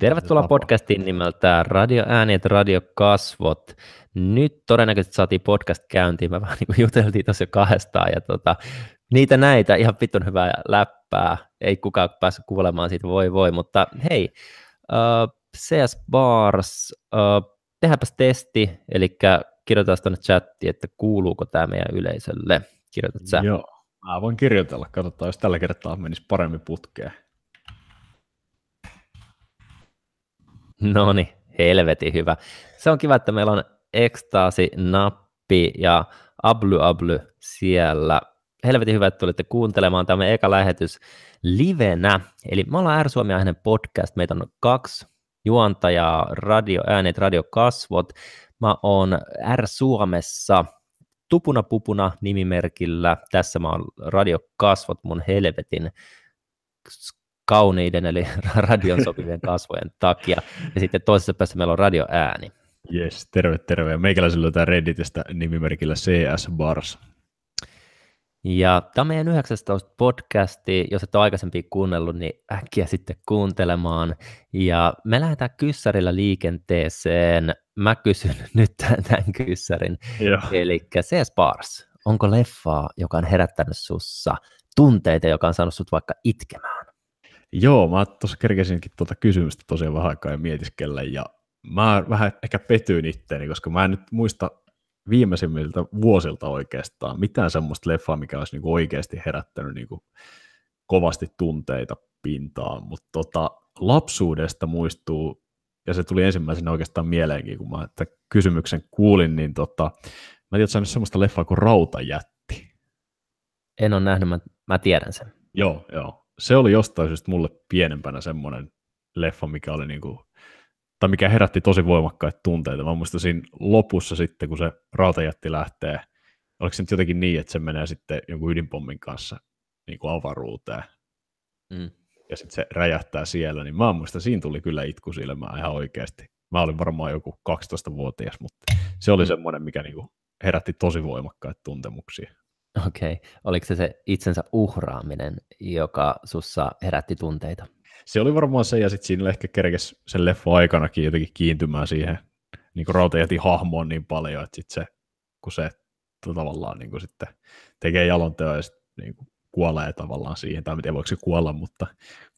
Tervetuloa podcastiin nimeltä Radio Äänet, Radio Kasvot. Nyt todennäköisesti saatiin podcast käyntiin, me vähän niin kuin juteltiin tuossa jo kahdestaan, ja tota, niitä näitä, ihan vitun hyvää läppää, ei kukaan päässyt kuulemaan siitä, voi voi, mutta hei, uh, CS Bars, uh, tehdäänpäs testi, eli kirjoitetaan tuonne chattiin, että kuuluuko tämä meidän yleisölle. Kirjoitat sä? Joo, mä voin kirjoitella, katsotaan, jos tällä kertaa menisi paremmin putkeen. No niin, helvetin hyvä. Se on kiva, että meillä on ekstaasi-nappi ja ably ably siellä. Helvetin hyvä, että tulitte kuuntelemaan. Tämä eka lähetys livenä. Eli me ollaan R-Suomi podcast. Meitä on kaksi juontajaa, radio, äänet, radio kasvot. Mä oon R-Suomessa Tupuna Pupuna nimimerkillä. Tässä mä oon radio kasvot mun helvetin kauniiden eli radion sopivien kasvojen takia. Ja sitten toisessa päässä meillä on radioääni. Yes, terve terve. Meikäläisellä löytää Redditistä nimimerkillä CS Bars. Ja tämä on meidän 19 podcasti, jos et ole aikaisemmin kuunnellut, niin äkkiä sitten kuuntelemaan. Ja me lähdetään kyssärillä liikenteeseen. Mä kysyn nyt tämän kyssärin. Eli CS Bars, onko leffaa, joka on herättänyt sussa tunteita, joka on saanut sut vaikka itkemään? Joo, mä tuossa kerkesinkin tuota kysymystä tosiaan vähän aikaa ja mietiskellä, ja mä vähän ehkä petyin itteeni, koska mä en nyt muista viimeisimmiltä vuosilta oikeastaan mitään semmoista leffaa, mikä olisi niinku oikeasti herättänyt niinku kovasti tunteita pintaan, mutta tota, lapsuudesta muistuu, ja se tuli ensimmäisenä oikeastaan mieleenkin, kun mä että kysymyksen kuulin, niin tota, mä tiedän, että semmoista leffaa kuin Rautajätti. En ole nähnyt, mä, mä tiedän sen. Joo, joo se oli jostain syystä mulle pienempänä semmoinen leffa, mikä oli niinku, tai mikä herätti tosi voimakkaita tunteita. Mä muistan siinä lopussa sitten, kun se rautajätti lähtee, oliko se nyt jotenkin niin, että se menee sitten jonkun ydinpommin kanssa niin kuin avaruuteen, mm. ja sitten se räjähtää siellä, niin mä muistan, siinä tuli kyllä itku silmään ihan oikeasti. Mä olin varmaan joku 12-vuotias, mutta se oli mm. semmoinen, mikä niin kuin herätti tosi voimakkaita tuntemuksia. Okei. Okay. Oliko se se itsensä uhraaminen, joka sussa herätti tunteita? Se oli varmaan se, ja sitten siinä ehkä kerkesi sen leffo aikanakin jotenkin kiintymään siihen niin rautajätin hahmoon niin paljon, että sitten se, kun se tavallaan niin kuin sitten tekee jalonteon ja sitten niin kuin kuolee tavallaan siihen, tai en tiedä voiko se kuolla, mutta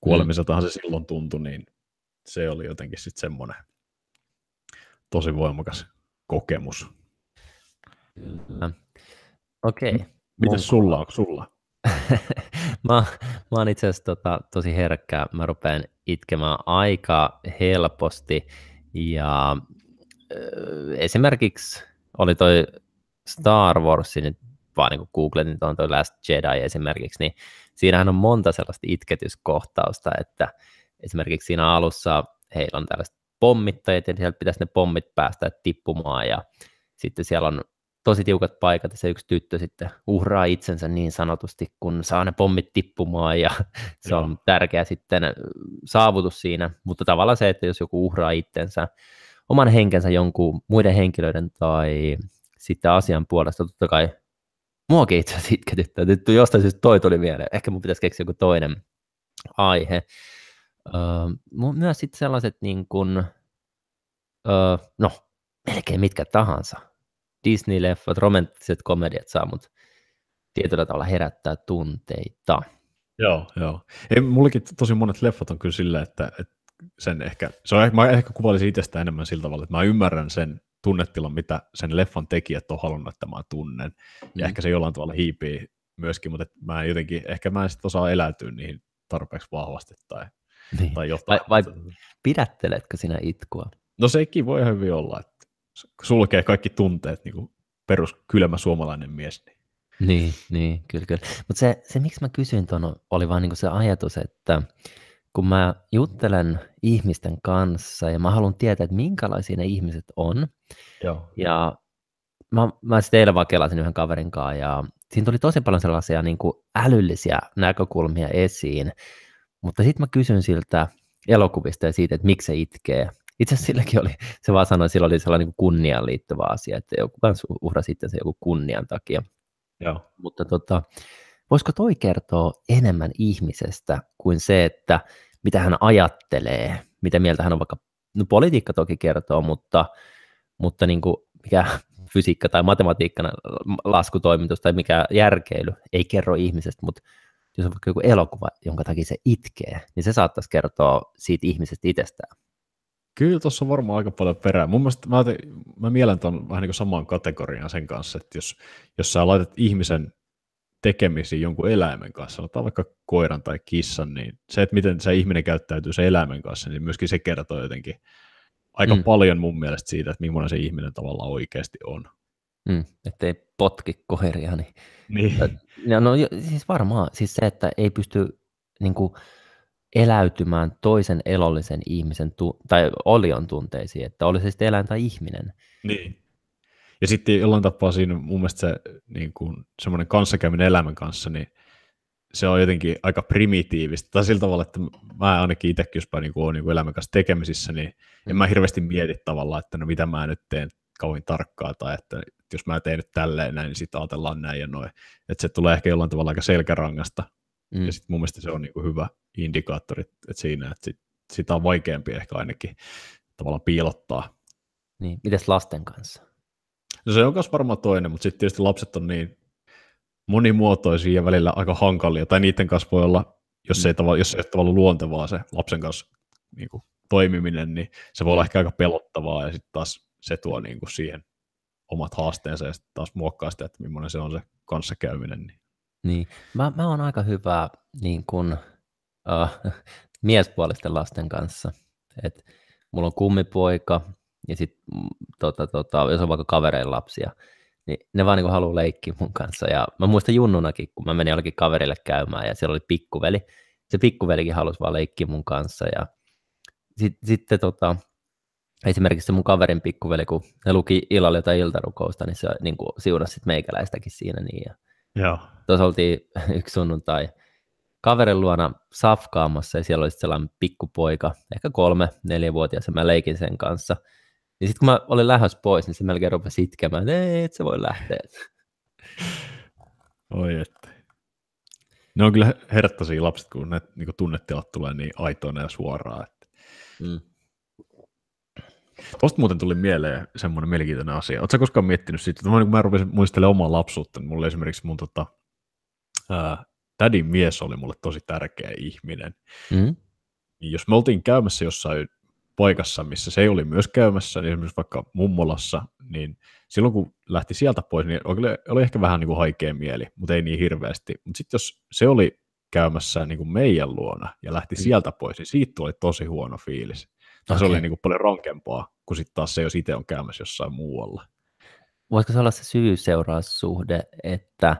kuolemiseltahan mm. se silloin tuntui, niin se oli jotenkin sitten semmoinen tosi voimakas kokemus. Kyllä. Okei. Okay. Miten sulla on sulla? mä, mä oon itse asiassa tota, tosi herkkä. Mä rupean itkemään aika helposti. Ja äh, esimerkiksi oli toi Star Wars, nyt vaan niin Google, niin on toi Last Jedi esimerkiksi, niin siinähän on monta sellaista itketyskohtausta, että esimerkiksi siinä alussa heillä on tällaiset pommittajat, ja sieltä pitäisi ne pommit päästä tippumaan, ja sitten siellä on tosi tiukat paikat ja se yksi tyttö sitten uhraa itsensä niin sanotusti, kun saa ne pommit tippumaan ja se on tärkeä sitten saavutus siinä, mutta tavallaan se, että jos joku uhraa itsensä, oman henkensä jonkun muiden henkilöiden tai sitten asian puolesta, totta kai muakin itse asiassa itketyttää. Nyt jostain syystä toi tuli mieleen. Ehkä mun pitäisi keksiä joku toinen aihe. Öö, myös sitten sellaiset niin kuin, öö, no, melkein mitkä tahansa Disney-leffat, romanttiset komediat saa mut tietyllä tavalla herättää tunteita. Joo, joo. Ei, mullekin tosi monet leffat on kyllä silleen, että, että sen ehkä, se on, mä ehkä kuvailisin itsestä enemmän sillä tavalla, että mä ymmärrän sen tunnetilan, mitä sen leffan tekijät on halunnut, että mä tunnen. Ja mm. ehkä se jollain tavalla hiipii myöskin, mutta mä en jotenkin, ehkä mä en sitten osaa eläytyä niihin tarpeeksi vahvasti tai, niin. tai jotain. Vai, vai pidätteletkö sinä itkua? No sekin voi hyvin olla, että sulkee kaikki tunteet, niin kuin perus kylmä suomalainen mies. Niin, niin, niin kyllä, kyllä. Mutta se, se, miksi mä kysyin tuon, oli vaan niin se ajatus, että kun mä juttelen ihmisten kanssa ja mä haluan tietää, että minkälaisia ne ihmiset on. Joo. Ja mä, mä sitten eilen vaan kelasin yhden kaverin kanssa ja siinä tuli tosi paljon sellaisia niin kuin älyllisiä näkökulmia esiin. Mutta sitten mä kysyn siltä elokuvista ja siitä, että miksi se itkee. Itse asiassa silläkin oli, se vaan sanoi, että sillä oli sellainen niin kunniaan liittyvä asia, että joku kanssa uhrasi se joku kunnian takia. Joo. Mutta tota, voisiko toi kertoa enemmän ihmisestä kuin se, että mitä hän ajattelee, mitä mieltä hän on vaikka, no politiikka toki kertoo, mutta, mutta niin kuin mikä fysiikka tai matematiikkana laskutoimitus tai mikä järkeily ei kerro ihmisestä, mutta jos on vaikka joku elokuva, jonka takia se itkee, niin se saattaisi kertoa siitä ihmisestä itsestään. Kyllä tuossa on varmaan aika paljon perää. Mun mielestä mä, te, mä mielen tuon vähän niin kuin samaan kategoriaan sen kanssa, että jos, jos sä laitat ihmisen tekemisiin jonkun eläimen kanssa, sanotaan vaikka koiran tai kissan, niin se, että miten se ihminen käyttäytyy se eläimen kanssa, niin myöskin se kertoo jotenkin aika mm. paljon mun mielestä siitä, että millainen se ihminen tavallaan oikeasti on. Mm, ettei potki koiria. Niin, niin. No, no siis varmaan, siis se, että ei pysty niin kuin, eläytymään toisen elollisen ihmisen tu- tai olion tunteisiin, että oli se sitten eläin tai ihminen. Niin. Ja sitten jollain tapaa siinä mun mielestä se niin kuin, semmoinen kanssakäyminen elämän kanssa, niin se on jotenkin aika primitiivistä. Tai sillä tavalla, että mä ainakin itsekin, jos niin olen niin elämän kanssa tekemisissä, niin en mä hirveästi mieti tavallaan, että no mitä mä nyt teen kauhean tarkkaa, tai että jos mä teen nyt tälleen näin, niin sitten ajatellaan näin ja noin. Että se tulee ehkä jollain tavalla aika selkärangasta. Mm. Ja sitten mun mielestä se on niin kuin hyvä indikaattori että siinä, että sit, sitä on vaikeampi ehkä ainakin tavallaan piilottaa. Niin, mites lasten kanssa? No se on myös varmaan toinen, mutta sitten tietysti lapset on niin monimuotoisia ja välillä aika hankalia, tai niiden kanssa voi olla, jos, mm. ei, tavalla, jos ei ole tavallaan luontevaa se lapsen kanssa niin kuin, toimiminen, niin se voi olla ehkä aika pelottavaa, ja sitten taas se tuo niin kuin, siihen omat haasteensa, ja sitten taas muokkaa sitä, että millainen se on se kanssakäyminen. Niin. Niin, mä, mä oon aika hyvä niin kun, uh, miespuolisten lasten kanssa. Et mulla on kummipoika, ja sitten mm, tota, tota, jos on vaikka kavereiden lapsia, niin ne vaan niin haluaa leikkiä mun kanssa. Ja mä muistan junnunakin, kun mä menin jollekin kaverille käymään, ja siellä oli pikkuveli. Se pikkuvelikin halusi vaan leikkiä mun kanssa. Ja sit, sitten tota, esimerkiksi se mun kaverin pikkuveli, kun ne luki illalla jotain iltarukousta, niin se niin siunasi sit meikäläistäkin siinä. Niin, ja Joo. Tuossa oltiin yksi sunnuntai kaverin luona safkaamassa ja siellä oli sellainen pikkupoika, ehkä kolme, neljävuotias ja mä leikin sen kanssa. Ja sitten kun mä olin lähes pois, niin se melkein rupesi itkemään, että ei, et se voi lähteä. Oi että. Ne on kyllä herttaisia lapset, kun ne niin tunnetilat tulee niin aitoina ja suoraan. Että. Mm. Tuosta muuten tuli mieleen semmoinen mielenkiintoinen asia. Oletko koskaan miettinyt siitä, että kun mä rupesin muistelemaan omaa lapsuutta, niin mulle esimerkiksi mun tota, ää, tädin mies oli mulle tosi tärkeä ihminen. Mm. Niin jos me oltiin käymässä jossain paikassa, missä se ei oli myös käymässä, niin esimerkiksi vaikka mummolassa, niin silloin kun lähti sieltä pois, niin oli, oli ehkä vähän niin kuin haikea mieli, mutta ei niin hirveästi. Mutta sitten jos se oli käymässä niin kuin meidän luona ja lähti mm. sieltä pois, niin siitä tuli tosi huono fiilis. Okay. Se oli niin kuin paljon rankempaa kuin sitten taas se, jos itse on käymässä jossain muualla. Voisiko se olla se syy-seuraussuhde, että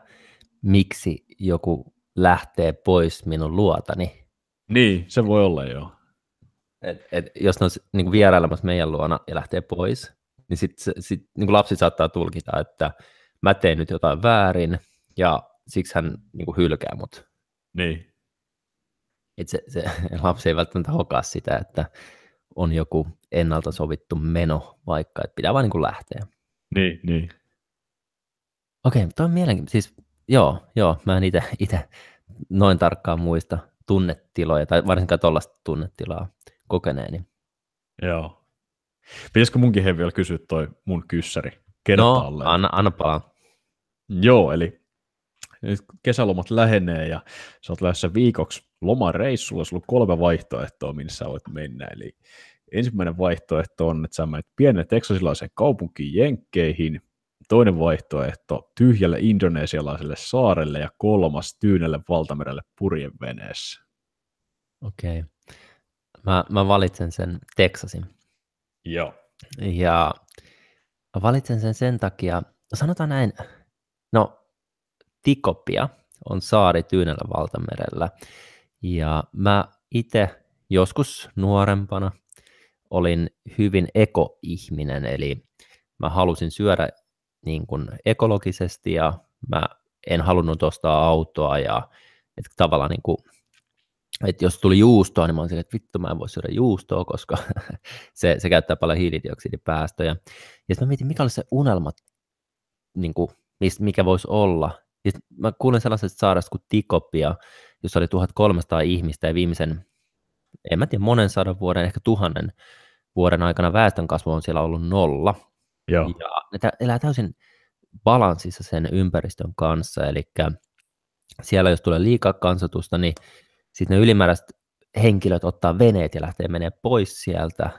miksi joku lähtee pois minun luotani? Niin, se voi olla joo. Et, et, jos ne on niin vierailemassa meidän luona ja lähtee pois, niin sitten sit, niin lapsi saattaa tulkita, että mä teen nyt jotain väärin ja siksi hän niin kuin hylkää mut. Niin. Et se, se lapsi ei välttämättä hokaa sitä, että on joku ennalta sovittu meno vaikka, että pitää vaan niin kuin lähteä. Niin, niin. Okei, okay, toi on mielenkiintoinen. Siis joo, joo, mä en itse noin tarkkaan muista tunnetiloja, tai varsinkaan tuollaista tunnetilaa kokeneeni. Joo. Pitäisikö munkin he vielä kysyä toi mun kyssäri kertaalleen? No, anna, anna palaa. Joo, eli nyt kesälomat lähenee ja sä oot lähdössä viikoksi lomareissulla, sulla on kolme vaihtoehtoa, minne sä voit mennä. Eli ensimmäinen vaihtoehto on, että sä menet pienen teksasilaiseen kaupunkiin Jenkkeihin, toinen vaihtoehto tyhjälle indonesialaiselle saarelle ja kolmas tyynelle valtamerelle purjeveneessä. Okei. Okay. Mä, mä valitsen sen Texasin. Joo. Ja valitsen sen sen takia, sanotaan näin, no Tikopia on saari Tyynellä valtamerellä. Ja mä itse joskus nuorempana olin hyvin ekoihminen, eli mä halusin syödä niin kuin ekologisesti ja mä en halunnut ostaa autoa ja että tavallaan niin kuin, että jos tuli juustoa, niin mä olisin, että vittu mä en voi syödä juustoa, koska se, se käyttää paljon hiilidioksidipäästöjä. Ja sitten mä mietin, mikä olisi se unelma, niin kuin, mikä voisi olla, ja mä kuulin sellaisesta saaresta kuin Tikopia, jossa oli 1300 ihmistä ja viimeisen en mä tiedä, monen sadan vuoden, ehkä tuhannen vuoden aikana väestönkasvu on siellä ollut nolla. Joo. Ja ne elää täysin balanssissa sen ympäristön kanssa, eli siellä jos tulee liikaa kansotusta, niin sitten ne ylimääräiset henkilöt ottaa veneet ja lähtee menee pois sieltä,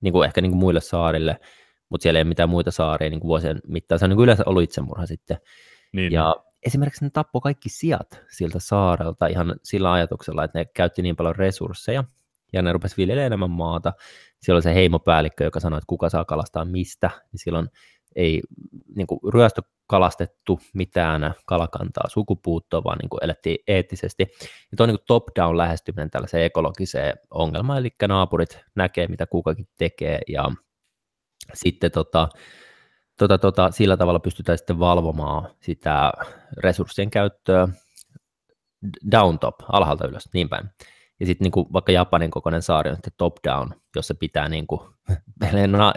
niin kuin ehkä niin kuin muille saarille, mutta siellä ei ole mitään muita saaria niin kuin vuosien mittaan. Se on niin kuin yleensä ollut itsemurha sitten. Niin, ja esimerkiksi ne tappoi kaikki sijat siltä saarelta ihan sillä ajatuksella, että ne käytti niin paljon resursseja, ja ne rupesi viljelemään enemmän maata. Siellä oli se heimopäällikkö, joka sanoi, että kuka saa kalastaa mistä, niin silloin ei niin kuin ryöstökalastettu mitään kalakantaa sukupuuttoa, vaan niin kuin elettiin eettisesti. Ja tuo niin top-down lähestyminen tällaiseen ekologiseen ongelmaan, eli naapurit näkee, mitä kukakin tekee, ja sitten tota, tota, tota, sillä tavalla pystytään sitten valvomaan sitä resurssien käyttöä down-top, alhaalta ylös, niin päin. Ja sitten niin vaikka Japanin kokoinen saari on top-down, jossa pitää, niin kuin,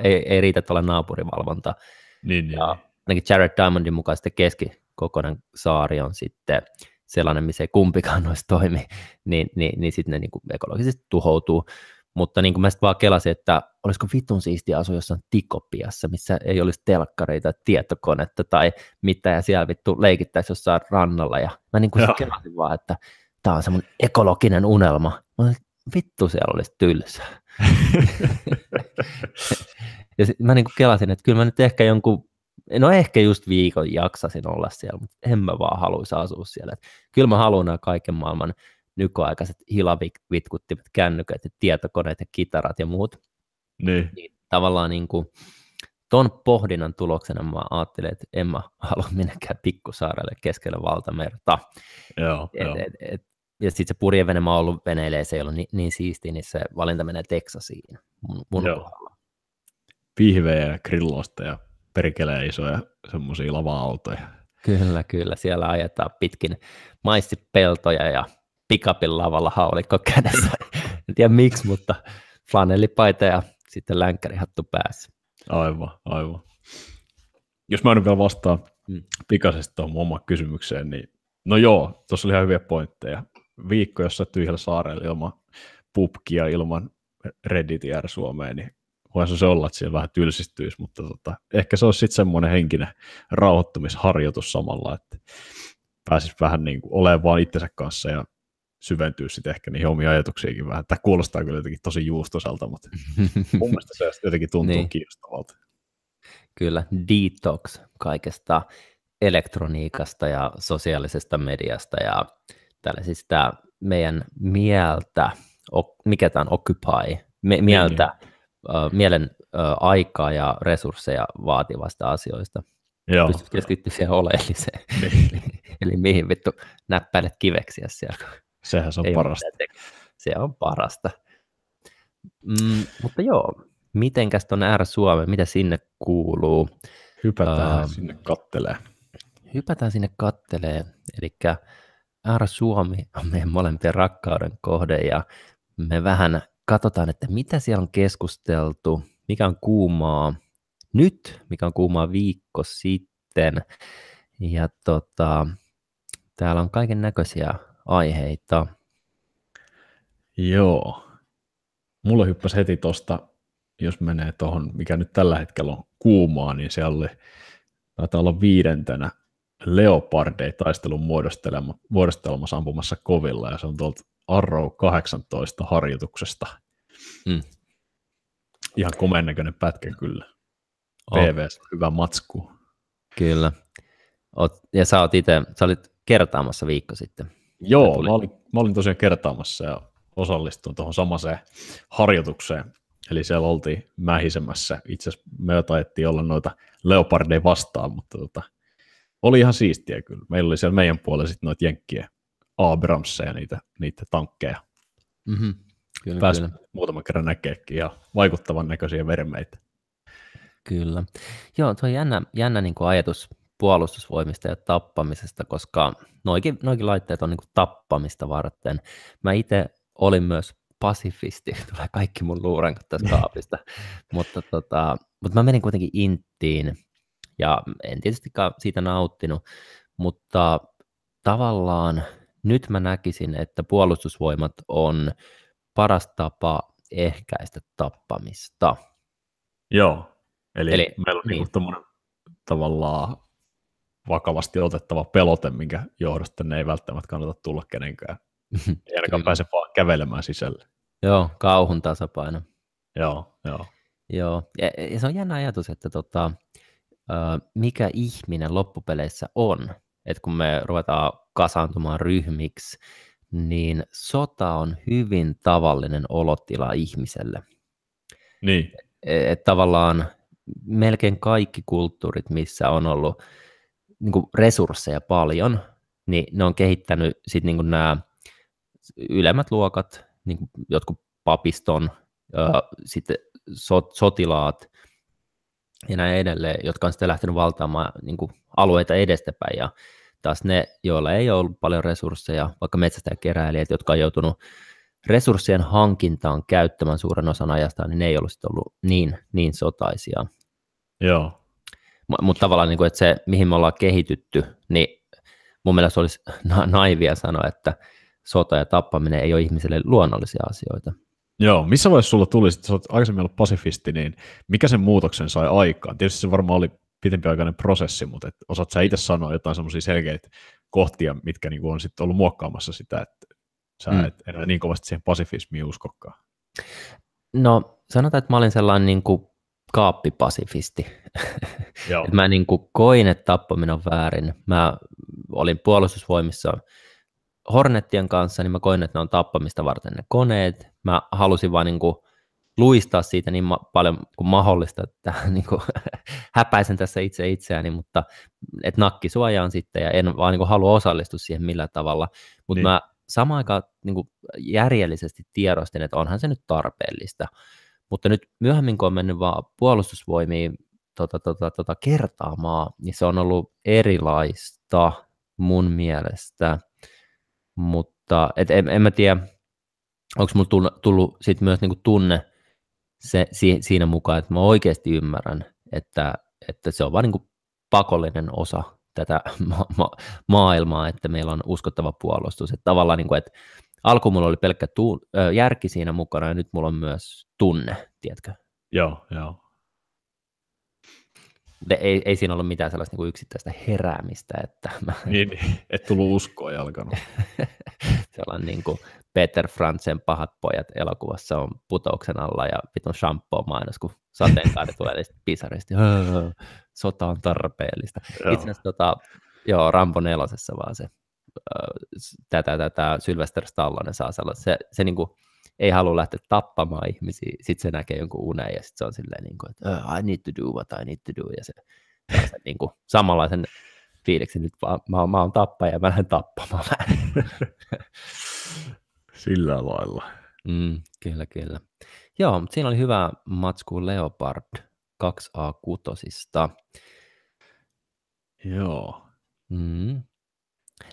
ei, ei riitä tuolla naapurivalvonta. Niin, niin. Ja ainakin Jared Diamondin mukaan sitten keskikokoinen saari on sitten sellainen, missä ei kumpikaan noista toimi, niin, niin, niin sitten ne niin kuin ekologisesti tuhoutuu. Mutta niin kuin mä sitten vaan kelasin, että olisiko vitun siistiä asua jossain Tikopiassa, missä ei olisi telkkareita, tietokonetta tai mitä, ja siellä vittu leikittäisi jossain rannalla. Ja mä niin kuin kelasin vaan, että tämä on semmoinen ekologinen unelma. Mä vittu siellä olisi tylsää. ja sit mä niin kuin kelasin, että kyllä mä nyt ehkä jonkun, no ehkä just viikon jaksasin olla siellä, mutta en mä vaan haluaisi asua siellä. Et kyllä mä haluan nämä kaiken maailman nykyaikaiset hilavitkuttimet, kännykät ja tietokoneet ja kitarat ja muut. Niin. niin tavallaan niin kuin, ton pohdinnan tuloksena mä ajattelin, että en mä halua minnekään pikkusaarelle keskellä valtamerta. Joo, et, joo. Et, et, ja sitten se purjevene mä oon ollut veneilee, se ei ollut niin, niin siistiä, niin se valinta menee Texasiin mun, mun kohdalla. Pihvejä ja grillosta ja perkelee isoja semmoisia lava-autoja. Kyllä, kyllä. Siellä ajetaan pitkin maissipeltoja ja pikapin lavalla haulikko kädessä. en tiedä miksi, mutta flanellipaita ja sitten länkkärihattu päässä. Aivan, aivan. Jos mä nyt vielä vastaan hmm. pikaisesti tuohon omaan kysymykseen, niin no joo, tuossa oli ihan hyviä pointteja. Viikko, jossa tyhjällä saarella ilman pubkia, ilman Redditia Suomeen, niin voisi se olla, että siellä vähän tylsistyisi, mutta tota, ehkä se olisi sitten semmoinen henkinen rauhoittumisharjoitus samalla, että pääsisi vähän niin kuin olemaan vaan itsensä kanssa ja syventyä sitten ehkä niihin omiin ajatuksiinkin vähän. Tämä kuulostaa kyllä jotenkin tosi juustosalta, mutta mun mielestä se jotenkin tuntuu niin. kiinnostavalta. Kyllä, detox kaikesta elektroniikasta ja sosiaalisesta mediasta ja tällaisista meidän mieltä, mikä tämä on, occupy, me, mieltä, niin. uh, mielen uh, aikaa ja resursseja vaativasta asioista. Joo. Pystyt keskittyä siihen oleelliseen. Niin. eli, eli mihin vittu näppäilet kiveksiä siellä. Sehän se on Ei parasta. Se on parasta. Mm, mutta joo, mitenkäs Ääri Suomi, mitä sinne kuuluu? Hypätään uh, sinne kattelee. Hypätään sinne kattelee, eli Ääri Suomi on meidän molempien rakkauden kohde ja me vähän katsotaan, että mitä siellä on keskusteltu, mikä on kuumaa nyt, mikä on kuumaa viikko sitten. Ja tota, täällä on kaiken näköisiä aiheita. Joo. Mulla hyppäsi heti tuosta, jos menee tuohon, mikä nyt tällä hetkellä on kuumaa, niin siellä oli, taitaa olla viidentenä Leopardei taistelun muodostelma, muodostelmassa ampumassa kovilla, ja se on tuolta Arrow 18 harjoituksesta. Mm. Ihan komeen näköinen pätkä kyllä. Oh. PVS, hyvä matsku. Kyllä. Oot, ja sä, oot ite, sä olit kertaamassa viikko sitten. Joo, mä olin, mä olin tosiaan kertaamassa ja osallistuin tuohon samaseen harjoitukseen. Eli siellä oltiin mähisemässä. Itse asiassa me taidettiin olla noita leopardeja vastaan, mutta tota, oli ihan siistiä kyllä. Meillä oli siellä meidän puolella sitten noita jenkkien Abramseja, niitä, niitä tankkeja. Mm-hmm. Kyllä, Pääsi kyllä. muutaman kerran näkeekin ja vaikuttavan näköisiä vermeitä. Kyllä. Joo, tuo on jännä, jännä niin kuin ajatus puolustusvoimista ja tappamisesta, koska noikin, noikin laitteet on niin kuin tappamista varten. Mä itse olin myös pasifisti, tulee kaikki mun luurenkot tästä kaapista, mutta, tota, mutta mä menin kuitenkin inttiin ja en tietysti siitä nauttinut, mutta tavallaan nyt mä näkisin, että puolustusvoimat on paras tapa ehkäistä tappamista. Joo, eli, Eli- meillä on niin. niin. niinku tommonen tavallaan vakavasti otettava pelote, minkä johdosta ne ei välttämättä kannata tulla kenenkään. Ei ainakaan pääse vaan kävelemään sisälle. Joo, kauhun tasapaino. Joo, joo. Joo, ja, ja se on jännä ajatus, että tota, mikä ihminen loppupeleissä on. Että kun me ruvetaan kasaantumaan ryhmiksi, niin sota on hyvin tavallinen olotila ihmiselle. Niin, Että tavallaan melkein kaikki kulttuurit, missä on ollut niin kuin resursseja paljon, niin ne on kehittänyt sit niin kuin nämä ylemmät luokat, niin kuin jotkut papiston, ö, sitten sot, sotilaat ja näin edelleen, jotka on sitten lähtenyt valtaamaan niin kuin alueita edestäpäin. Ja taas ne, joilla ei ole ollut paljon resursseja, vaikka metsästäjäkeräilijät, jotka on joutunut resurssien hankintaan käyttämään suuren osan ajastaan, niin ne ei ollut sitten ollut niin, niin sotaisia. joo. Mutta tavallaan, niin kuin, että se, mihin me ollaan kehitytty, niin mun mielestä olisi na- naivia sanoa, että sota ja tappaminen ei ole ihmiselle luonnollisia asioita. Joo, missä vaiheessa sulla tuli, että sä oot aikaisemmin ollut pasifisti, niin mikä sen muutoksen sai aikaan? Tietysti se varmaan oli pitempiaikainen prosessi, mutta et osaat sä itse sanoa jotain semmoisia selkeitä kohtia, mitkä niinku on sitten ollut muokkaamassa sitä, että sä Mm. mm. et enää niin kovasti siihen pasifismiin uskokaan. No sanotaan, että mä olin sellainen niin kuin kaappipasifisti. Joo, Et mä niin kuin koin, että tappaminen on väärin. Mä olin puolustusvoimissa Hornettien kanssa, niin mä koin, että ne on tappamista varten ne koneet. Mä halusin vaan niin kuin luistaa siitä niin ma- paljon kuin mahdollista, että niin kuin häpäisen tässä itse itseäni, mutta et nakki suojaan sitten ja en vaan niin kuin halua osallistua siihen millään tavalla. Mutta Niin. mä samaan aikaan niin kuin järjellisesti tiedostin, että onhan se nyt tarpeellista. Mutta nyt myöhemmin, kun on mennyt vaan puolustusvoimiin tota, tota, tota, kertaamaan, niin se on ollut erilaista mun mielestä. Mutta et en, en mä tiedä, onko mulla tullut, tullut sit myös niinku tunne se, si, siinä mukaan, että mä oikeasti ymmärrän, että, että se on vain niinku pakollinen osa tätä ma- ma- maailmaa, että meillä on uskottava puolustus. Että tavallaan, niinku, että alkuun mulla oli pelkkä tu- järki siinä mukana ja nyt mulla on myös tunne, tiedätkö? joo, joo. Mutta Ei, ei siinä ollut mitään sellaista niin yksittäistä heräämistä, että mä Niin, niin, et tullut uskoa ja alkanut. sellainen niin kuin Peter Frantzen pahat pojat elokuvassa on putouksen alla ja vitun shampoo mainos, kun sateenkaari tulee niistä pisarista. "Öö, Sota on tarpeellista. Joo. Itse asiassa tota, joo, Rambo nelosessa vaan se, tätä, tätä Sylvester Stallone saa sellainen, se, se niin kuin, ei halua lähteä tappamaan ihmisiä, sitten se näkee jonkun unen ja sitten se on silleen, niin kuin, että "Oh, I need to do what I need to do, ja se sen niin kuin, samanlaisen fiiliksen, nyt vaan, mä, mä oon tappaja ja mä lähden tappamaan. Sillä lailla. Mm, kyllä, kyllä. Joo, mutta siinä oli hyvä matsku Leopard 2A6. Joo. Mm.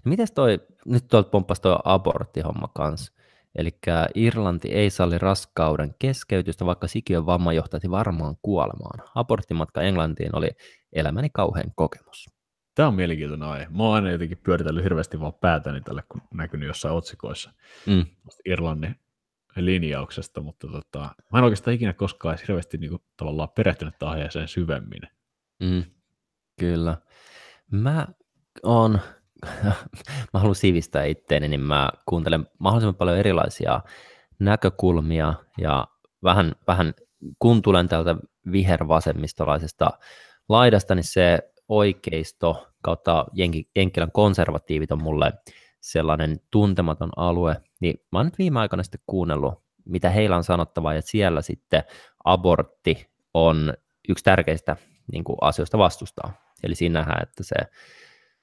Mites toi, nyt tuolta pomppasi toi aborttihomma kanssa. Eli Irlanti ei salli raskauden keskeytystä, vaikka sikiön vamma johtaisi varmaan kuolemaan. Aborttimatka Englantiin oli elämäni kauhean kokemus. Tämä on mielenkiintoinen aihe. Mä oon aina jotenkin pyöritellyt hirveästi vaan päätäni tälle, kun näkynyt jossain otsikoissa Mm. Irlannin linjauksesta, mutta tota, mä en oikeastaan ikinä koskaan edes hirveästi niin kuin, tavallaan perehtynyt aiheeseen syvemmin. Mm, kyllä. Mä on, mä haluan sivistää itteeni, niin mä kuuntelen mahdollisimman paljon erilaisia näkökulmia ja vähän, vähän kun tulen täältä vihervasemmistolaisesta laidasta, niin se oikeisto kautta Jenki, konservatiivit on mulle sellainen tuntematon alue, niin mä oon nyt viime aikoina sitten kuunnellut, mitä heillä on sanottavaa, ja siellä sitten abortti on yksi tärkeistä niin kuin asioista vastustaa. Eli siinä nähdään, että se,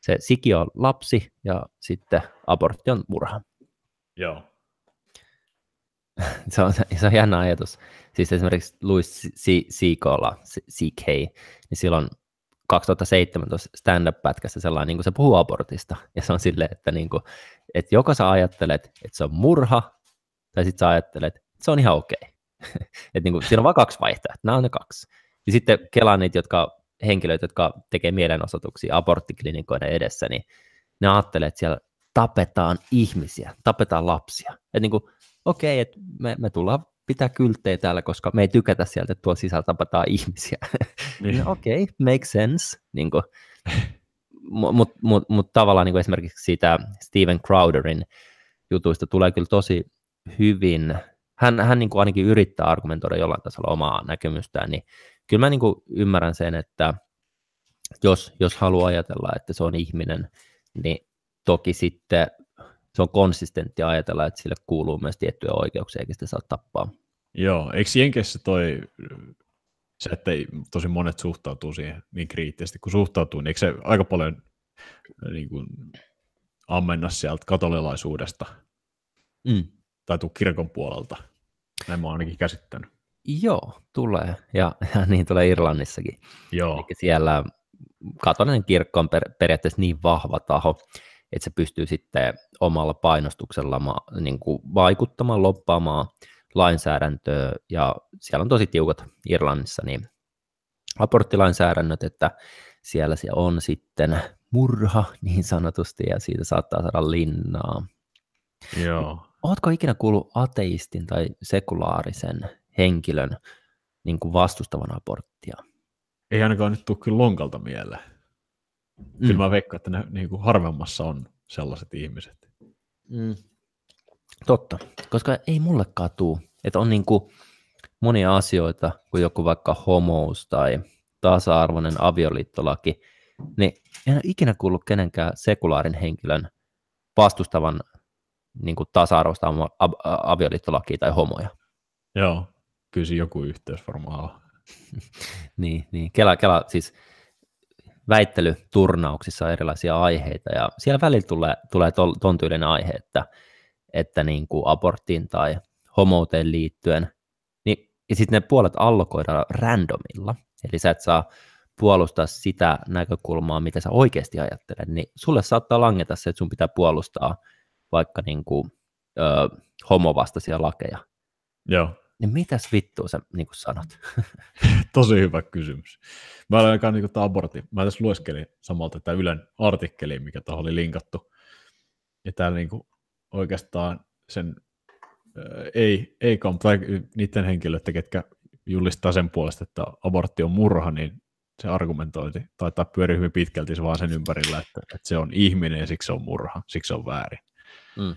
se siki on lapsi ja sitten abortti on murha. Joo. Se on, se on jännä ajatus. Siis esimerkiksi Louis C.K.lla, C.K., niin silloin 2017 stand-up-pätkässä sellainen, niin kuin se puhuu abortista, ja se on silleen, että, niin kuin, että joko sä ajattelet, että se on murha, tai sitten sä ajattelet, että se on ihan okei. Okay. että niin kuin, siinä on vain kaksi vaihtoehtoa, nämä on ne kaksi. Ja sitten kelaan niitä, jotka, henkilöt, jotka tekee mielenosoituksia aborttiklinikoiden edessä, niin ne ajattelee, että siellä tapetaan ihmisiä, tapetaan lapsia. Että niin kuin, okei, että me, me tullaan pitää kylttejä täällä, koska me ei tykätä sieltä, että tuolla sisällä tapataan ihmisiä. Niin. no, okei, okay, make sense. Niin Mutta mut, mut tavallaan niin esimerkiksi siitä Steven Crowderin jutuista tulee kyllä tosi hyvin, hän, hän niin kuin ainakin yrittää argumentoida jollain tasolla omaa näkemystään, niin kyllä mä niin kuin ymmärrän sen, että jos, jos haluaa ajatella, että se on ihminen, niin toki sitten se on konsistentti ajatella, että sille kuuluu myös tiettyjä oikeuksia, eikä sitä saa tappaa. Joo, eikö Jenkeissä toi, se, että ei, tosi monet suhtautuu siihen niin kriittisesti, kun suhtautuu, niin eikö se aika paljon niin kuin, ammenna sieltä katolilaisuudesta mm. tai tuu kirkon puolelta? Näin mä oon ainakin käsittänyt. Joo, tulee. Ja, ja niin tulee Irlannissakin. Joo. Eli siellä katolinen kirkko on per, periaatteessa niin vahva taho, että se pystyy sitten omalla painostuksella niin kuin vaikuttamaan, loppaamaan lainsäädäntöä, ja siellä on tosi tiukat Irlannissa, niin aborttilainsäädännöt, että siellä se on sitten murha niin sanotusti, ja siitä saattaa saada linnaa. Joo. Oletko ikinä kuullut ateistin tai sekulaarisen henkilön niin kuin vastustavan aborttia? Ei ainakaan nyt tule kyllä lonkalta mieleen. Mm. Kyllä mä veikkaan, että ne niin kuin harvemmassa on sellaiset ihmiset. Mm. Totta, koska ei mullekaan tuu, että on niin kuin monia asioita, kuin joku vaikka homous tai tasa-arvoinen avioliittolaki, niin en ole ikinä kuullut kenenkään sekulaarin henkilön vastustavan niin kuin tasa-arvoista avioliittolakia tai homoja. Joo, kyllä joku yhteys varmaan on. niin, niin. Kela, Kela, siis väittelyturnauksissa on erilaisia aiheita, ja siellä välillä tulee, tulee ton tyylinen aihe, että, että niin kuin aborttiin tai homouteen liittyen, niin, ja sitten ne puolet allokoidaan randomilla, eli sä et saa puolustaa sitä näkökulmaa, mitä sä oikeasti ajattelet, niin sulle saattaa langeta se, että sun pitää puolustaa vaikka niin kuin, ö, homovastaisia lakeja. Joo. Niin mitäs vittua sä niin kuin sanot? Tosi hyvä kysymys. Mä olen aika niin abortti. Mä tässä lueskelin samalta tätä Ylen artikkeliin, mikä tuohon oli linkattu. Ja täällä niin kuin oikeastaan sen äh, ei, ei tai niiden henkilöiden, ketkä julistaa sen puolesta, että abortti on murha, niin se argumentointi taitaa pyöriä hyvin pitkälti vaan sen ympärillä, että, että se on ihminen ja siksi se on murha, siksi se on väärin. Mm.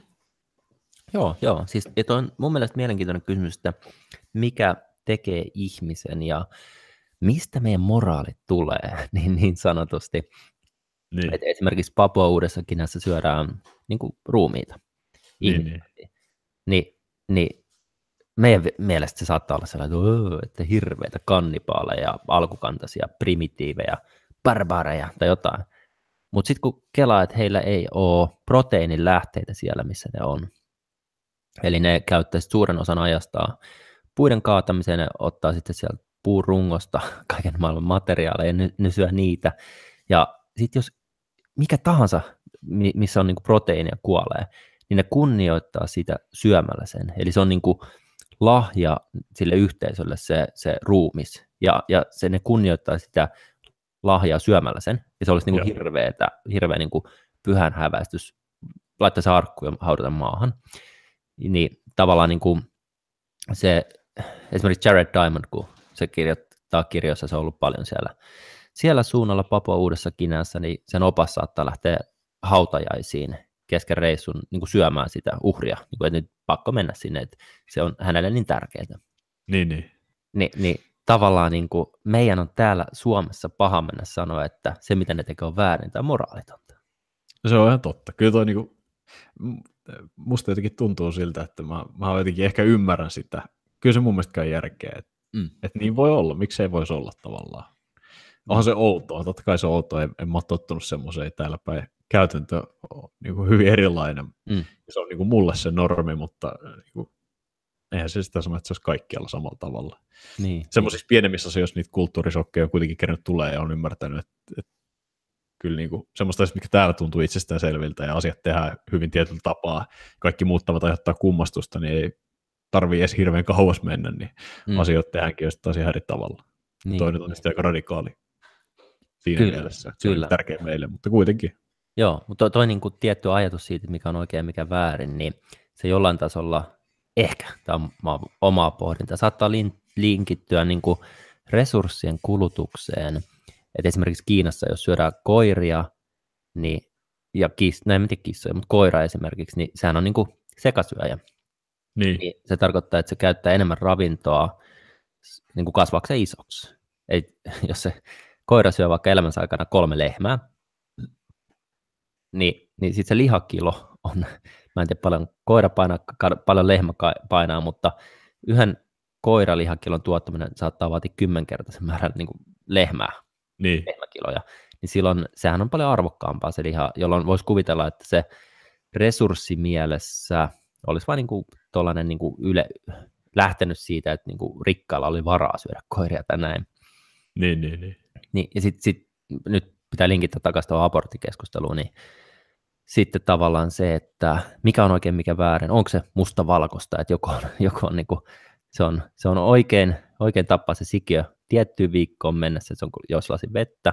Joo, joo. Siis, että on mun mielestä mielenkiintoinen kysymys, että mikä tekee ihmisen ja mistä meidän moraalit tulee, niin, niin sanotusti. Niin. Et esimerkiksi Papua Uudessakin näissä syödään niin kuin, ruumiita. Niin, niin. Niin, niin meidän mielestä se saattaa olla sellainen, että hirveitä kannipaaleja, alkukantaisia, primitiivejä, barbaareja tai jotain. Mutta sitten kun kelaa, että heillä ei ole proteiinin lähteitä siellä, missä ne on, eli ne käyttäisi suuren osan ajastaan puiden kaatamiseen, ne ottaa sitten sieltä puurungosta kaiken maailman materiaaleja, ne, ne syö niitä. Ja sitten jos mikä tahansa, missä on niinku proteiinia kuolee, niin ne kunnioittaa sitä syömällä sen. Eli se on niinku lahja sille yhteisölle se, se ruumis, ja, ja se ne kunnioittaa sitä lahjaa syömällä sen, ja se olisi niin kuin hirveetä, hirveä niin kuin pyhän häväistys, laittaa se arkku ja haudata maahan. Niin tavallaan niin kuin se, esimerkiksi Jared Diamond, kun se kirjoittaa kirjoissa, se on ollut paljon siellä, siellä suunnalla Papua Uudessa Kinässä, niin sen opas saattaa lähteä hautajaisiin kesken reissun niin kuin syömään sitä uhria, niin kuin, että nyt pakko mennä sinne, että se on hänelle niin tärkeää. Niin, niin. Ni, niin tavallaan niin kuin meidän on täällä Suomessa paha mennä sanoa, että se mitä ne tekee on väärin tai moraalitonta. Se on ihan totta. Kyllä toi niin kuin, musta jotenkin tuntuu siltä, että mä, mä jotenkin ehkä ymmärrän sitä. Kyllä se mun mielestä käy järkeä, että, mm. että niin voi olla, miksei voisi olla tavallaan. Onhan se outoa, totta kai se on outoa, en, en mä ole tottunut semmoiseen täällä päin. Käytäntö on niin kuin hyvin erilainen. Mm. Se on niin kuin mulle se normi, mutta niin kuin, eihän se sitä sano, että se olisi kaikkialla samalla tavalla. Niin. Semmoisissa pienemmissä asioissa niitä kulttuurisokkeja on kuitenkin kerran tulee ja on ymmärtänyt, että, että kyllä niin kuin, semmoista, mikä täällä tuntuu itsestään selviltä ja asiat tehdään hyvin tietyllä tapaa, kaikki muuttavat aiheuttaa kummastusta, niin ei tarvii edes hirveän kauas mennä, niin mm. asioita tehdäänkin jostain ihan eri tavalla. Niin. Toinen on sitten aika radikaali siinä kyllä, mielessä. Kyllä. on tärkeä meille, mutta kuitenkin. Joo, mutta toi, toi niin kuin tietty ajatus siitä, mikä on oikein ja mikä väärin, niin se jollain tasolla ehkä, tämä on omaa pohdinta, saattaa linkittyä niin kuin resurssien kulutukseen. Et esimerkiksi Kiinassa, jos syödään koiria, niin, ja kiss, no en tiedä kissoja, mutta koira esimerkiksi, niin sehän on niin kuin sekasyöjä. Niin. niin. Se tarkoittaa, että se käyttää enemmän ravintoa niin kuin kasvaakseen isoksi. Ei, jos se koira syö vaikka elämänsä aikana kolme lehmää, niin, niin sitten se lihakilo on, mä en tiedä paljon koira painaa, paljon lehmä painaa, mutta yhden koiralihakilon tuottaminen saattaa vaatia kymmenkertaisen määrän niin kuin lehmää, niin. lehmäkiloja, niin silloin sehän on paljon arvokkaampaa se liha, jolloin voisi kuvitella, että se resurssimielessä olisi vain niin kuin niin yle, lähtenyt siitä, että niin kuin rikkaalla oli varaa syödä koiria tai näin. Niin, niin, niin. niin ja sitten sit, nyt pitää linkittää takaisin tuohon aborttikeskusteluun, niin sitten tavallaan se, että mikä on oikein, mikä väärin, onko se musta valkoista, että joku on, joku on niin kuin, se on, se on oikein, oikein tappaa se sikiö tiettyyn viikkoon mennessä, että se on jos lasi vettä,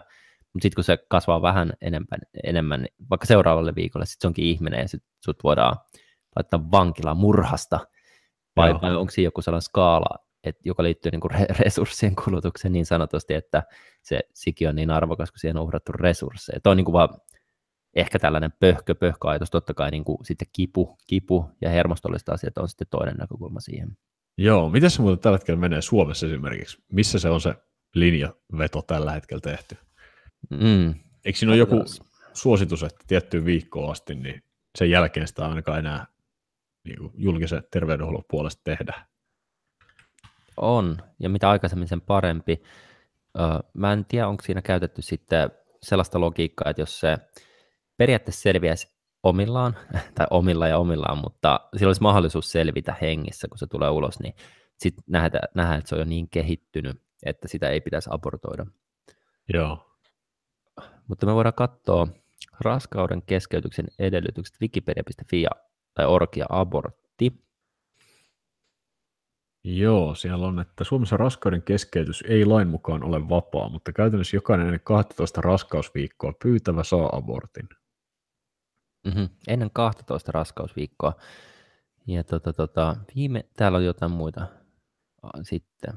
mutta sitten kun se kasvaa vähän enemmän, enemmän niin vaikka seuraavalle viikolle, sitten se onkin ihminen ja sitten sut voidaan laittaa vankilaan murhasta, vai, vai onko siinä joku sellainen skaala, et, joka liittyy niin kuin resurssien kulutukseen niin sanotusti, että se sikiö on niin arvokas, kun siihen on uhrattu resursseja. Tuo on niin kuin vaan ehkä tällainen pöhkö, pöhköajatus, totta kai niin kuin sitten kipu, kipu ja hermostolliset asiat on sitten toinen näkökulma siihen. Joo, miten se muuten tällä hetkellä menee Suomessa esimerkiksi? Missä se on se linjaveto tällä hetkellä tehty? Mm. Eikö siinä ole joku suositus, että tiettyyn viikkoon asti, niin sen jälkeen sitä ainakaan enää niin kuin julkisen terveydenhuollon puolesta tehdä? On, ja mitä aikaisemmin sen parempi. Mä en tiedä, onko siinä käytetty sitten sellaista logiikkaa, että jos se periaatteessa selviäisi omillaan, tai omilla ja omillaan, mutta sillä olisi mahdollisuus selvitä hengissä, kun se tulee ulos, niin sitten nähdään, nähdään, että se on jo niin kehittynyt, että sitä ei pitäisi abortoida. Joo. Mutta me voidaan katsoa raskauden keskeytyksen edellytykset wikipedia.fi tai orkia abortti. Joo, siellä on, että Suomessa raskauden keskeytys ei lain mukaan ole vapaa, mutta käytännössä jokainen ennen 12 raskausviikkoa pyytävä saa abortin. Mm-hmm. Ennen 12 raskausviikkoa. Ja tota, tota, viime, täällä on jotain muita sitten.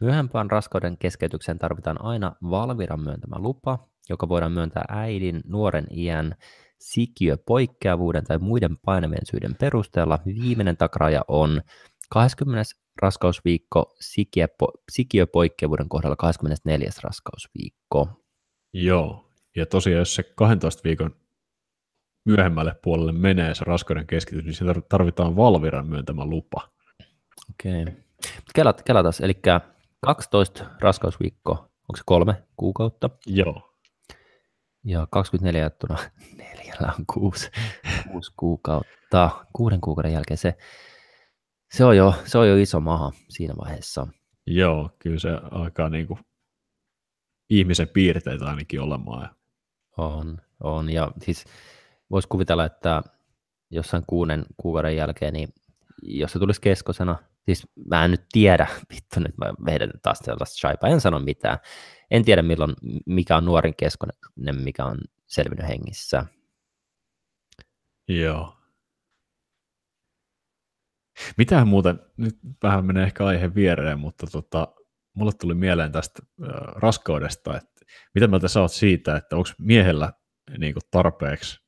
Myöhempään raskauden keskeytykseen tarvitaan aina Valviran myöntämä lupa, joka voidaan myöntää äidin, nuoren iän, sikiöpoikkeavuuden tai muiden painavien syiden perusteella. Viimeinen takaraja on 20. raskausviikko, sikiöpo, sikiöpoikkeavuuden kohdalla 24. raskausviikko. Joo, ja tosiaan jos se 12 viikon myöhemmälle puolelle menee se raskauden keskitys, niin siinä tarvitaan Valviran myöntämä lupa. Okei. Okay. Kelat, kelatas, eli 12 raskausviikko, onko se kolme kuukautta? Joo. Ja 24 jaettuna neljällä on kuusi, kuusi kuukautta. Kuuden kuukauden jälkeen se, se, on jo, se on jo iso maha siinä vaiheessa. Joo, kyllä se alkaa niin kuin ihmisen piirteitä ainakin olemaan. On, on. Ja siis voisi kuvitella, että jossain kuuden kuukauden jälkeen, niin jos se tulisi keskosena, siis mä en nyt tiedä, vittu nyt mä vedän taas sellaista shaipaa, en sano mitään. En tiedä milloin, mikä on nuorin keskonen, mikä on selvinnyt hengissä. Joo. Mitähän muuten, nyt vähän menee ehkä aihe viereen, mutta tota, mulle tuli mieleen tästä äh, raskaudesta, että mitä mieltä sä oot siitä, että onko miehellä niin tarpeeksi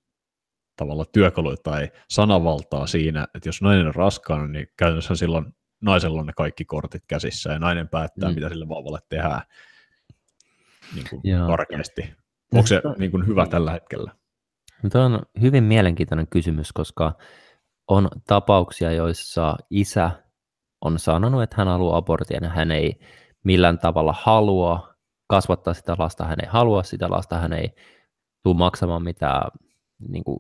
tavalla työkaluja tai sanavaltaa siinä, että jos nainen on raskaana, niin käytännössä silloin naisella on ne kaikki kortit käsissä ja nainen päättää, mm. mitä sille vauvalle tehdään niin kuin karkeasti. Onko se niin kuin hyvä tällä hetkellä? No, Tuo on hyvin mielenkiintoinen kysymys, koska on tapauksia, joissa isä on sanonut, että hän haluaa abortin ja hän ei millään tavalla halua kasvattaa sitä lasta, hän ei halua sitä lasta, hän ei tule maksamaan mitään niin kuin,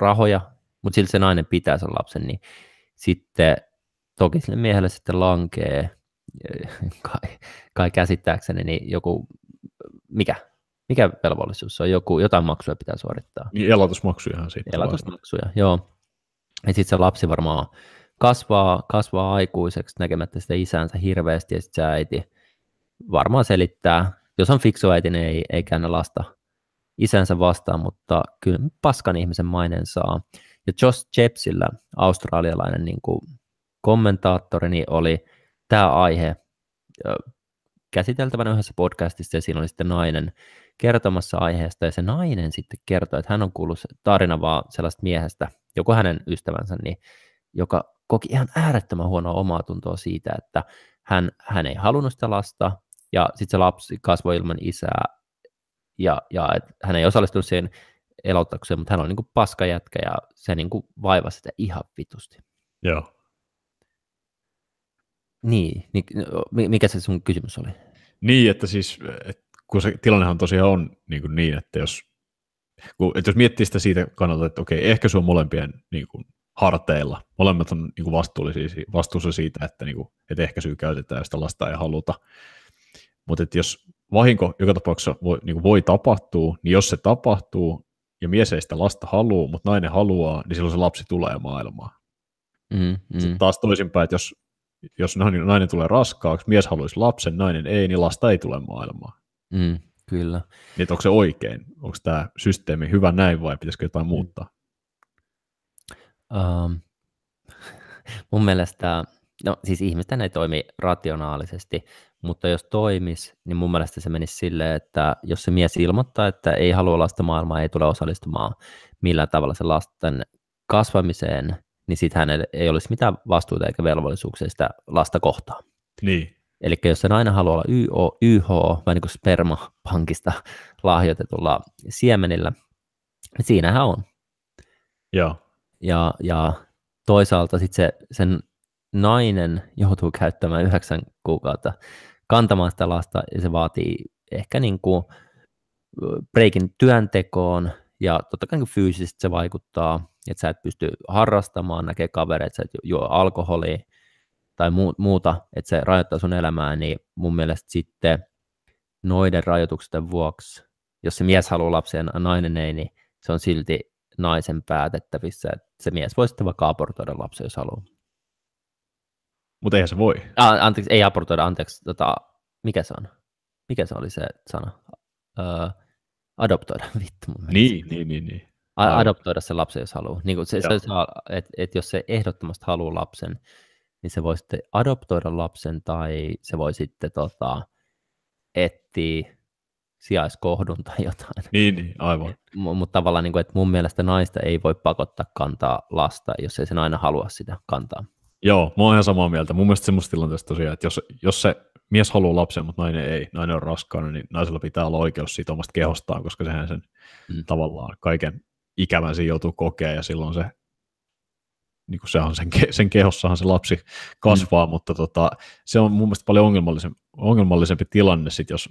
rahoja, mutta silti se nainen pitää sen lapsen, niin sitten toki sille miehelle sitten lankee, kai, kai käsittääkseni, niin joku, mikä, mikä velvollisuus se on, joku, jotain maksuja pitää suorittaa. Niin elatusmaksuja sitten. Elatusmaksuja, joo. Ja sitten se lapsi varmaan kasvaa, kasvaa aikuiseksi näkemättä sitä isänsä hirveästi, ja sitten se äiti varmaan selittää, jos on fiksu äiti, niin ei, ei käännä lasta isänsä vastaan, mutta kyllä paskan ihmisen mainen saa. Ja Josh Jepsillä, australialainen niin kuin kommentaattori, niin oli tämä aihe käsiteltävänä yhdessä podcastissa, ja siinä oli sitten nainen kertomassa aiheesta, ja se nainen sitten kertoi, että hän on kuullut tarina vaan sellaista miehestä, joko hänen ystävänsä, niin, joka koki ihan äärettömän huonoa omaa tuntoa siitä, että hän, hän ei halunnut sitä lasta, ja sitten se lapsi kasvoi ilman isää, ja, ja et hän ei osallistunut siihen elottaukseen, mutta hän on niin kuin paskajätkä, ja se niin kuin vaivasi sitä ihan vitusti. Joo. Niin, niin, mikä se sun kysymys oli? Niin, että siis, että kun se tilannehan tosiaan on niin, kuin niin että jos, kun, että jos miettii sitä siitä kannalta, että okei, ehkä se on molempien niin kuin, harteilla, molemmat on niin kuin vastuullisia, vastuussa siitä, että, niin kuin, että ehkäisyä käytetään sitä lasta ei haluta, mutta että jos vahinko joka tapauksessa voi, niin voi tapahtua, niin jos se tapahtuu ja mies ei sitä lasta halua, mutta nainen haluaa, niin silloin se lapsi tulee maailmaan. Mm, mm. Sitten taas toisinpäin, että jos jos nainen tulee raskaaksi, mies haluaisi lapsen, nainen ei, niin lasta ei tule maailmaan. Mm, kyllä. Niin onko se oikein? Onko tämä systeemi hyvä näin vai pitäisikö jotain muuttaa? Um, mun mielestä, no siis ihmisten ei toimi rationaalisesti, mutta jos toimis, niin mun mielestä se menisi silleen, että jos se mies ilmoittaa, että ei halua lasta maailmaa, ei tule osallistumaan millään tavalla se lasten kasvamiseen, niin sitten hänellä ei olisi mitään vastuuta eikä velvollisuuksia sitä lasta kohtaan. Niin. Eli jos se aina haluaa olla YO, YH, vai niin kuin spermapankista lahjoitetulla siemenillä, niin siinähän on. Joo. Ja, ja toisaalta sitten se, sen nainen joutuu käyttämään yhdeksän kuukautta kantamaan sitä lasta, ja se vaatii ehkä niin kuin breikin työntekoon, ja totta kai niin fyysisesti se vaikuttaa, että sä et pysty harrastamaan, näkee kavereita, sä et juo alkoholia tai muuta, että se rajoittaa sun elämää, niin mun mielestä sitten noiden rajoitusten vuoksi, jos se mies haluaa lapsia ja nainen ei, niin se on silti naisen päätettävissä, että se mies voi sitten vaikka abortoida lapsen, jos haluaa. Mutta eihän se voi. A, anteeksi, ei abortoida, anteeksi, tota, mikä se on? Mikä se oli se sana? Öö, adoptoida, vittu mun Niin, niin, niin, niin. A- adoptoida se lapsen, jos haluaa. Niin kuin se, se saa, että et jos se ehdottomasti haluaa lapsen, niin se voi sitten adoptoida lapsen tai se voi sitten tota, etsiä sijaiskohdun tai jotain. Niin, niin aivan. M- mutta tavallaan, niin kuin, että mun mielestä naista ei voi pakottaa kantaa lasta, jos ei sen aina halua sitä kantaa. Joo, mä oon ihan samaa mieltä. Mun mielestä semmoista tilanteesta tosiaan, että jos, jos se mies haluaa lapsen, mutta nainen ei, nainen on raskaana, niin naisella pitää olla oikeus siitä omasta kehostaan, koska sehän sen mm. tavallaan kaiken ikävän siinä joutuu kokea ja silloin se, niin kuin se on sen, sen kehossahan se lapsi kasvaa, mm. mutta tota, se on mun mielestä paljon ongelmallisempi, ongelmallisempi tilanne sit, jos,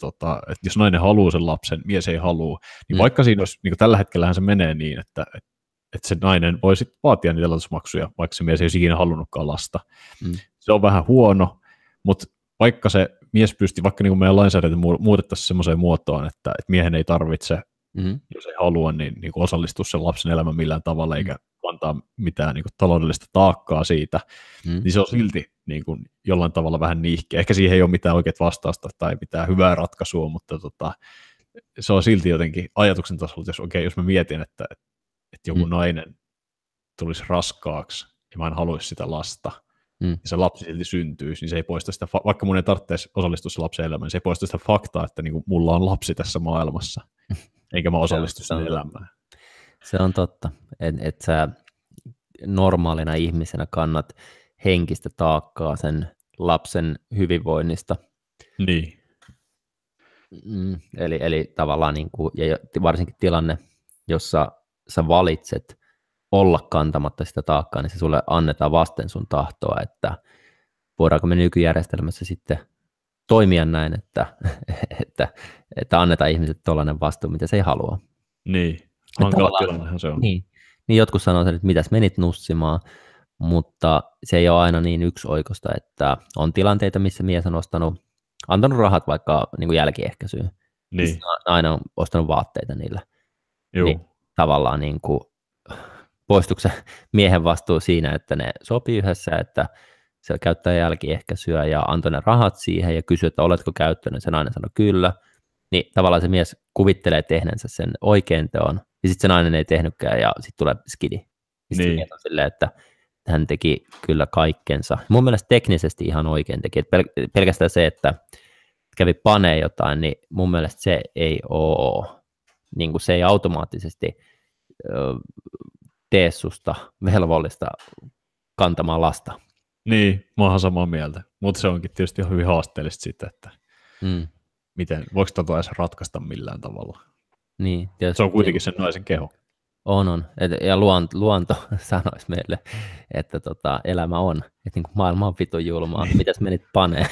tota, että jos nainen haluaa sen lapsen, mies ei halua, niin mm. vaikka siinä olisi, niin kuin tällä hetkellähän se menee niin, että, että että se nainen voi sitten vaatia niitä elatusmaksuja, vaikka se mies ei olisi ikinä halunnutkaan lasta. Mm. Se on vähän huono, mutta vaikka se mies pystyy, vaikka niin kuin meidän lainsäädäntö muutettaisiin semmoiseen muotoon, että, että miehen ei tarvitse mm-hmm. jos ei halua, niin, niin kuin osallistua sen lapsen elämään millään tavalla, eikä antaa mitään niin kuin taloudellista taakkaa siitä, mm-hmm. niin se on silti niin kuin jollain tavalla vähän niihkeä. Ehkä siihen ei ole mitään oikeat vastausta tai mitään hyvää ratkaisua, mutta tota, se on silti jotenkin ajatuksen tasolla, jos, okay, jos mä mietin, että, että joku mm. nainen tulisi raskaaksi ja mä en haluaisi sitä lasta, mm. ja se lapsi silti syntyisi, niin se ei poista sitä, vaikka mun ei tarvitse osallistua se lapsen elämään, niin se ei poista sitä faktaa, että niin kuin mulla on lapsi tässä maailmassa. eikä mä osallistu sen elämään. Se on totta, että et sä normaalina ihmisenä kannat henkistä taakkaa sen lapsen hyvinvoinnista. Niin. Mm, eli, eli tavallaan, niin kuin, ja varsinkin tilanne, jossa sä valitset olla kantamatta sitä taakkaa, niin se sulle annetaan vasten sun tahtoa, että voidaanko me nykyjärjestelmässä sitten toimia näin, että, että, että annetaan ihmisille tuollainen vastuu, mitä se ei halua. Niin, hankala tilannehan se on. Niin, niin jotkut sanoo sen, että mitäs menit nussimaan, mutta se ei ole aina niin yksioikosta, että on tilanteita, missä mies on ostanut, antanut rahat vaikka niin kuin jälkiehkäisyyn. Niin. Aina on ostanut vaatteita niillä. Joo. Niin, tavallaan niin kuin, poistuuko se miehen vastuu siinä, että ne sopii yhdessä, että se käyttää jälkiehkäisyä ja antoi ne rahat siihen ja kysyi, että oletko käyttänyt, se nainen sanoi kyllä, niin tavallaan se mies kuvittelee tehneensä sen oikein teon, ja sitten se nainen ei tehnytkään, ja sitten tulee skidi. Niin. niin. Silleen, että hän teki kyllä kaikkensa. Mun mielestä teknisesti ihan oikein teki. Et pel- pelkästään se, että kävi panee jotain, niin mun mielestä se ei ole, niin kuin se ei automaattisesti ö, tee susta velvollista kantamaan lasta. Niin, mä oon samaa mieltä, mutta se onkin tietysti hyvin haasteellista sitten, että mm. miten, voiko tota edes ratkaista millään tavalla. Niin, tietysti, se on kuitenkin sen naisen keho. On, on. Et, ja luonto, luonto sanoisi meille, että tota, elämä on. Että niin maailma on vitun julmaa. Niin. Mitäs menit panee?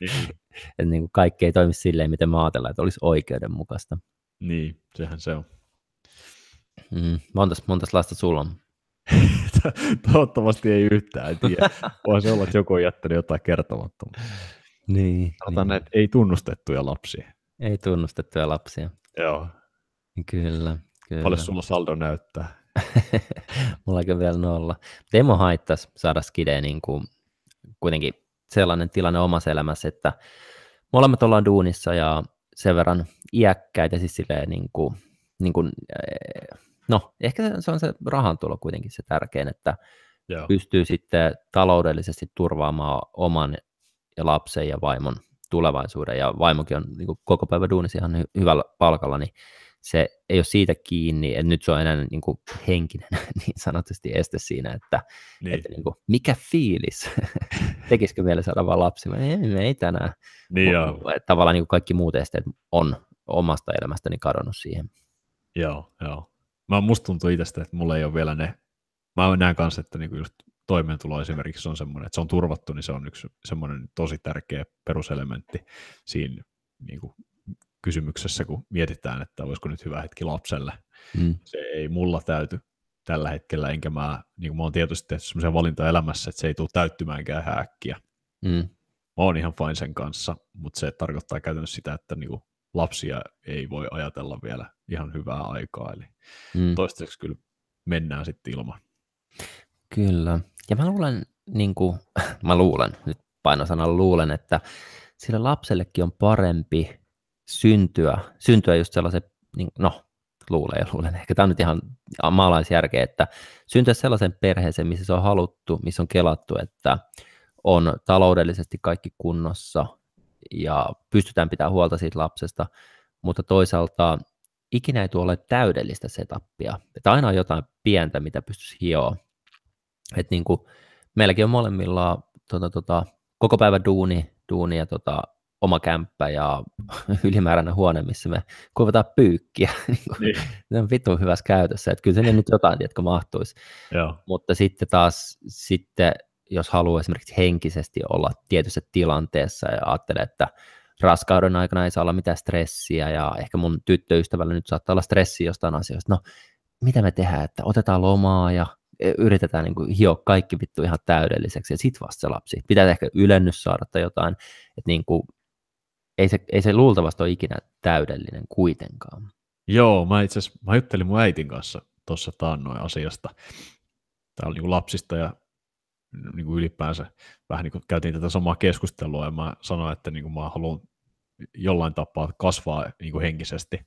niin. että niin kuin kaikki ei toimi silleen, miten mä ajatellaan, että olisi oikeudenmukaista. Niin, sehän se on. Mm, montas, montas lasta sulla on? Toivottavasti ei yhtään, tiedä. Voisi olla, että joku on jättänyt jotain kertomatta. Niin. Sanotaan niin. näitä ei tunnustettuja lapsia. Ei tunnustettuja lapsia. Joo. Kyllä. Kyllä. Paljon sulla saldo näyttää? Mulla vielä nolla. Demo haittaisi saada skideen niin kuin, kuitenkin sellainen tilanne omassa elämässä, että molemmat ollaan duunissa ja sen verran iäkkäitä, siis silleen niin kuin, niin kuin, eh, no ehkä se on se rahantulo kuitenkin se tärkein, että Joo. pystyy sitten taloudellisesti turvaamaan oman ja lapsen ja vaimon tulevaisuuden, ja vaimokin on niin kuin koko päivä duunissa ihan hyvällä palkalla, niin se ei ole siitä kiinni, että nyt se on enää niin kuin henkinen niin sanotusti este siinä, että, niin. että niin kuin, mikä fiilis, tekisikö vielä saada vaan lapsi, ei, ei tänään. Niin Tavallaan niin kuin kaikki muut esteet on omasta elämästäni kadonnut siihen. Joo, joo. Mä musta tuntuu itsestä, että mulla ei ole vielä ne, mä näen kanssa, että niin kuin just toimeentulo esimerkiksi on semmoinen, että se on turvattu, niin se on yksi semmoinen tosi tärkeä peruselementti siinä niin kuin kysymyksessä, kun mietitään, että olisiko nyt hyvä hetki lapselle. Mm. Se ei mulla täyty tällä hetkellä, enkä mä, niin kuin mä oon tietysti tehty sellaisia valintoja elämässä, että se ei tule täyttymäänkään häkkiä. Mm. Mä oon ihan fine sen kanssa, mutta se tarkoittaa käytännössä sitä, että niin kuin lapsia ei voi ajatella vielä ihan hyvää aikaa, eli mm. toistaiseksi kyllä mennään sitten ilman. Kyllä, ja mä luulen, niin kuin, mä luulen, nyt painosanan luulen, että sille lapsellekin on parempi syntyä, syntyä just sellaisen, niin, no luulen ja luulen, ehkä tämä on nyt ihan maalaisjärkeä, että syntyä sellaisen perheeseen, missä se on haluttu, missä on kelattu, että on taloudellisesti kaikki kunnossa ja pystytään pitämään huolta siitä lapsesta, mutta toisaalta ikinä ei tule ole täydellistä setupia. Että aina on jotain pientä, mitä pystyisi hioa. Et niin kuin, meilläkin on molemmilla tota, tota, koko päivä duuni, duuni ja tota, oma kämppä ja ylimääräinen huone, missä me kuvataan pyykkiä. niin. ne on vitun hyvässä käytössä, että kyllä se nyt jotain, tiedätkö, mahtuisi. Joo. Mutta sitten taas, sitten, jos haluaa esimerkiksi henkisesti olla tietyssä tilanteessa ja ajattelee, että raskauden aikana ei saa olla mitään stressiä ja ehkä mun tyttöystävällä nyt saattaa olla stressi jostain asioista. No, mitä me tehdään, että otetaan lomaa ja yritetään niin kuin hioa kaikki vittu ihan täydelliseksi ja sit vasta se lapsi. Pitää ehkä ylennys saada tai jotain, että niin kuin ei se, ei se luultavasti ole ikinä täydellinen kuitenkaan. Joo, mä itse asiassa, mä juttelin mun äitin kanssa tuossa taannoin asiasta. Tämä oli niin lapsista ja niin kuin ylipäänsä vähän niin kuin käytiin tätä samaa keskustelua ja mä sanoin, että niin kuin mä haluan jollain tapaa kasvaa niin kuin henkisesti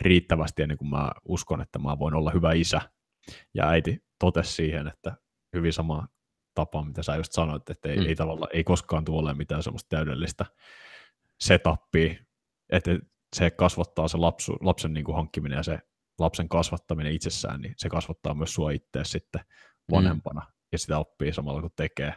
riittävästi ennen kuin mä uskon, että mä voin olla hyvä isä. Ja äiti totesi siihen, että hyvin sama tapa, mitä sä just sanoit, että ei, mm. ei, tavalla, ei koskaan tule mitään semmoista täydellistä setappi, että se kasvattaa se lapsu, lapsen niin kuin hankkiminen ja se lapsen kasvattaminen itsessään, niin se kasvattaa myös sua itseä sitten vanhempana, mm. ja sitä oppii samalla kun tekee.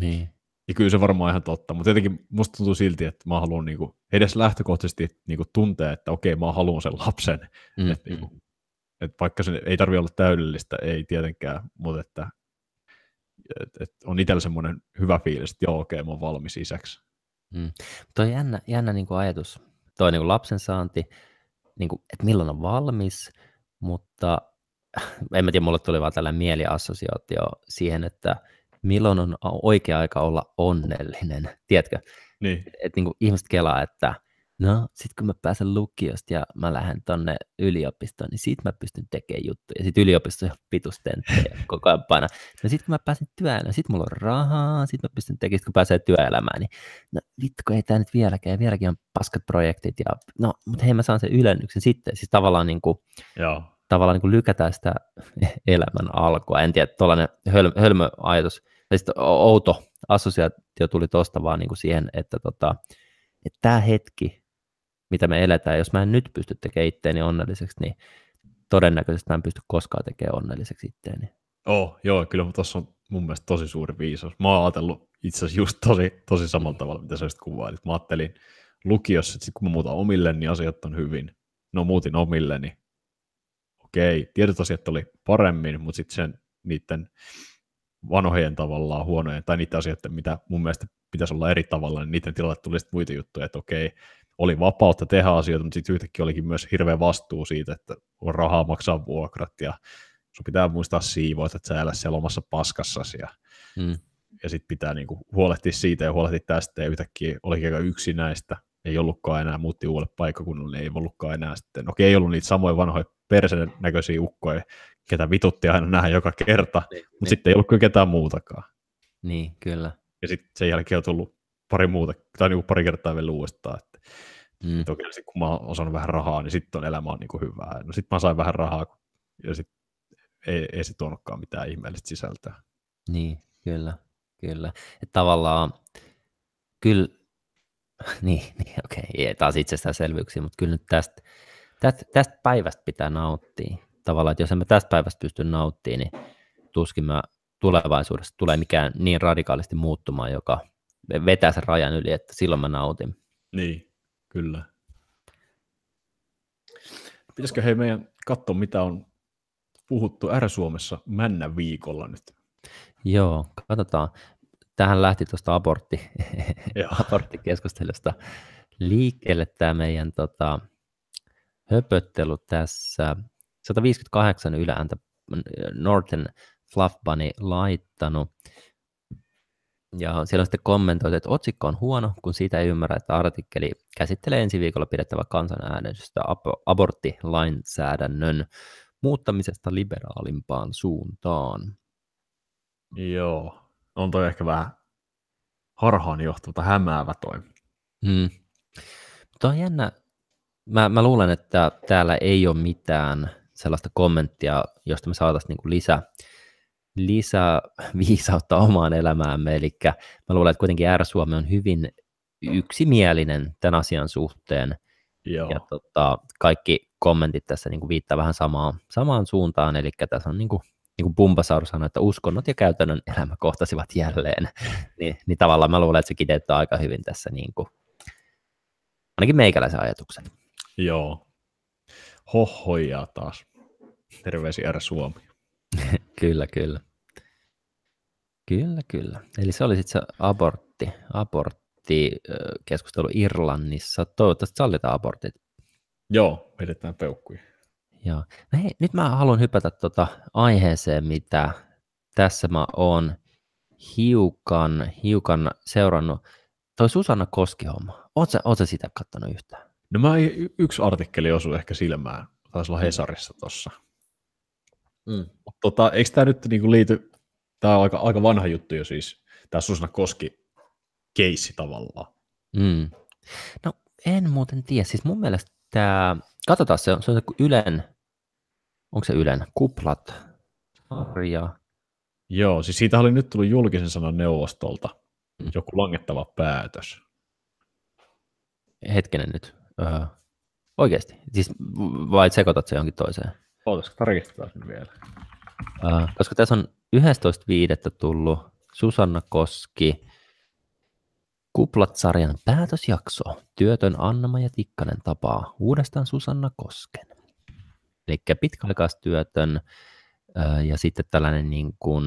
Niin. Ja kyllä se varmaan ihan totta, mutta jotenkin musta tuntuu silti, että mä haluan niinku, edes lähtökohtaisesti niinku tuntea, että okei, mä haluan sen lapsen. Mm, että niinku, mm. et vaikka se ei tarvitse olla täydellistä, ei tietenkään, mutta että et, et on itsellä semmoinen hyvä fiilis, että joo, okei, mä oon valmis isäksi. Mm. Tuo on jännä, jännä niin kuin ajatus, tuo niin kuin lapsen saanti, niin kuin, että milloin on valmis, mutta en mä tiedä, mulle tuli vaan tällainen mieliassosiaatio siihen, että milloin on oikea aika olla onnellinen, tiedätkö? Niin. Että et, niin kuin ihmiset kelaa, että no sit kun mä pääsen lukiosta ja mä lähden tonne yliopistoon, niin sit mä pystyn tekemään juttuja. Ja sit yliopisto on pitustenttejä koko ajan paina. No sit kun mä pääsen työelämään, sit mulla on rahaa, sit mä pystyn tekemään, sit kun pääsee työelämään, niin no vittu, ei tää nyt vieläkään, vieläkin on paskat projektit, ja no, mutta hei mä saan sen ylennyksen sitten. Siis tavallaan niin kuin, Joo. tavallaan niin kuin lykätään sitä elämän alkua. En tiedä, tuollainen höl, hölmö ajatus, tai sitten outo assosiaatio tuli tuosta vaan niin kuin siihen, että, tota, että tämä hetki, mitä me eletään, jos mä en nyt pysty tekemään itteeni onnelliseksi, niin todennäköisesti mä en pysty koskaan tekemään onnelliseksi itteeni. Oh, joo, kyllä tuossa on mun mielestä tosi suuri viisaus. Mä oon ajatellut itse asiassa just tosi, tosi samalla tavalla, mitä sä just kuvailit. Mä ajattelin lukiossa, että sit kun mä muutan omille, niin asiat on hyvin. No muutin omille, niin okei, tietyt asiat oli paremmin, mutta sitten sen niiden vanhojen tavallaan huonojen, tai niiden asioiden, mitä mun mielestä pitäisi olla eri tavalla, niin niiden tilalle tuli sitten muita juttuja, että okei, oli vapautta tehdä asioita, mutta sitten yhtäkkiä olikin myös hirveä vastuu siitä, että on rahaa maksaa vuokrat ja sun pitää muistaa siivoa, että sä elä siellä omassa paskassasi ja, mm. ja sitten pitää niinku huolehtia siitä ja huolehtia tästä ja yhtäkkiä olikin aika yksinäistä, ei ollutkaan enää, muutti uudelle paikkakunnalle, ei ollutkaan enää sitten, okei ei ollut niitä samoja vanhoja perseen näköisiä ukkoja, ketä vitutti aina nähdä joka kerta, niin, mutta niin. sitten ei ollut kyllä ketään muutakaan. Niin, kyllä. Ja sitten sen jälkeen on tullut pari muuta, tai niin pari kertaa vielä uudestaan, mm. että okei, kun mä oon osannut vähän rahaa, niin sitten on elämä on niin kuin hyvää. No sitten mä sain vähän rahaa, ja sitten ei, ei se tuonutkaan mitään ihmeellistä sisältöä. Niin, kyllä, kyllä. Että tavallaan, kyllä, niin, niin okei, okay. taas itsestäänselvyyksiä, mutta kyllä nyt tästä, tästä, tästä päivästä pitää nauttia. Tavallaan, että jos emme tästä päivästä pysty nauttimaan, niin tuskin mä tulevaisuudessa tulee mikään niin radikaalisti muuttumaan, joka vetää sen rajan yli, että silloin mä nautin. Niin, kyllä. Pitäisikö hei meidän katsoa, mitä on puhuttu R-Suomessa männä viikolla nyt? Joo, katsotaan. Tähän lähti tuosta abortti, aborttikeskustelusta liikkeelle tämä meidän tota, höpöttely tässä. 158 ylääntä Northern Fluff Bunny laittanut. Ja siellä on sitten kommentoitu, että otsikko on huono, kun siitä ei ymmärrä, että artikkeli käsittelee ensi viikolla pidettävä kansanäänestystä aborttilainsäädännön muuttamisesta liberaalimpaan suuntaan. Joo, on toi ehkä vähän harhaan johtuva, hämäävä toi. Hmm. Tuo on jännä. Mä, mä luulen, että täällä ei ole mitään sellaista kommenttia, josta me saataisiin niinku lisää, lisää viisautta omaan elämäämme. Eli mä luulen, että kuitenkin R-Suomi on hyvin yksimielinen tämän asian suhteen. Joo. Ja tota, kaikki kommentit tässä niin kuin viittaa vähän samaan, samaan suuntaan, eli tässä on niin kuin, niin kuin Bumbasaur sanoi, että uskonnot ja käytännön elämä kohtasivat jälleen, niin, niin tavallaan mä luulen, että se kiteyttää aika hyvin tässä niin kuin, ainakin meikäläisen ajatukset. Joo. Hohoja taas. Terveisiä R Suomi. kyllä, kyllä. Kyllä, kyllä. Eli se oli sitten se abortti, abortti keskustelu Irlannissa. Toivottavasti sallitaan abortit Joo, vedetään peukkuja. Joo. No hei, nyt mä haluan hypätä tuota aiheeseen, mitä tässä mä oon hiukan, hiukan seurannut. Toi Susanna Koski-homma, ootko, ootko sitä katsonut yhtään? No mä yksi artikkeli osui ehkä silmään, taisi olla. Hesarissa tuossa. Mm. Tota, eikö tämä nyt niinku liity, tämä on aika, aika vanha juttu jo siis, tämä Susanna Koski keissi tavallaan. Mm. No en muuten tiedä, siis mun mielestä tämä, katsotaan se, se on se Ylen, onko se Ylen, kuplat, sarja. Joo, siis siitä oli nyt tullut julkisen sanan neuvostolta mm. joku langettava päätös. Hetkinen nyt. Öö, oikeasti? Siis vai sekoitat se jonkin toiseen? Ootas, tarkistetaan sen vielä. Öö, koska tässä on 11.5. tullut Susanna Koski, Kuplat-sarjan päätösjakso. Työtön Anna ja Tikkanen tapaa uudestaan Susanna Kosken. Eli pitkäaikaistyötön ja sitten tällainen niin kuin,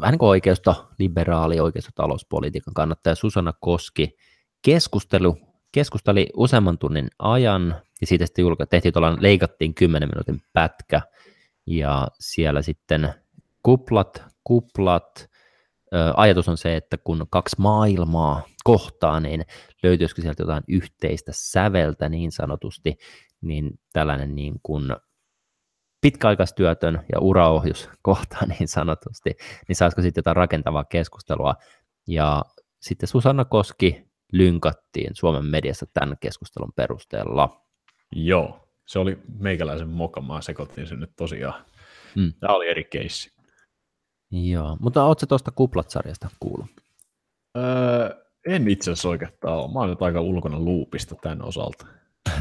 vähän niin kuin oikeisto, liberaali oikeisto talouspolitiikan kannattaja Susanna Koski keskustelu, keskusteli useamman tunnin ajan ja siitä sitten julka, tehtiin tuolla, leikattiin 10 minuutin pätkä ja siellä sitten kuplat, kuplat, ajatus on se, että kun kaksi maailmaa kohtaa, niin löytyisikö sieltä jotain yhteistä säveltä niin sanotusti, niin tällainen niin kuin pitkäaikaistyötön ja uraohjus kohtaa niin sanotusti, niin saisiko sitten jotain rakentavaa keskustelua. Ja sitten Susanna Koski lynkattiin Suomen mediassa tämän keskustelun perusteella. Joo, Se oli meikäläisen moka, mä sekoittiin sen nyt tosiaan. Mm. Tämä oli eri keissi. Joo, mutta ootko tuosta Kuplat-sarjasta kuullut? Öö, en itse asiassa oikeastaan ole. Mä oon nyt aika ulkona luupista tämän osalta.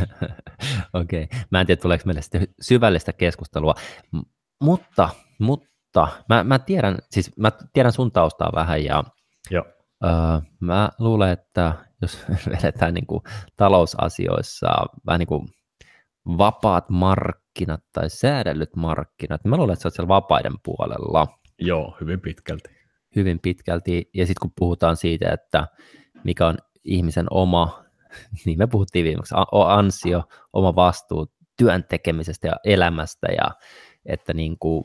Okei. Okay. Mä en tiedä, tuleeko meille sitten syvällistä keskustelua, M- mutta, mutta mä, mä, tiedän, siis mä tiedän sun taustaa vähän ja Joo. Öö, mä luulen, että jos vedetään niin kuin talousasioissa vähän niin kuin vapaat markkinat tai säädellyt markkinat, niin mä luulen, että sä oot siellä vapaiden puolella Joo, hyvin pitkälti. hyvin pitkälti. Ja sitten kun puhutaan siitä, että mikä on ihmisen oma, niin me puhuttiin viimeksi, ansio, oma vastuu työn tekemisestä ja elämästä ja että niin kuin,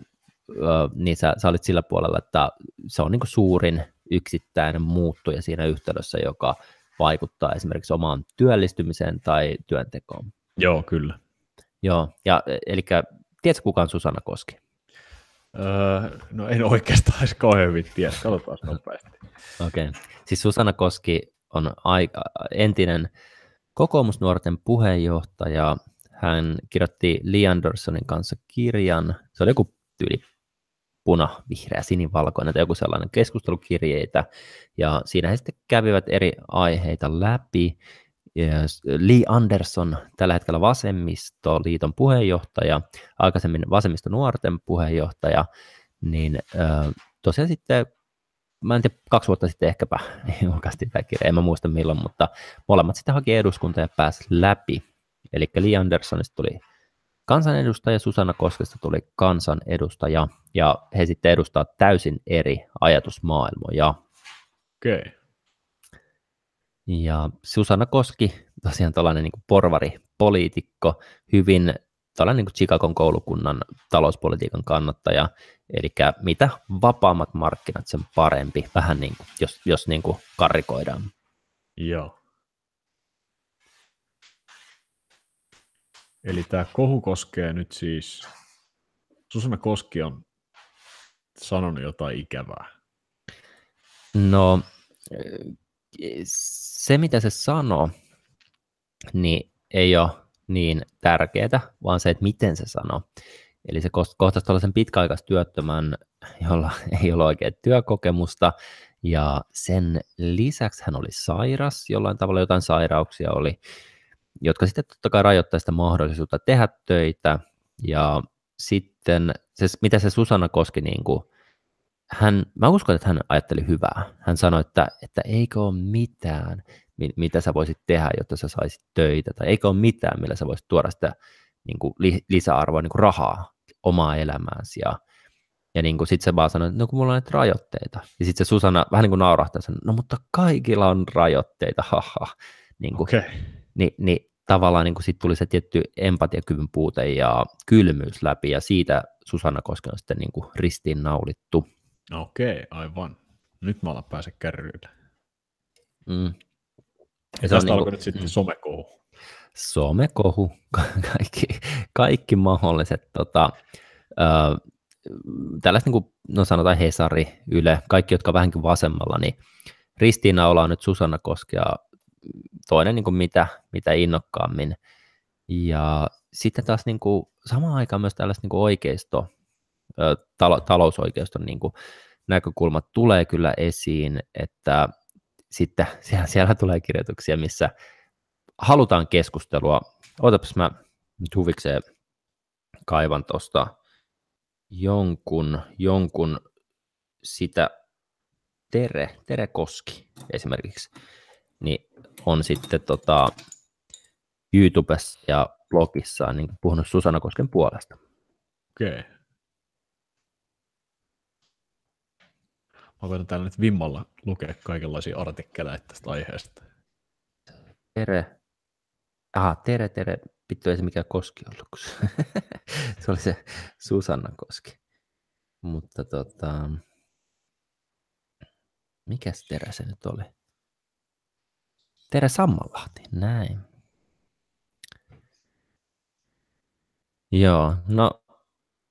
niin sä, sä olit sillä puolella, että se on niin kuin suurin yksittäinen muuttuja siinä yhtälössä, joka vaikuttaa esimerkiksi omaan työllistymiseen tai työntekoon. Joo, kyllä. Joo, ja eli tiedätkö kuka on Susanna Koski? Öö, no en oikeastaan edes kauhean hyvin tiedä. Katsotaan nopeasti. Okei. Okay. Siis Susanna Koski on aika, entinen kokoomusnuorten puheenjohtaja. Hän kirjoitti Lee Andersonin kanssa kirjan. Se oli joku tyyli puna, vihreä, sinivalkoinen tai joku sellainen keskustelukirjeitä. Ja siinä he sitten kävivät eri aiheita läpi. Lee Anderson, tällä hetkellä vasemmistoliiton puheenjohtaja, aikaisemmin vasemmistonuorten puheenjohtaja, niin tosiaan sitten mä en tiedä, kaksi vuotta sitten ehkäpä julkaistiin tämä kirja, en mä muista milloin, mutta molemmat sitten haki eduskunta ja pääsi läpi. Eli Li Anderssonista tuli kansanedustaja, Susanna Koskesta tuli kansanedustaja, ja he sitten edustaa täysin eri ajatusmaailmoja. Okei. Okay. Ja Susanna Koski, tosiaan tällainen niin porvari poliitikko, hyvin tällainen niin Chicagon koulukunnan talouspolitiikan kannattaja, eli mitä vapaammat markkinat, sen parempi, vähän niin kuin, jos, jos niin kuin karikoidaan. Joo. Eli tämä kohu koskee nyt siis, Susanna Koski on sanonut jotain ikävää. No, se mitä se sanoo, niin ei ole niin tärkeää, vaan se, että miten se sanoo. Eli se kohtasi tällaisen pitkäaikaistyöttömän, jolla ei ole oikein työkokemusta, ja sen lisäksi hän oli sairas, jollain tavalla jotain sairauksia oli, jotka sitten totta kai rajoittaa sitä mahdollisuutta tehdä töitä, ja sitten se, mitä se Susanna koski, niin kuin, hän, mä uskon, että hän ajatteli hyvää. Hän sanoi, että, että eikö ole mitään, mitä sä voisit tehdä, jotta sä saisit töitä, tai eikö ole mitään, millä sä voisit tuoda sitä niin kuin lisäarvoa, niin kuin rahaa omaa elämäänsä. Ja, ja niin sitten se vaan sanoi, että no kun mulla on näitä rajoitteita. Ja sitten se Susanna vähän niin kuin naurahtaa, sanoi, no mutta kaikilla on rajoitteita, haha. Niin kuin, okay. niin, niin tavallaan niin sitten tuli se tietty empatiakyvyn puute ja kylmyys läpi, ja siitä Susanna Koske on sitten niin kuin ristiinnaulittu. Okei, aivan. Nyt mä alan pääse kärryille. Mm. Ja tästä niin alkoi nyt sitten mm. somekohu. Somekohu, kaikki, kaikki mahdolliset tota, äh, tällaiset, niin kuin, no sanotaan Hesari, Yle, kaikki, jotka vähänkin vasemmalla, niin ristiinnaula on nyt Susanna Koskea toinen niin kuin mitä, mitä innokkaammin. Ja sitten taas niin kuin, samaan aikaan myös tällaista niin oikeisto, talo, talousoikeiston niin kuin, näkökulmat tulee kyllä esiin, että sitten siellä, siellä tulee kirjoituksia, missä halutaan keskustelua. Otapas mä nyt huvikseen kaivan tuosta jonkun, jonkun sitä Tere, Tere Koski esimerkiksi, niin on sitten tota, YouTubessa ja blogissa niin puhunut Susanna Kosken puolesta. Okei. Okay. Mä koitan täällä nyt vimmalla lukea kaikenlaisia artikkeleja tästä aiheesta. Tere. Aha, Tere, Tere. Vittu ei se mikään Koski ollut, kun se, oli se Susanna Koski. Mutta tota, mikäs Tere se nyt oli? Tere Sammalahti, näin. Joo, no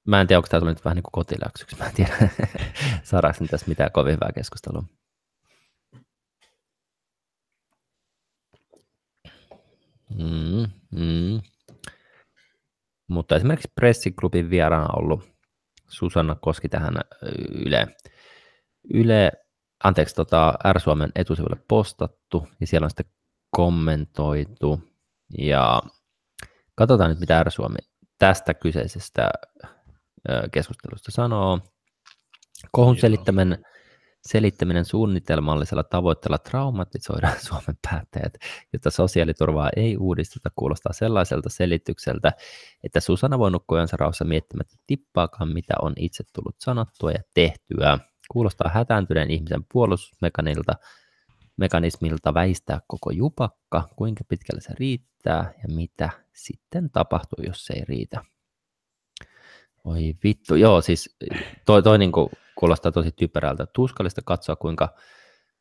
mä en tiedä, onko tämä tullut nyt vähän niin kuin kotiläksyksi. Mä en tiedä, saadaanko tässä mitään kovin hyvää keskustelua. Mm, mm. Mutta esimerkiksi Pressiklubin vieraana ollut Susanna Koski tähän Yle, Yle anteeksi, tota, R-Suomen etusivulle postattu, ja siellä on sitten kommentoitu, ja katsotaan nyt, mitä R-Suomi tästä kyseisestä keskustelusta sanoo. Kohun selittäminen, selittäminen suunnitelmallisella tavoitteella traumatisoidaan Suomen päättäjät, jotta sosiaaliturvaa ei uudisteta, kuulostaa sellaiselta selitykseltä, että Susanna voi nukkua rauhassa miettimättä tippaakaan, mitä on itse tullut sanottua ja tehtyä. Kuulostaa hätääntyneen ihmisen puolustusmekanismilta mekanismilta väistää koko jupakka, kuinka pitkälle se riittää ja mitä sitten tapahtuu, jos se ei riitä. Oi vittu, joo, siis toi, toi niin kuulostaa tosi typerältä. Tuskallista katsoa, kuinka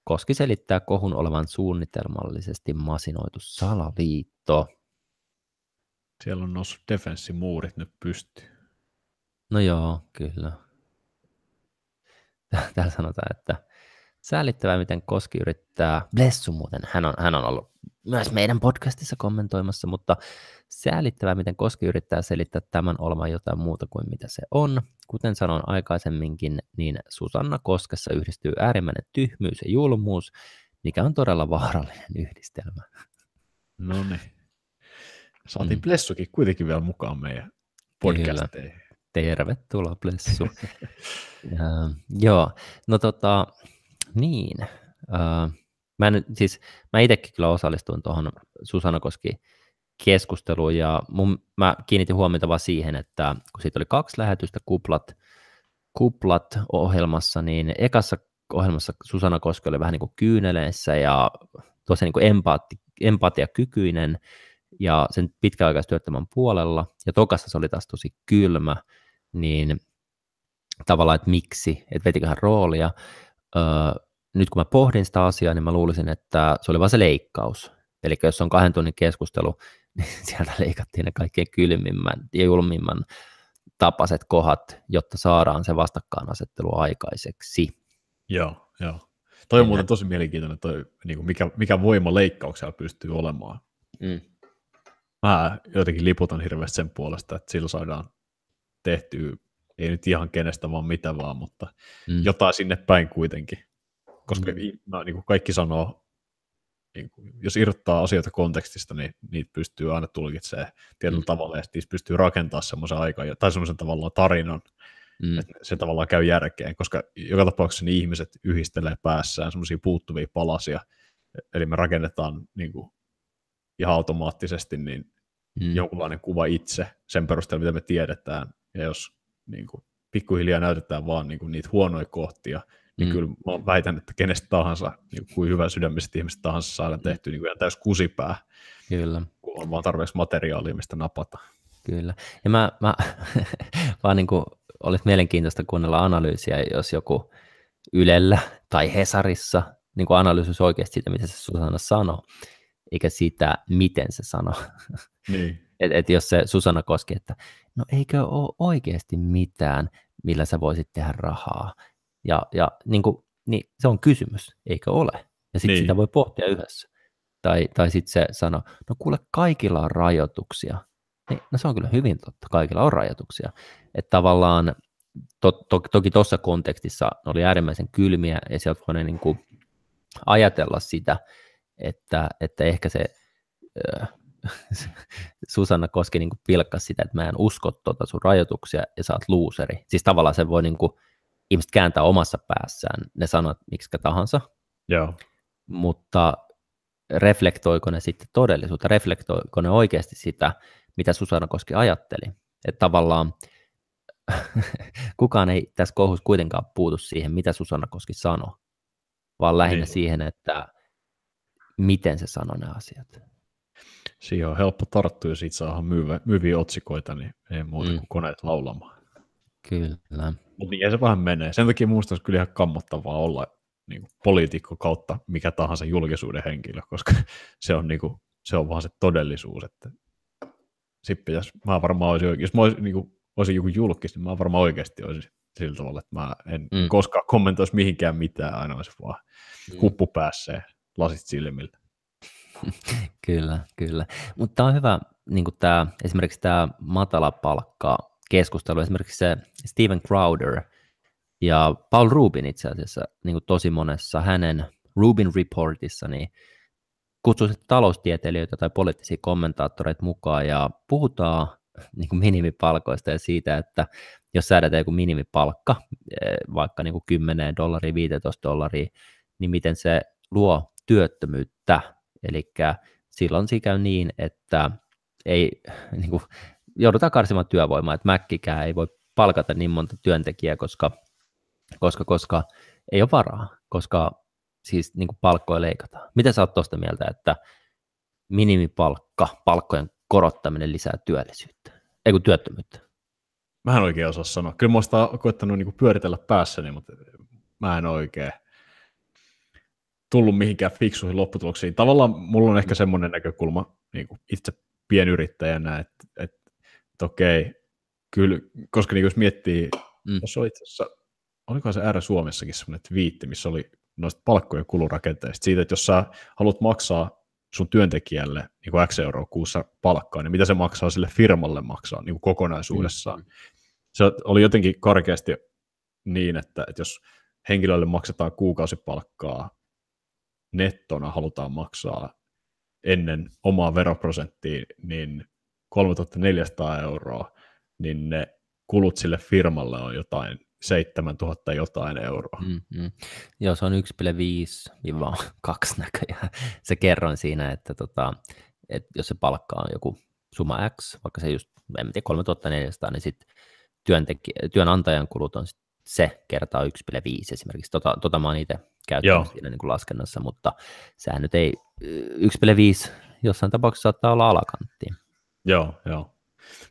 Koski selittää kohun olevan suunnitelmallisesti masinoitu salaliitto. Siellä on noussut defenssimuurit nyt pystyyn. No joo, kyllä. Täällä sanotaan, että säälittävää, miten Koski yrittää, Blessu muuten, hän on, hän on ollut myös meidän podcastissa kommentoimassa, mutta säälittävää, miten Koski yrittää selittää tämän olemaan jotain muuta kuin mitä se on. Kuten sanoin aikaisemminkin, niin Susanna Koskessa yhdistyy äärimmäinen tyhmyys ja julmuus, mikä on todella vaarallinen yhdistelmä. No niin. Saatiin mm. Blessukin kuitenkin vielä mukaan meidän podcasteihin. Tervetuloa Blessu. ja, joo, no tota, niin. Uh, mä, en, siis, mä itsekin kyllä osallistuin tuohon Susanna Koski keskusteluun ja mun, mä kiinnitin huomiota vaan siihen, että kun siitä oli kaksi lähetystä kuplat, kuplat ohjelmassa, niin ekassa ohjelmassa Susanna Koski oli vähän niin kuin kyyneleissä ja tosi niin kuin empaati, empatiakykyinen ja sen pitkäaikaistyöttömän puolella, ja tokassa se oli taas tosi kylmä, niin tavallaan, että miksi, että vetiköhän roolia. Öö, nyt kun mä pohdin sitä asiaa, niin mä luulisin, että se oli vain se leikkaus. Eli jos on kahden tunnin keskustelu, niin sieltä leikattiin ne kaikkein kylmimmän ja julmimman tapaset kohdat, jotta saadaan se vastakkainasettelu aikaiseksi. Joo, joo. Toi on muuten tosi mielenkiintoinen, toi, niin kuin mikä, mikä voima leikkauksella pystyy olemaan. Mm. Mä jotenkin liputan hirveästi sen puolesta, että sillä saadaan tehtyä, ei nyt ihan kenestä vaan mitä vaan, mutta mm. jotain sinne päin kuitenkin. Koska mm. no, niin kuin kaikki sanoo, niin kuin, jos irrottaa asioita kontekstista, niin niitä pystyy aina tulkitsemaan tietyllä mm. tavalla, ja niistä pystyy rakentamaan semmoisen aikaa, tai semmoisen tavallaan tarinan, mm. että se tavallaan käy järkeen, koska joka tapauksessa niin ihmiset yhdistelee päässään semmoisia puuttuvia palasia, eli me rakennetaan niin kuin, ihan automaattisesti niin mm. jonkunlainen kuva itse sen perusteella, mitä me tiedetään, ja jos niin kuin, pikkuhiljaa näytetään vaan niin kuin, niitä huonoja kohtia, niin mm. kyllä mä väitän, että kenestä tahansa, niin kuin hyvä sydämisestä ihmistä tahansa saadaan mm. tehty niin kuin täys kusipää, kyllä. kun on vaan tarpeeksi materiaalia, mistä napata. Kyllä, ja mä, mä vaan niin kuin, olisi mielenkiintoista kuunnella analyysiä, jos joku Ylellä tai Hesarissa niin kuin analysoisi oikeasti sitä, mitä se Susanna sanoo, eikä sitä, miten se sanoo. Niin. Et, et jos se Susanna koski, että no eikö ole oikeasti mitään, millä sä voisit tehdä rahaa. Ja, ja niin kuin, niin se on kysymys, eikö ole? Ja sitten niin. sitä voi pohtia yhdessä. Tai, tai sitten se sanoo, no kuule, kaikilla on rajoituksia. Niin, no se on kyllä hyvin totta, kaikilla on rajoituksia. Että tavallaan, to, to, toki tuossa kontekstissa oli äärimmäisen kylmiä, ja sieltä voi niin kuin ajatella sitä, että, että ehkä se Susanna Koski niin kuin pilkkasi sitä, että mä en usko tuota sun rajoituksia ja sä oot luuseri. Siis tavallaan se voi niin kuin, ihmiset kääntää omassa päässään ne sanat miksi tahansa, Joo. mutta reflektoiko ne sitten todellisuutta, reflektoiko ne oikeasti sitä, mitä Susanna Koski ajatteli. Että tavallaan kukaan ei tässä kohussa kuitenkaan puutu siihen, mitä Susanna Koski sanoi, vaan lähinnä niin. siihen, että miten se sanoi ne asiat siihen on helppo tarttua ja siitä saadaan myyvä, myyviä otsikoita, niin ei muuta mm. kuin koneet laulamaan. Kyllä. Mutta niin se vähän menee. Sen takia minusta olisi kyllä ihan kammottavaa olla niin kuin poliitikko kautta mikä tahansa julkisuuden henkilö, koska se on, niin kuin, se on vaan se todellisuus. Että sitten jos mä varmaan olisin, jos mä olisin, niin kuin, olisin joku julkis, niin mä varmaan oikeasti olisin sillä tavalla, että mä en mm. koskaan kommentoisi mihinkään mitään, aina olisi vaan mm. huppu päässä lasit silmillä. kyllä, kyllä. Mutta on hyvä, niin tämä, esimerkiksi tämä matalapalkka keskustelu, esimerkiksi se Steven Crowder ja Paul Rubin itse asiassa niin tosi monessa hänen Rubin Reportissa, niin kutsuisit taloustieteilijöitä tai poliittisia kommentaattoreita mukaan ja puhutaan niin minimipalkoista ja siitä, että jos säädetään joku minimipalkka, eh, vaikka niin kuin 10 dollaria, 15 dollaria, niin miten se luo työttömyyttä. Eli silloin se käy niin, että ei, niin kuin, joudutaan karsimaan työvoimaa, että Mäkkikään ei voi palkata niin monta työntekijää, koska, koska, koska ei ole varaa, koska siis niin kuin palkkoja leikataan. Mitä sä oot tuosta mieltä, että minimipalkka, palkkojen korottaminen lisää työllisyyttä, ei kun työttömyyttä? Mä en oikein osaa sanoa. Kyllä mä oon koettanut niin pyöritellä päässäni, mutta mä en oikein tullut mihinkään fiksuihin lopputuloksiin. Tavallaan mulla on ehkä semmoinen näkökulma niin kuin itse pienyrittäjänä, että, että, että okei, kyllä, koska niin jos miettii, mm. tuossa oli itse asiassa, olikohan se R Suomessakin semmoinen twiitti, missä oli noista palkkojen kulurakenteista, siitä, että jos sä haluat maksaa sun työntekijälle niin kuin X euroa kuussa palkkaa, niin mitä se maksaa sille firmalle maksaa niin kuin kokonaisuudessaan. Mm. Se oli jotenkin karkeasti niin, että, että jos henkilölle maksetaan kuukausipalkkaa nettona halutaan maksaa ennen omaa veroprosenttia niin 3400 euroa, niin ne kulut sille firmalle on jotain 7000 jotain euroa. Mm-hmm. Joo, se on 1,5-2 näköjään. Se kerroin siinä, että, tota, että jos se palkka on joku summa X, vaikka se just, en tiedä, 3400, niin sitten työnantajan kulut on sit se kertaa 1,5 esimerkiksi. Tota, tota mä oon itse käyttänyt Joo. siinä niin kuin laskennassa, mutta sehän nyt ei, 1,5 jossain tapauksessa saattaa olla alakanttiin. Joo, joo.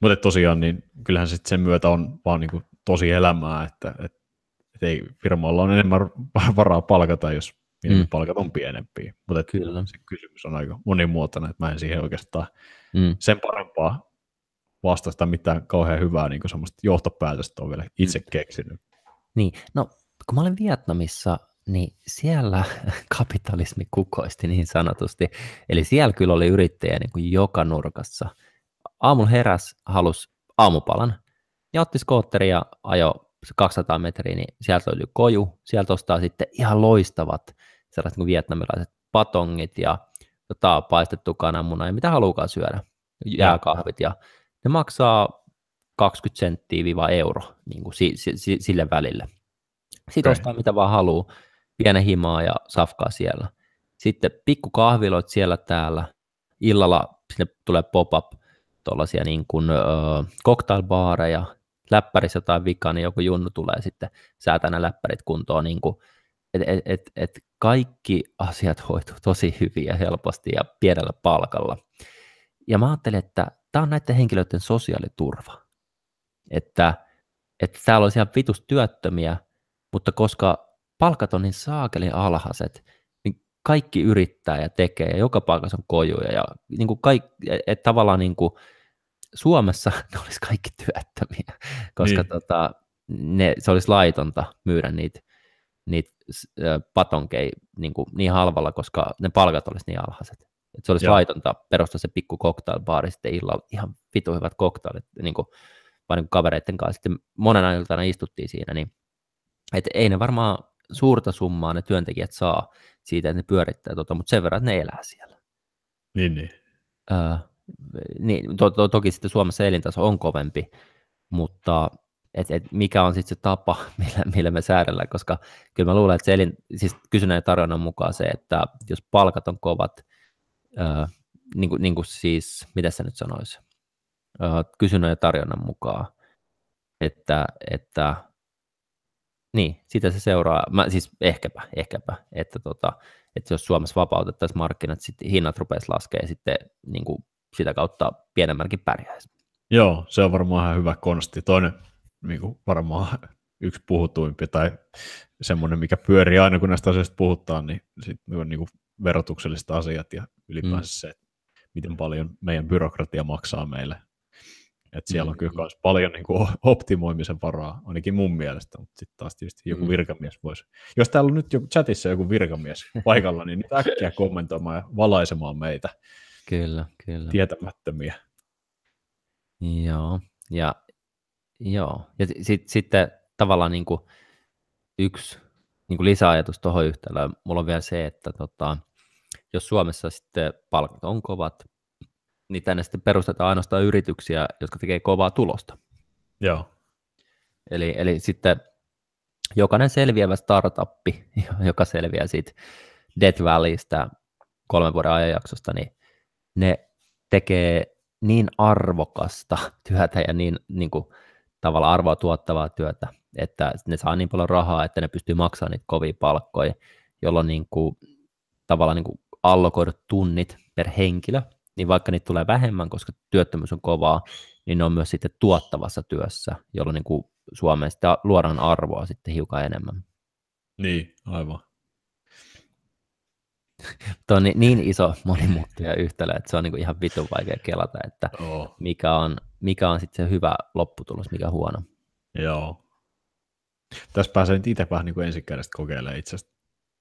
Mutta tosiaan, niin kyllähän sitten sen myötä on vaan niin kuin tosi elämää, että, että, että ei firmoilla on enemmän varaa palkata, jos mm. palkat on pienempiä. Mutta Kyllä. se kysymys on aika monimuotoinen, että mä en siihen oikeastaan mm. sen parempaa vastasta mitään kauhean hyvää niin kuin johtopäätöstä on vielä itse mm. keksinyt. Niin, no kun mä olin Vietnamissa, niin siellä kapitalismi kukoisti niin sanotusti. Eli siellä kyllä oli yrittäjä niin kuin joka nurkassa. Aamulla heräs, halus aamupalan ja otti skootteri ja ajo 200 metriä, niin sieltä löytyy koju. Sieltä ostaa sitten ihan loistavat sellaiset niin vietnamilaiset patongit ja tota, paistettu kananmuna ja mitä haluukaan syödä, jääkahvit. Ja ne maksaa 20 senttiä viiva euro niin kuin si, si, sille välille. Sitten okay. ostaa mitä vaan haluaa, pienen himaa ja safkaa siellä. Sitten pikku kahviloit siellä täällä. Illalla sinne tulee pop-up tuollaisia niin kuin, cocktailbaareja, läppärissä jotain vikaa, niin joku junnu tulee sitten säätää nämä läppärit kuntoon. Niin kuin, et, et, et, et kaikki asiat hoituu tosi hyvin ja helposti ja pienellä palkalla. Ja mä ajattelin, että tämä on näiden henkilöiden sosiaaliturva. Että, että täällä olisi ihan vitus työttömiä, mutta koska palkat on niin saakelin alhaiset, niin kaikki yrittää ja tekee, ja joka paikassa on kojuja, ja niin kuin kaikki, että tavallaan niin kuin Suomessa ne olisi kaikki työttömiä, koska niin. tota, ne, se olisi laitonta myydä niitä, niitä patonkeja niin, kuin, niin halvalla, koska ne palkat olisi niin alhaiset. Et se olisi Joo. laitonta perustaa se pikku cocktailbaari sitten illalla, ihan vitu hyvät cocktailit, niin kuin, vaan niin kuin kavereiden kanssa. Sitten monena iltana istuttiin siinä, niin et ei ne varmaan suurta summaa ne työntekijät saa siitä, että ne pyörittää, tota, mutta sen verran, että ne elää siellä. Niin, niin. Öö, niin to, to, toki sitten Suomessa elintaso on kovempi, mutta et, et mikä on sitten se tapa, millä, millä me säädellään, koska kyllä mä luulen, että se elin, siis kysynnän ja tarjonnan mukaan se, että jos palkat on kovat, öö, niin, kuin, niin kuin siis, mitä se nyt sanoisi, öö, kysynnän ja tarjonnan mukaan, että, että niin, sitä se seuraa, mä, siis ehkäpä, ehkäpä, että, tota, että jos Suomessa vapautettaisiin markkinat, sitten hinnat rupeaisi laskemaan ja sitten niin kuin sitä kautta pienemmälläkin pärjäisi. Joo, se on varmaan ihan hyvä konsti. Toinen niin kuin varmaan yksi puhutuimpi tai semmoinen, mikä pyörii aina, kun näistä asioista puhutaan, niin, sit, niin kuin verotukselliset asiat ja ylipäänsä mm. se, miten paljon meidän byrokratia maksaa meille et siellä on kyllä myös mm. paljon niin kuin, optimoimisen varaa, ainakin mun mielestä, mutta sitten taas tietysti joku mm. virkamies voisi. Jos täällä on nyt joku chatissa joku virkamies paikalla, niin nyt äkkiä kommentoimaan ja valaisemaan meitä. Kyllä, kyllä. Tietämättömiä. Joo, ja, joo. ja sit, sitten tavallaan niin kuin yksi niin kuin lisäajatus tuohon yhtälöön, mulla on vielä se, että tota, jos Suomessa sitten palkat on kovat, niin tänne sitten perustetaan ainoastaan yrityksiä, jotka tekee kovaa tulosta. Joo. Eli, eli sitten jokainen selviävä startuppi, joka selviää siitä Death Valleystä kolmen vuoden ajanjaksosta, niin ne tekee niin arvokasta työtä ja niin, niin kuin, tavallaan arvoa tuottavaa työtä, että ne saa niin paljon rahaa, että ne pystyy maksamaan niitä kovia palkkoja, jolloin niin kuin, tavallaan niin kuin allokoidut tunnit per henkilö, niin vaikka niitä tulee vähemmän, koska työttömyys on kovaa, niin ne on myös sitten tuottavassa työssä, jolloin niin kuin Suomeen sitä luodaan arvoa sitten hiukan enemmän. Niin, aivan. Tuo on niin, niin iso monimutkia yhtälö, että se on niin kuin ihan vitun vaikea kelata, että oh. mikä on, mikä on sitten se hyvä lopputulos, mikä huono. Joo. Tässä pääsee nyt itse vähän niin ensikädestä kokeilemaan itse asiassa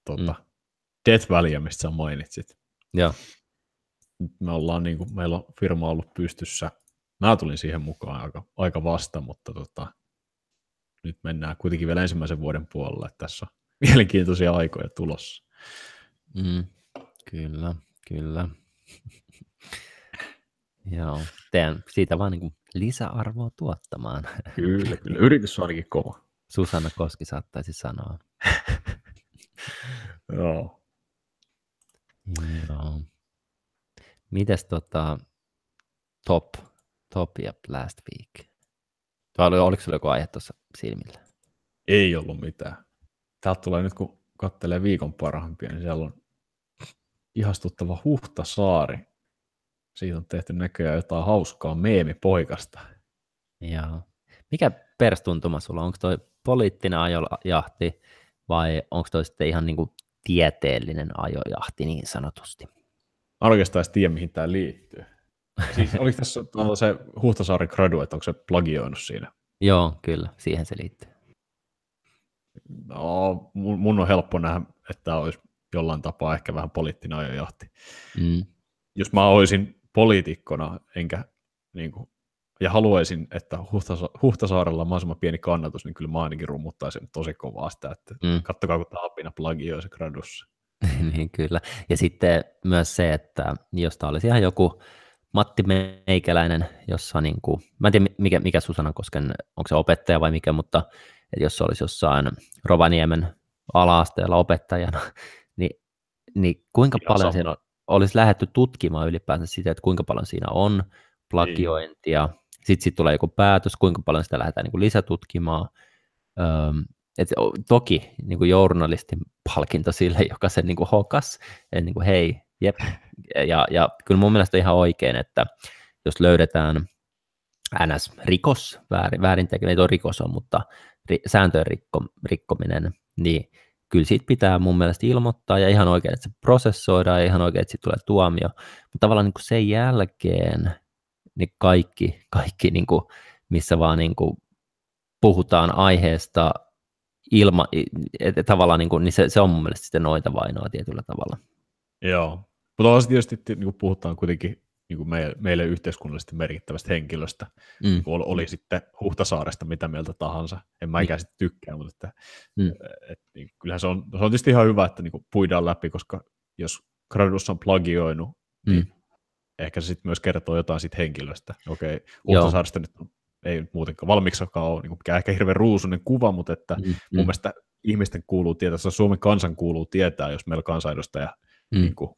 tuota, mm. Death Valley, mistä sä mainitsit. Joo. Me ollaan niin kuin, meillä on firma ollut pystyssä. Mä tulin siihen mukaan aika, aika vasta, mutta tota, nyt mennään kuitenkin vielä ensimmäisen vuoden puolella, että tässä on mielenkiintoisia aikoja tulossa. Mm, kyllä, kyllä. Joo, teen siitä vaan niin lisäarvoa tuottamaan. Kyllä, kyllä. Yritys on ainakin kova. Susanna Koski saattaisi sanoa. Joo. Joo. Mites tota, top, top ja last week? Vai oliko sulla joku aihe tuossa silmillä? Ei ollut mitään. Täältä tulee nyt, kun kattelee viikon parhaimpia, niin siellä on ihastuttava Huhtasaari. Siitä on tehty näköjään jotain hauskaa meemipoikasta. Joo. Mikä perstuntuma sulla on? Onko toi poliittinen ajojahti vai onko toi sitten ihan niinku tieteellinen ajojahti niin sanotusti? Mä oikeastaan edes tiedä, mihin tämä liittyy. Siis oliko tässä se Huhtasaari gradu, että onko se plagioinut siinä? Joo, kyllä, siihen se liittyy. No, mun on helppo nähdä, että tämä olisi jollain tapaa ehkä vähän poliittinen ajojahti. Mm. Jos mä olisin poliitikkona, enkä niin kuin, ja haluaisin, että Huhtasa- Huhtasaarella on mahdollisimman pieni kannatus, niin kyllä mä ainakin rummuttaisin tosi kovaa sitä, että mm. kattokaa, kun tämä apina plagioi se gradussa. niin kyllä. Ja sitten myös se, että jos tämä olisi ihan joku Matti Meikäläinen, jossa niin kuin, mä en tiedä mikä, mikä Susanna Kosken, onko se opettaja vai mikä, mutta että jos se olisi jossain Rovaniemen ala-asteella opettajana, niin, niin kuinka Ihan paljon siinä olisi lähdetty tutkimaan ylipäänsä sitä, että kuinka paljon siinä on plagiointia, niin. sitten sit tulee joku päätös, kuinka paljon sitä lähdetään niin kuin lisätutkimaan. Öm, et toki niin kuin journalistin palkinto sille, joka sen niin kuin hokas, että niin kuin, hei, jep. Ja, ja kyllä mun mielestä ihan oikein, että jos löydetään NS-rikos, väärin tekeminen, ei tuo rikos on, mutta ri, sääntöjen rikko, rikkominen, niin kyllä siitä pitää mun mielestä ilmoittaa ja ihan oikein, että se prosessoidaan ja ihan oikein, että siitä tulee tuomio. Mutta tavallaan niin kuin sen jälkeen niin kaikki, kaikki niin kuin, missä vaan niin kuin puhutaan aiheesta ilma, että tavallaan niin, kuin, niin se, se on mun mielestä sitten noita vainoa tietyllä tavalla. Joo, mutta on tietysti, niin kuin puhutaan kuitenkin niin kuin meille, meille yhteiskunnallisesti merkittävästä henkilöstä, mm. niin oli, oli sitten Huhtasaaresta mitä mieltä tahansa. En mä ikään sitten tykkää, mutta että, mm. et, niin, kyllähän se on, se on tietysti ihan hyvä, että niin kuin puidaan läpi, koska jos Gradus on plagioinut, mm. niin ehkä se sitten myös kertoo jotain siitä henkilöstä. Okei, Huhtasaaresta nyt ei muutenkaan valmiiksakaan ole niin kuin, ehkä hirveän ruusunen kuva, mutta että mm. mun mm. mielestä ihmisten kuuluu tietää, Suomen kansan kuuluu tietää, jos meillä kansanedustaja mm. niin kuin,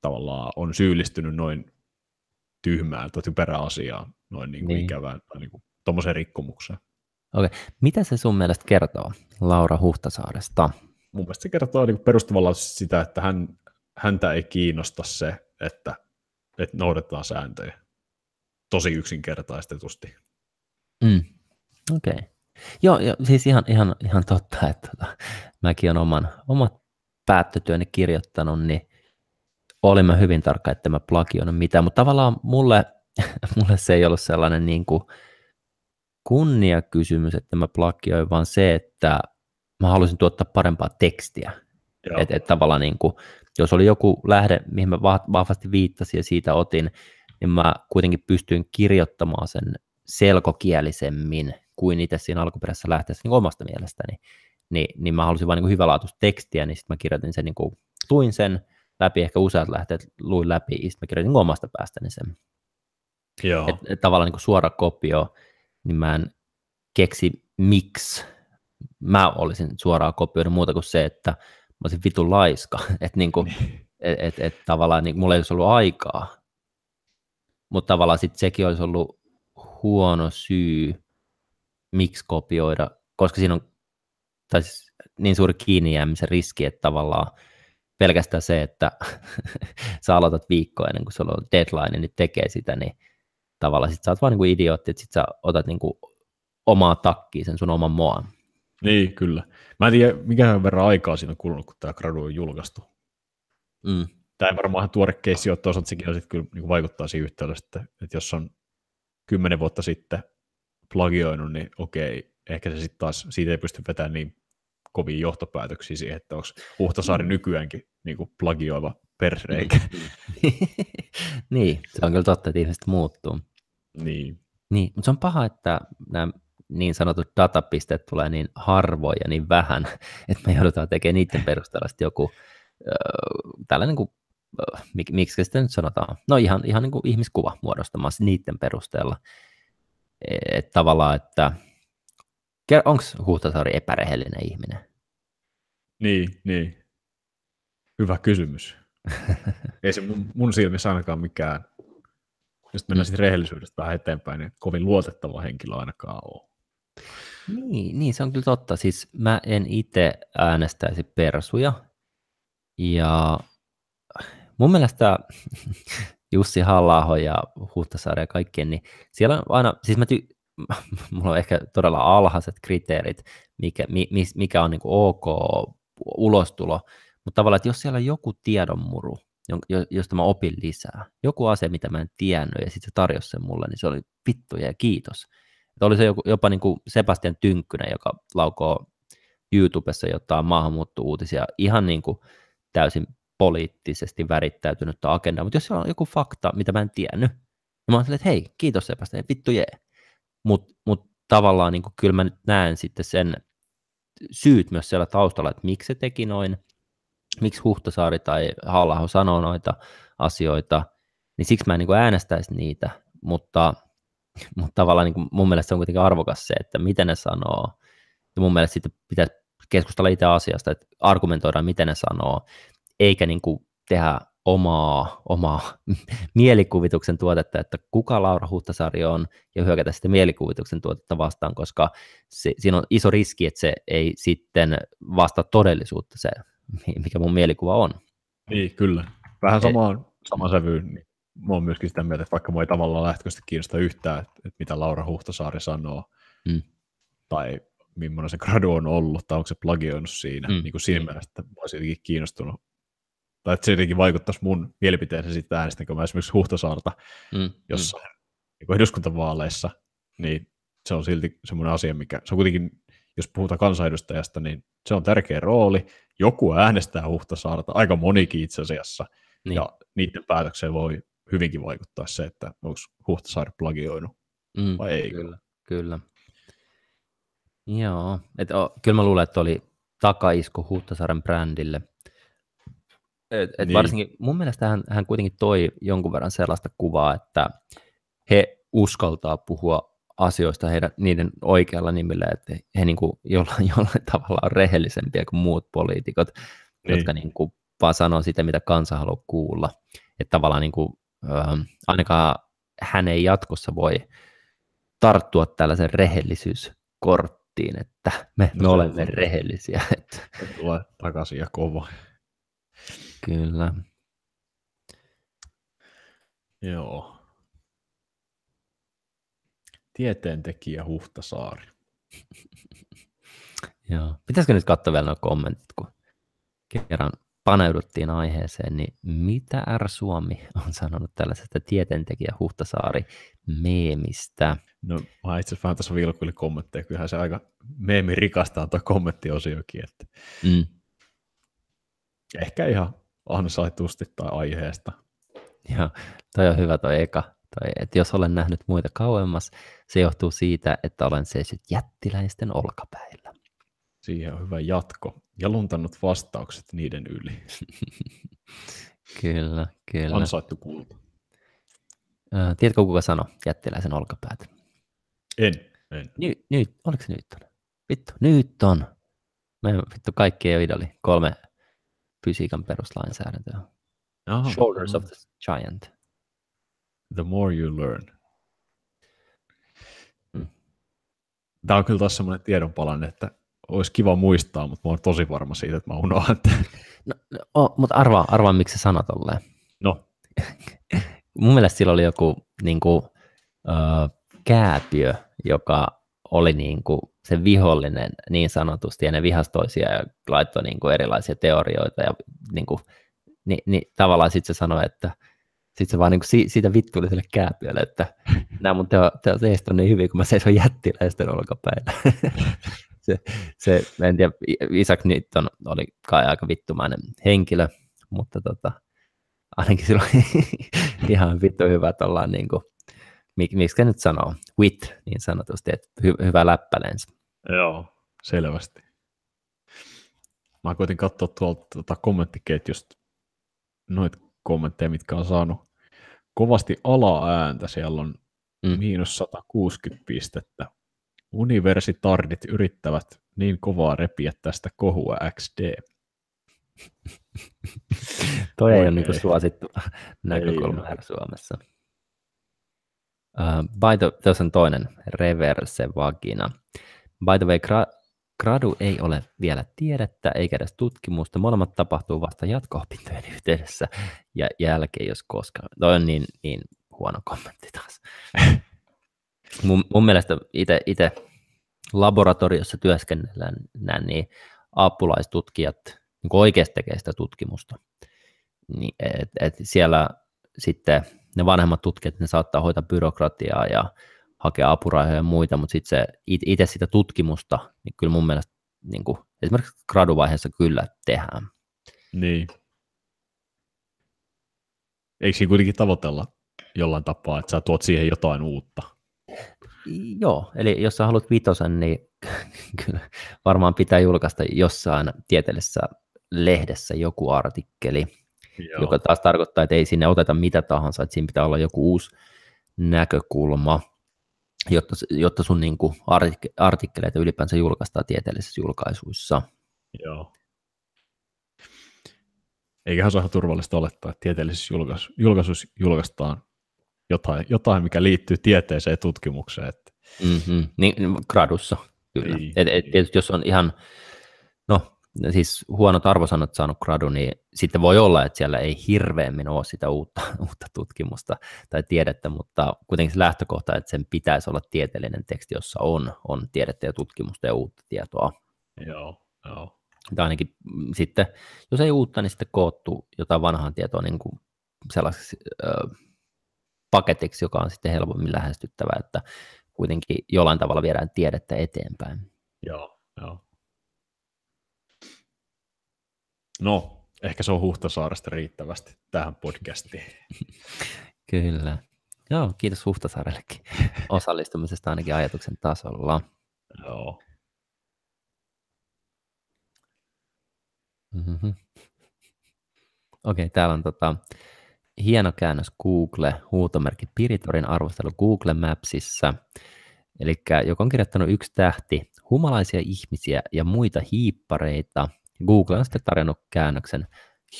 tavallaan on syyllistynyt noin tyhmään tai typerään asiaan, noin niin kuin niin. ikävään tai niin kuin, tuommoiseen rikkomukseen. Okei. Mitä se sun mielestä kertoo Laura Huhtasaaresta? Mun mielestä se kertoo niin perustavalla sitä, että hän, häntä ei kiinnosta se, että, että noudatetaan sääntöjä. Tosi yksinkertaistetusti. Mm. Okei. Okay. Joo, jo, siis ihan, ihan, ihan totta, että tota, mäkin olen oman, omat päättötyöni kirjoittanut, niin olimme hyvin tarkka, että mä plagioinut mitään, mutta tavallaan mulle, mulle se ei ollut sellainen niin kuin kunniakysymys, että mä plagioin, vaan se, että mä halusin tuottaa parempaa tekstiä. Että et tavallaan niin kuin, jos oli joku lähde, mihin mä vahvasti viittasin ja siitä otin, niin mä kuitenkin pystyin kirjoittamaan sen selkokielisemmin kuin itse siinä alkuperäisessä lähteessä niin omasta mielestäni. Ni, niin mä halusin vain niin hyvälaatuista tekstiä, niin sitten mä kirjoitin sen, niin kuin, luin sen läpi, ehkä useat lähteet luin läpi, ja sitten mä kirjoitin omasta päästäni sen. Joo. Et, et tavallaan niin kuin suora kopio, niin mä en keksi miksi mä olisin suoraan kopioinut muuta kuin se, että mä olisin vitun laiska, että niin kuin, et, et, et, tavallaan niin, mulla ei olisi ollut aikaa, mutta tavallaan sitten sekin olisi ollut huono syy, miksi kopioida, koska siinä on tai siis niin suuri kiinni jäämisen riski, että tavallaan pelkästään se, että sä aloitat viikkoa ennen kuin sulla on deadline, niin tekee sitä, niin tavallaan sit sä oot vaan niin kuin idiootti, että sit sä otat niin kuin omaa takkiin sen sun oman moan. Niin, kyllä. Mä en tiedä, mikä verran aikaa siinä on kulunut, kun tämä gradu on julkaistu. Mm. Tämä ei varmaan ihan tuore keissi ole, toisaalta sekin sitten kyllä niin vaikuttaa siihen yhteydessä, että, että jos on kymmenen vuotta sitten plagioinut, niin okei, ehkä se sitten taas, siitä ei pysty vetämään niin kovia johtopäätöksiä siihen, että onko Huhtasaari mm. nykyäänkin niin kuin plagioiva persreikä. niin, se on kyllä totta, että ihmiset muuttuu. Niin. Niin, mutta se on paha, että nämä niin sanotut datapisteet tulee niin harvoin ja niin vähän, että me joudutaan tekemään niiden perusteella joku äh, tällainen kuin, äh, mik, miksi sitä nyt sanotaan, no ihan, ihan niin kuin ihmiskuva muodostamassa niiden perusteella. Että tavallaan, että onko Huhtasaari epärehellinen ihminen? Niin, niin. Hyvä kysymys. Ei se mun, mun silmissä ainakaan mikään, jos mennään mm. sitten rehellisyydestä vähän eteenpäin, niin kovin luotettava henkilö ainakaan ole. Niin, niin, se on kyllä totta. Siis mä en itse äänestäisi persuja. Ja mun mielestä Jussi halla ja Huhtasaari ja kaikkien, niin siellä on aina, siis mä ty- mulla on ehkä todella alhaiset kriteerit, mikä, mikä on niin kuin ok ulostulo, mutta tavallaan, että jos siellä on joku tiedonmuru, josta mä opin lisää, joku asia, mitä mä en tiennyt, ja sitten se tarjosi sen mulle, niin se oli vittuja ja kiitos. Että oli se joku, jopa niin kuin Sebastian Tynkkynen, joka laukoo YouTubessa jotain maahanmuutto-uutisia ihan niin kuin täysin poliittisesti värittäytynyttä agendaa, mutta jos siellä on joku fakta, mitä mä en tiennyt, niin mä oon että hei, kiitos Sebastian, vittu jee. Mutta mut tavallaan niin kyllä mä nyt näen sitten sen syyt myös siellä taustalla, että miksi se teki noin, miksi Huhtasaari tai halla sanoo noita asioita, niin siksi mä en niin äänestäisi niitä, mutta, mutta tavallaan niin mun mielestä se on kuitenkin arvokas se, että miten ne sanoo, ja mun mielestä sitten pitäisi keskustella itse asiasta, että argumentoidaan, miten ne sanoo, eikä niin kuin tehdä omaa, omaa mielikuvituksen tuotetta, että kuka Laura Huhtasaari on, ja hyökätä sitten mielikuvituksen tuotetta vastaan, koska se, siinä on iso riski, että se ei sitten vastaa todellisuutta se, mikä mun mielikuva on. Niin, kyllä. Vähän samaan, sama sävyyn. Niin mä oon myöskin sitä mieltä, että vaikka mua ei tavallaan lähtökohtaisesti kiinnosta yhtään, että, että mitä Laura Huhtasaari sanoo, mm. tai millainen se gradu on ollut, tai onko se plagioinut siinä, mm. niin kuin siinä mm. mielessä, että mä olisin jotenkin kiinnostunut tai että se jotenkin vaikuttaisi mun mielipiteeseen siitä äänestänkö mä esimerkiksi Huhtasaarta mm, jossain mm. Niin eduskuntavaaleissa, niin se on silti semmoinen asia, mikä, se on kuitenkin, jos puhutaan kansanedustajasta, niin se on tärkeä rooli. Joku äänestää Huhtasaarta, aika monikin itse asiassa, niin. ja niiden päätökseen voi hyvinkin vaikuttaa se, että onko Huhtasaari plagioinut mm, vai ei. Kyllä, kyllä. Joo, et, o, kyllä mä luulen, että oli takaisku Huhtasaaren brändille – et, et niin. Varsinkin mun mielestä hän, hän kuitenkin toi jonkun verran sellaista kuvaa, että he uskaltaa puhua asioista heidän, niiden oikealla nimillä, että he niin kuin jollain, jollain tavalla on rehellisempiä kuin muut poliitikot, niin. jotka niin kuin vaan sanoo sitä, mitä kansa haluaa kuulla. Että tavallaan niin kuin, äh, ainakaan hän ei jatkossa voi tarttua tällaisen rehellisyyskorttiin, että me, no, me olemme on. rehellisiä. Että. Tulee takaisin ja kova. Kyllä. Joo. Tieteentekijä Huhtasaari. Joo. Pitäisikö nyt katsoa vielä nuo kommentit, kun kerran paneuduttiin aiheeseen, niin mitä R Suomi on sanonut tällaisesta tieteentekijä Huhtasaari meemistä? No mä itse asiassa vähän tässä vilkuili kommentteja, kyllähän se aika meemi rikastaa tuo kommenttiosiokin, että mm. ehkä ihan ansaitusti tai aiheesta. Joo, toi on hyvä toi eka. Toi, että jos olen nähnyt muita kauemmas, se johtuu siitä, että olen seissyt jättiläisten olkapäillä. Siihen on hyvä jatko. Ja luntannut vastaukset niiden yli. kyllä, kyllä. Ansaittu kulta. Ö, tiedätkö, kuka sanoi jättiläisen olkapäät? En, en. Nyt, nyt, oliko se nyt on? Vittu, nyt on. Me vittu kaikki ei idoli. Kolme fysiikan peruslainsäädäntöä. Aha, Shoulders aha. of the Giant. The more you learn. Mm. Tämä on kyllä taas semmoinen tiedonpalanne, että olisi kiva muistaa, mutta mä oon tosi varma siitä, että mä unohdan. tämän. No, no, oh, mutta arvaa, arvaa, miksi sä sanot tolleen. No, Mun mielestä sillä oli joku niin kuin, äh, kääpiö, joka oli niin kuin, se vihollinen niin sanotusti, ja ne vihasi toisiaan ja laittoi niin kuin, erilaisia teorioita, ja niin kuin, ni, ni, tavallaan sitten se sanoi, että sitten se vaan niin kuin, si, siitä vittuli sille kääpiölle, että nämä mun teo, teo, teistä on niin hyvin, kun mä seison jättiläisten olkapäillä. se, se, mä en tiedä, Isaac Newton oli kai aika vittumainen henkilö, mutta tota, ainakin sillä oli ihan vittu hyvä ollaan niin kuin, mik, miksi nyt sanoo, wit niin sanotusti, että hy, hyvä läppälensä. Joo, selvästi. Mä koitin katsoa tuolta tuota kommenttiketjusta noita kommentteja, mitkä on saanut kovasti alaääntä. Siellä on Mm. miinus 160 pistettä. Universitardit yrittävät niin kovaa repiä tästä kohua XD. Toi ei ole niin suosittu näkökulma täällä Suomessa. Uh, by the, tässä on toinen, reverse vagina. By the way, gra, gradu ei ole vielä tiedettä eikä edes tutkimusta. Molemmat tapahtuu vasta jatko-opintojen yhteydessä ja jälkeen, jos koskaan. Toi on niin, niin huono kommentti taas. mun, mun mielestä itse laboratoriossa työskennellään, niin apulaistutkijat niin oikeasti tekee sitä tutkimusta. Niin, et, et siellä sitten ne vanhemmat tutkijat, ne saattaa hoitaa byrokratiaa ja hakea apurahoja ja muita, mutta sitten se itse sitä tutkimusta, niin kyllä mun mielestä niin kuin, esimerkiksi graduvaiheessa kyllä tehdään. Niin. Eikö siinä kuitenkin tavoitella jollain tapaa, että sä tuot siihen jotain uutta? Joo, eli jos sä haluat vitosen, niin kyllä varmaan pitää julkaista jossain tieteellisessä lehdessä joku artikkeli, Joo. joka taas tarkoittaa, että ei sinne oteta mitä tahansa, että siinä pitää olla joku uusi näkökulma, jotta, jotta sun niin kuin artik- artikkeleita ylipäänsä julkaistaan tieteellisissä julkaisuissa. Joo. Eiköhän se ole turvallista olettaa, että tieteellisessä julkaisu, julkaisuissa julkaistaan jotain, jotain, mikä liittyy tieteeseen ja tutkimukseen. Että, Mm-hmm. Niin, gradussa, kyllä. Niin, Et, et, niin. tietysti jos on ihan, siis huonot arvosanat saanut gradu, niin sitten voi olla, että siellä ei hirveämmin ole sitä uutta, uutta tutkimusta tai tiedettä, mutta kuitenkin se lähtökohta, että sen pitäisi olla tieteellinen teksti, jossa on, on tiedettä ja tutkimusta ja uutta tietoa. joo, joo. Tai ainakin mm, sitten, jos ei uutta, niin sitten koottu jotain vanhaa tietoa niin kuin sellaiseksi ö, paketiksi, joka on sitten helpommin lähestyttävä, että kuitenkin jollain tavalla viedään tiedettä eteenpäin. Joo, joo. No, ehkä se on Huhtasaaresta riittävästi tähän podcastiin. Kyllä. Joo, kiitos Huhtasaarellekin osallistumisesta ainakin ajatuksen tasolla. Joo. Mm-hmm. Okei, okay, täällä on tota, hieno käännös Google, huutomerkki Piritorin arvostelu Google Mapsissa. Eli joka on kirjoittanut yksi tähti, humalaisia ihmisiä ja muita hiippareita. Google on sitten tarjonnut käännöksen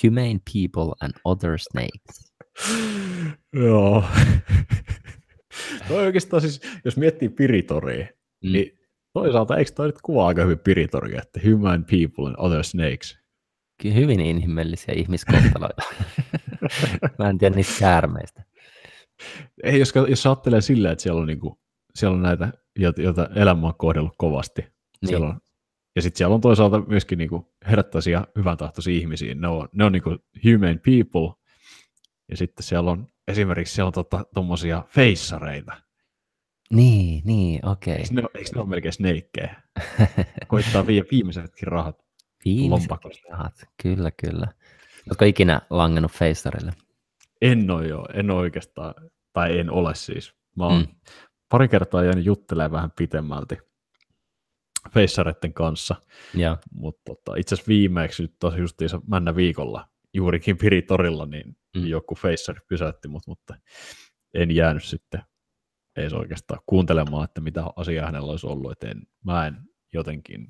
Humane People and Other Snakes. Joo. toi oikeastaan siis, jos miettii Piritoria, Mm. niin toisaalta eikö toi nyt kuvaa aika hyvin Piritoria, että human people and other snakes. Kyllä Hyvin inhimillisiä ihmiskohtaloita. Mä en tiedä niistä käärmeistä. Ei, jos, jos ajattelee silleen, että siellä on, niinku, siellä on näitä, joita, joita elämä on kohdellut kovasti. Niin. Siellä on, ja sitten siellä on toisaalta myöskin niinku herttäisiä hyvän tahtoisia ihmisiä. Ne on, ne on niinku human people. Ja sitten siellä on esimerkiksi siellä on tota, tommosia feissareita. Niin, niin, okei. Eikö ne, eikö ne ole melkein sneikkejä? Koittaa viiä viimeisetkin rahat. Viimeiset lompakosta. rahat, kyllä, kyllä. Oletko ikinä langennut Facerille? En ole jo, en ole oikeastaan, tai en ole siis. Mä oon mm. pari kertaa jäänyt juttelemaan vähän pitemmälti feissareiden kanssa, ja. mutta tota, itse asiassa viimeksi nyt tosi justiinsa männä viikolla juurikin Piritorilla, niin mm. joku feissari pysäytti mut, mutta en jäänyt sitten ei se oikeastaan kuuntelemaan, että mitä asiaa hänellä olisi ollut, että en, mä en jotenkin,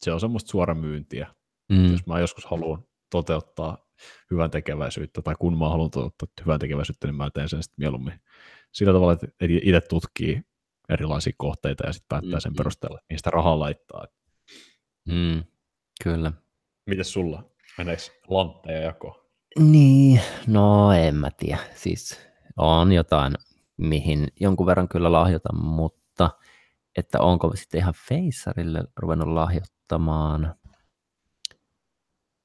se on semmoista suoramyyntiä, mm. jos mä joskus haluan toteuttaa hyvän tekeväisyyttä, tai kun mä haluan toteuttaa hyvän tekeväisyyttä, niin mä teen sen sitten mieluummin sillä tavalla, että itse tutkii erilaisia kohteita ja sitten päättää sen mm-hmm. perusteella, mihin sitä rahaa laittaa. Mm, kyllä. Miten sulla? Meneekö lantteja jako? Niin, no en mä tiedä. Siis on jotain, mihin jonkun verran kyllä lahjoitan, mutta että onko sitten ihan Feissarille ruvennut lahjoittamaan.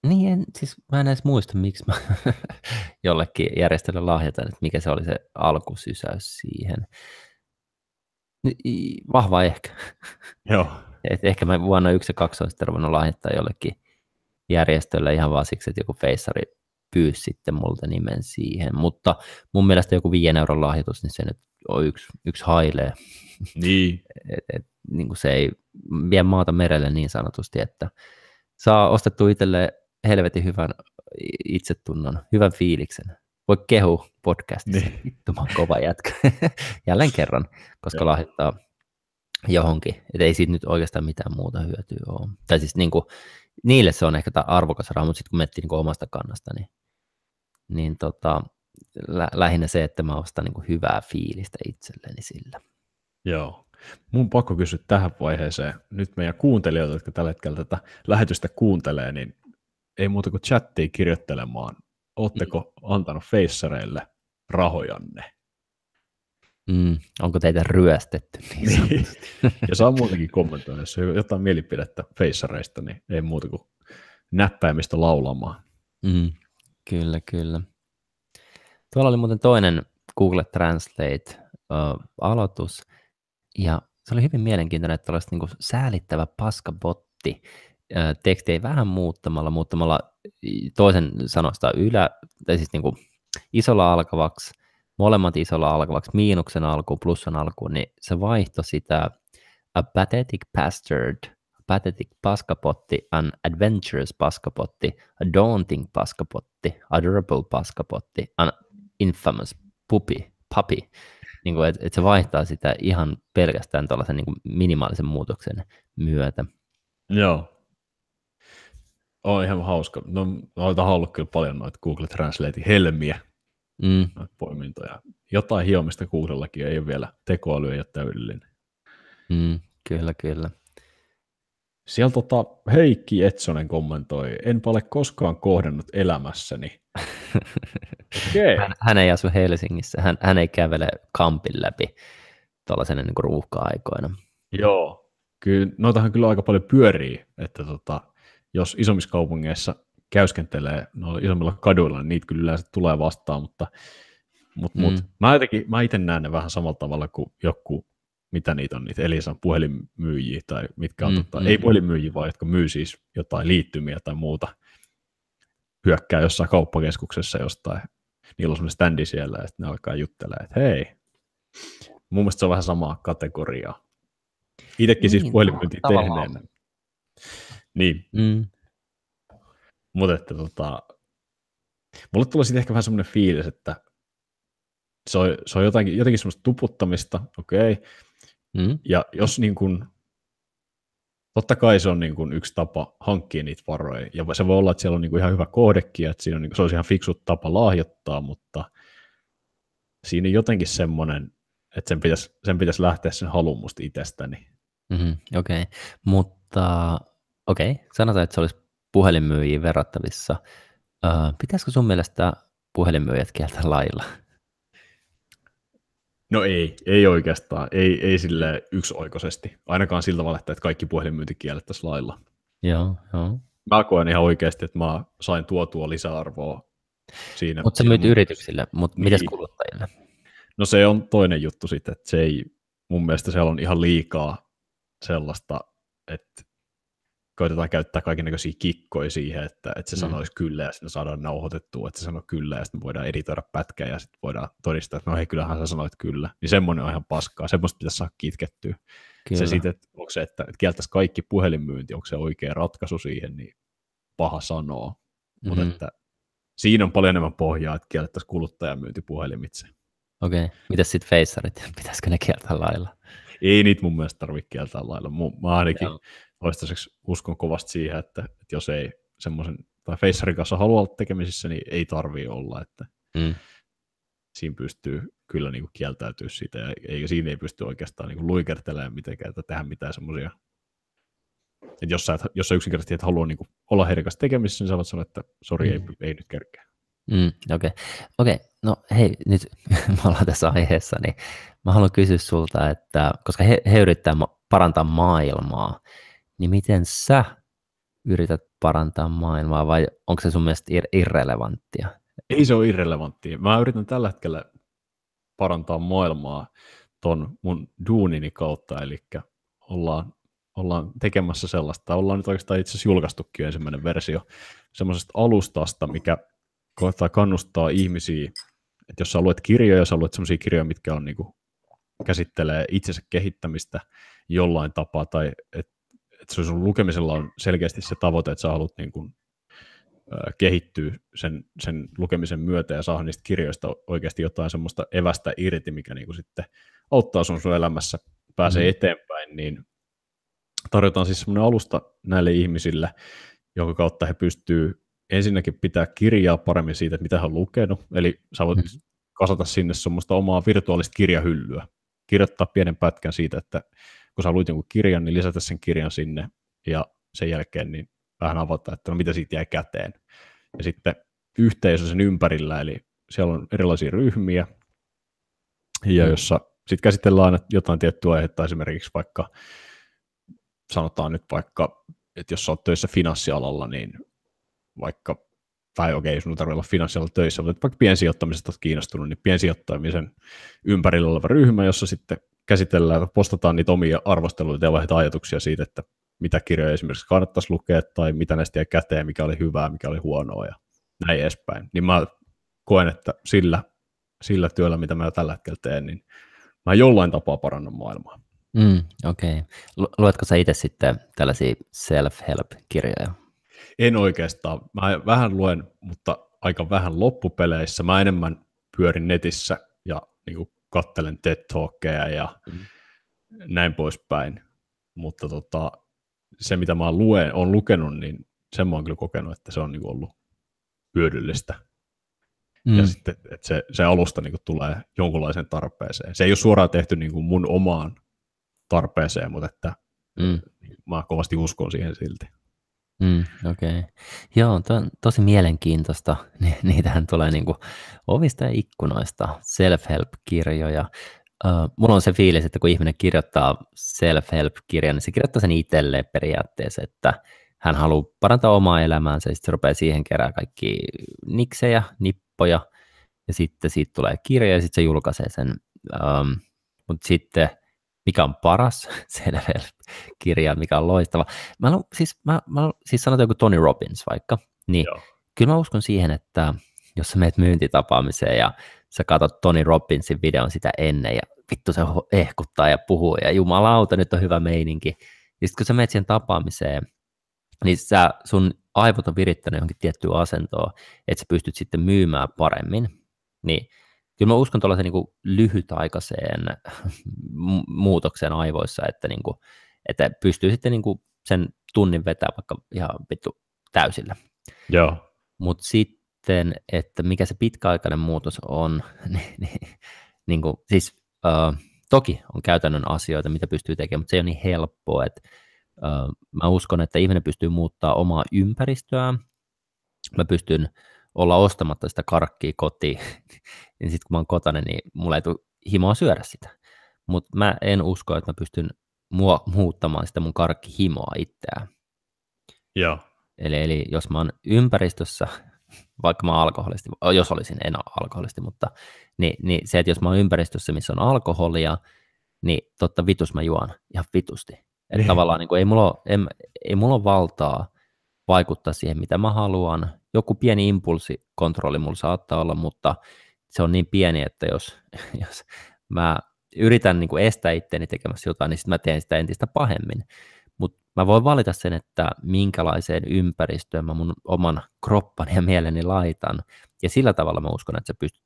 Niin, en, siis mä en edes muista, miksi mä jollekin järjestölle lahjoitan, että mikä se oli se alkusysäys siihen. Vahva ehkä. Joo. Et ehkä mä vuonna yksi ja kaksi olisin ruvennut lahjoittaa jollekin järjestölle ihan vaan siksi, että joku feissari pyysi sitten multa nimen siihen. Mutta mun mielestä joku 5 euron lahjoitus, niin se nyt on yksi, yksi hailee. Niin. et, et, niin kuin se ei vie maata merelle niin sanotusti, että saa ostettu itselle helvetin hyvän itsetunnon, hyvän fiiliksen. Voi kehu podcastissa. Niin. Vittu, mä kova jätkä. Jälleen kerran, koska Joo. lahjoittaa johonkin. Et ei siitä nyt oikeastaan mitään muuta hyötyä ole. Tai siis niin kuin, niille se on ehkä arvokas raha, mutta sitten kun miettii niin omasta kannasta, niin, niin tota, lä- lähinnä se, että mä ostan niin hyvää fiilistä itselleni sillä. Joo. Mun pakko kysyä tähän vaiheeseen. Nyt meidän kuuntelijoita, jotka tällä hetkellä tätä lähetystä kuuntelee, niin ei muuta kuin chattiin kirjoittelemaan. Oletteko mm. antanut feissareille rahojanne? Mm, onko teitä ryöstetty? Niin niin. ja saa muutenkin kommentoida, jos on jotain mielipidettä feissareista, niin ei muuta kuin näppäimistä laulamaan. Mm, kyllä, kyllä. Tuolla oli muuten toinen Google Translate-aloitus, ja se oli hyvin mielenkiintoinen, että tällaista niin säälittävä paskabotti, teksti ei vähän muuttamalla, muuttamalla toisen sanoista ylä, tai siis niin kuin isolla alkavaksi, molemmat isolla alkavaksi, miinuksen alkuun, plussan alkuun, niin se vaihto sitä a pathetic bastard, a pathetic paskapotti, an adventurous paskapotti, a daunting paskapotti, adorable paskapotti, an infamous puppy, puppy. Niin kuin, että et se vaihtaa sitä ihan pelkästään tuollaisen niin minimaalisen muutoksen myötä. Joo. On ihan hauska. No, noita on ollut kyllä paljon noita Google Translate helmiä, mm. poimintoja. Jotain hiomista Googlellakin ei ole vielä tekoäly ei ole täydellinen. Mm, kyllä, kyllä. Siellä tota Heikki Etsonen kommentoi, en ole koskaan kohdannut elämässäni. okay. hän, hän, ei asu Helsingissä, hän, hän ei kävele kampin läpi tuollaisena niin ruuhka-aikoina. Joo, kyllä, noitahan kyllä aika paljon pyörii, että tota, jos isommissa kaupungeissa käyskentelee noilla isommilla kaduilla, niin niitä kyllä yleensä tulee vastaan, mutta, mutta, mm. mutta mä, jotenkin, mä itse näen ne vähän samalla tavalla kuin joku, mitä niitä on, niitä Elisan puhelinmyyjiä tai mitkä on, mm, tota, mm, ei puhelinmyyjiä, vaan jotka myy siis jotain liittymiä tai muuta, hyökkää jossain kauppakeskuksessa jostain, niillä on semmoinen standi siellä, ja sitten ne alkaa juttelemaan, että hei, mun mielestä se on vähän samaa kategoriaa. Itsekin siis niin, siis puhelinmyyntiä tehneenä. Niin. Mm. Mutta että tota, mulle tulee sitten ehkä vähän semmoinen fiilis, että se on, se on jotakin, jotenkin semmoista tuputtamista, okei, okay. mm. ja jos niin kuin, totta kai se on niin kuin yksi tapa hankkia niitä varoja, ja se voi olla, että siellä on niin kuin ihan hyvä kohdekin, että siinä on, niin kuin, se olisi ihan fiksu tapa lahjoittaa, mutta siinä on jotenkin semmoinen, että sen pitäisi, sen pitäisi lähteä sen halun musta itsestäni. Mm-hmm, Okei, okay. mutta okei, okay. sanotaan, että se olisi puhelinmyyjiin verrattavissa. Uh, pitäisikö sun mielestä puhelinmyyjät kieltä lailla? No ei, ei oikeastaan. Ei, ei sille yksioikoisesti. Ainakaan sillä tavalla, että kaikki puhelinmyynti kiellettäisiin lailla. Joo, joo. Mä koen ihan oikeasti, että mä sain tuotua lisäarvoa siinä. Mutta sä myyt yrityksille, mutta mitäs niin. kuluttajille? No se on toinen juttu sitten, että se ei, mun mielestä siellä on ihan liikaa sellaista, että koitetaan käyttää kaikenlaisia kikkoja siihen, että, että se Mm. sanoisi kyllä ja sitten saadaan nauhoitettua, että se sanoo kyllä ja sitten voidaan editoida pätkää ja sitten voidaan todistaa, että no hei, kyllähän sä sanoit kyllä. Niin semmoinen on ihan paskaa, semmoista pitäisi saada kitkettyä. Kyllä. Se sitten, että onko se, että, että kieltäisi kaikki puhelinmyynti, onko se oikea ratkaisu siihen, niin paha sanoa. Mm-hmm. Mutta että siinä on paljon enemmän pohjaa, että kiellettäisiin kuluttajamyynti puhelimitse. Okei, okay. mitäs sitten feissarit, pitäisikö ne kieltää lailla? Ei niitä mun mielestä tarvitse kieltää lailla. Mä ainakin Joo. Toistaiseksi uskon kovasti siihen, että, että jos ei semmoisen, tai Facerin kanssa halua olla tekemisissä, niin ei tarvii olla, että Mm. siinä pystyy kyllä niin kuin kieltäytyä siitä, ja eikä siinä ei pysty oikeastaan niin kuin luikertelemaan mitenkään, että tehdä mitään semmoisia, että jos sä, et, jos sä yksinkertaisesti et halua niin kuin olla heidän kanssa tekemisissä, niin sä voit sanoa, että sori, ei, Mm. ei nyt kerkeä. Mm, Okei, okay. okay. no hei, nyt me ollaan tässä aiheessa, niin mä haluan kysyä sulta, että koska he, he yrittää parantaa maailmaa, niin miten sä yrität parantaa maailmaa vai onko se sun mielestä ir- irrelevanttia? Ei se ole irrelevanttia. Mä yritän tällä hetkellä parantaa maailmaa ton mun duunini kautta, eli ollaan, ollaan tekemässä sellaista, ollaan nyt oikeastaan itse asiassa julkaistukin ensimmäinen versio semmoisesta alustasta, mikä koettaa kannustaa ihmisiä, että jos sä luet kirjoja, sä luet semmoisia kirjoja, mitkä on niinku, käsittelee itsensä kehittämistä jollain tapaa, tai että et se sun lukemisella on selkeästi se tavoite, että sä haluat niinku, ö, kehittyä sen, sen lukemisen myötä ja saada niistä kirjoista oikeasti jotain semmoista evästä irti, mikä niinku sitten auttaa sun sun elämässä, pääsee mm. eteenpäin, niin tarjotaan siis semmoinen alusta näille ihmisille, jonka kautta he pystyy ensinnäkin pitää kirjaa paremmin siitä, että mitä he on lukenut, eli sä voit mm. kasata sinne semmoista omaa virtuaalista kirjahyllyä, kirjoittaa pienen pätkän siitä, että kun sä luit jonkun kirjan, niin lisätä sen kirjan sinne, ja sen jälkeen niin vähän avata, että no mitä siitä jäi käteen. Ja sitten yhteisö sen ympärillä, eli siellä on erilaisia ryhmiä, ja Mm. jossa sitten käsitellään jotain tiettyä aihetta, esimerkiksi vaikka sanotaan nyt vaikka, että jos sä oot töissä finanssialalla, niin vaikka, tai okei, okay, sun tarvitse olla finanssialalla töissä, mutta vaikka piensijoittamisesta olet kiinnostunut, niin piensijoittamisen ympärillä oleva ryhmä, jossa sitten käsitellään, postataan niitä omia arvosteluita ja vaihdetaan ajatuksia siitä, että mitä kirjoja esimerkiksi kannattaisi lukea, tai mitä näistä jäi käteen, mikä oli hyvää, mikä oli huonoa, ja näin edespäin. Niin mä koen, että sillä, sillä työllä, mitä mä tällä hetkellä teen, niin mä jollain tapaa parannan maailmaa. Mm, Okei. Okay. Luetko sä itse sitten tällaisia self-help-kirjoja? En oikeastaan. Mä vähän luen, mutta aika vähän loppupeleissä. Mä enemmän pyörin netissä ja niin kuin kattelen TED ja Mm. näin poispäin. Mutta tota, se, mitä mä luen, on lukenut, niin sen mä oon kyllä kokenut, että se on niin ollut hyödyllistä. Mm. Ja sitten, että se, se alusta niin tulee jonkunlaiseen tarpeeseen. Se ei ole suoraan tehty niin mun omaan tarpeeseen, mutta että mm. mä kovasti uskon siihen silti. Mm, Okei. Joo, to, tosi mielenkiintoista. Ni, niitähän tulee niinku ovista ja ikkunoista, self-help-kirjoja. Uh, mulla on se fiilis, että kun ihminen kirjoittaa self-help-kirjan, niin se kirjoittaa sen itselleen periaatteessa, että hän haluaa parantaa omaa elämäänsä, ja sitten se rupeaa siihen kerää kaikki niksejä, nippoja, ja sitten siitä tulee kirja, ja sitten se julkaisee sen. Um, Mutta sitten mikä on paras self-help-kirja, mikä on loistava. Mä, haluan, siis, mä, mä siis sanotaan joku Tony Robbins vaikka, niin Joo. kyllä mä uskon siihen, että jos sä meet myyntitapaamiseen ja sä katsot Tony Robbinsin videon sitä ennen ja vittu se ehkuttaa ja puhuu ja jumalauta, nyt on hyvä meininki. Ja sitten kun sä meet siihen tapaamiseen, niin sä, sun aivot on virittänyt johonkin tiettyyn asentoon, että sä pystyt sitten myymään paremmin. Niin kyllä mä uskon tuollaiseen niin lyhytaikaiseen mu- muutokseen aivoissa, että, niin kuin, että pystyy sitten niin kuin sen tunnin vetää vaikka ihan vittu täysillä. Joo. Mutta sitten, että mikä se pitkäaikainen muutos on, niin, niin, niin kuin, siis uh, toki on käytännön asioita, mitä pystyy tekemään, mutta se ei ole niin helppoa, että uh, mä uskon, että ihminen pystyy muuttaa omaa ympäristöään, mä pystyn olla ostamatta sitä karkkia kotiin, niin sitten kun mä oon kotona, niin mulla ei tule himoa syödä sitä. Mutta mä en usko, että mä pystyn mua, muuttamaan sitä mun karkkihimoa itseään. Joo. Eli, eli jos mä oon ympäristössä, vaikka mä oon alkoholisti, jos olisin en alkoholisti, mutta niin, niin se, että jos mä oon ympäristössä, missä on alkoholia, niin totta vitus mä juon ihan vitusti. Että niin. tavallaan niin kuin, ei, mulla ole, en, ei mulla ole valtaa vaikuttaa siihen, mitä mä haluan. Joku pieni impulssikontrolli mulla saattaa olla, mutta se on niin pieni, että jos, jos mä yritän niin kuin estää itteeni tekemässä jotain, niin sitten mä teen sitä entistä pahemmin. Mutta mä voin valita sen, että minkälaiseen ympäristöön mä mun oman kroppani ja mieleni laitan. Ja sillä tavalla mä uskon, että se pystyy,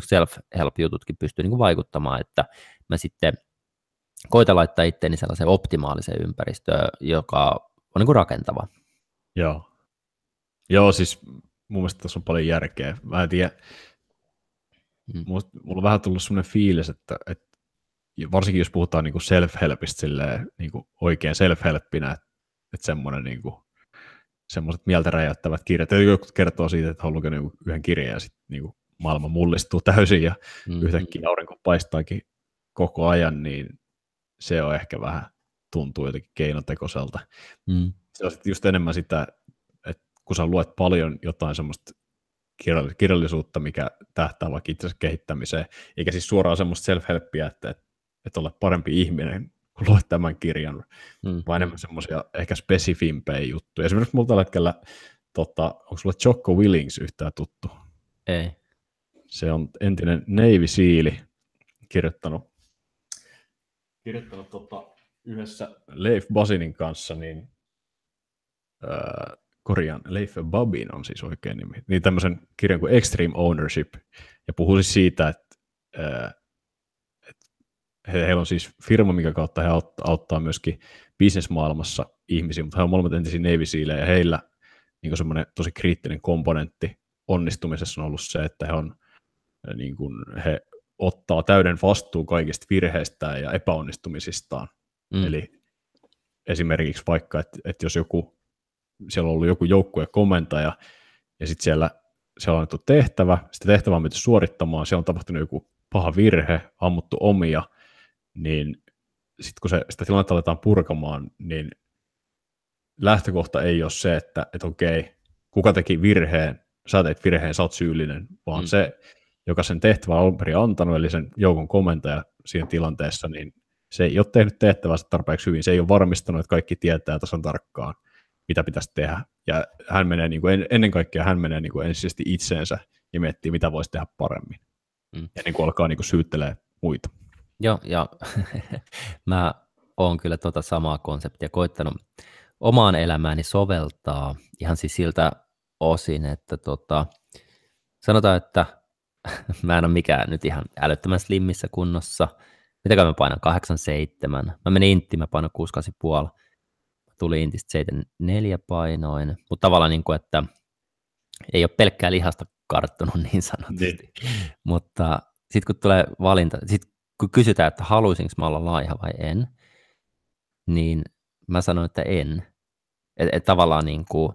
self-help-jututkin pystyy niin kuin vaikuttamaan, että mä sitten koitan laittaa itteeni sellaiseen optimaaliseen ympäristöön, joka on niin kuin rakentava. Joo. Joo, siis mun mielestä tässä on paljon järkeä. Mä en tiedä, mm. mulla on vähän tullut sellainen fiilis, että, että varsinkin jos puhutaan niin self-helpistä silleen, niin kuin oikein self-helppinä, että, että semmoinen niin kuin, semmoiset mieltä räjäyttävät kirjat. Joku kertoo siitä, että haluaa niin yhden kirjan ja sitten niin maailma mullistuu täysin ja mm-hmm. yhtäkkiä aurinko paistaakin koko ajan, niin se on ehkä vähän tuntuu jotenkin keinotekoiselta. Mm. Se on sitten just enemmän sitä, kun sä luet paljon jotain semmoista kirjallisuutta, mikä tähtää vaikka itsensä kehittämiseen, eikä siis suoraan semmoista self-helppiä, että, että, ole parempi ihminen, kun luet tämän kirjan, mm. vaan enemmän semmoisia ehkä spesifimpejä juttuja. Esimerkiksi mulla tällä hetkellä, tota, onko sulle Jocko Willings yhtään tuttu? Ei. Se on entinen Navy Siili, kirjoittanut, kirjoittanut tota, yhdessä Leif Basinin kanssa, niin äh, korjaan, Leif Babin on siis oikein nimi, niin tämmöisen kirjan kuin Extreme Ownership, ja puhuu siis siitä, että, että he, heillä on siis firma, mikä kautta he auttaa, myöskin bisnesmaailmassa ihmisiä, mutta he on molemmat entisiä Navy ja heillä niin semmoinen tosi kriittinen komponentti onnistumisessa on ollut se, että he on niin kuin, he ottaa täyden vastuun kaikista virheistään ja epäonnistumisistaan. Mm. Eli esimerkiksi vaikka, että, että jos joku, siellä on ollut joku joukkue komentaja, ja sitten siellä, siellä on annettu tehtävä, sitä tehtävää on menty suorittamaan, siellä on tapahtunut joku paha virhe, ammuttu omia, niin sitten kun se, sitä tilannetta aletaan purkamaan, niin lähtökohta ei ole se, että, että okei, kuka teki virheen, sä teit virheen, sä oot syyllinen, vaan mm. se, joka sen tehtävän alun perin antanut, eli sen joukon komentaja siinä tilanteessa, niin se ei ole tehnyt tehtävänsä tarpeeksi hyvin, se ei ole varmistanut, että kaikki tietää tasan tarkkaan, mitä pitäisi tehdä. Ja hän menee niin kuin, ennen kaikkea hän menee niin kuin ensisijaisesti itseensä ja miettii, mitä voisi tehdä paremmin. Mm. Ja niin kuin alkaa niin kuin syyttelee muita. Joo, ja mä oon kyllä tuota samaa konseptia koittanut omaan elämääni soveltaa ihan siis siltä osin, että tota, sanotaan, että mä en ole mikään nyt ihan älyttömän slimmissä kunnossa. Mitäkään mä painan 87. Mä menin intti, mä painan 68,5. Tuli intistä 74 painoin. Mutta tavallaan niin kuin, että ei ole pelkkää lihasta karttunut niin sanotusti. Niin. Mutta sitten kun tulee valinta, sit kun kysytään, että haluaisinko mä olla laiha vai en, niin mä sanon, että en. Että et tavallaan niin kuin,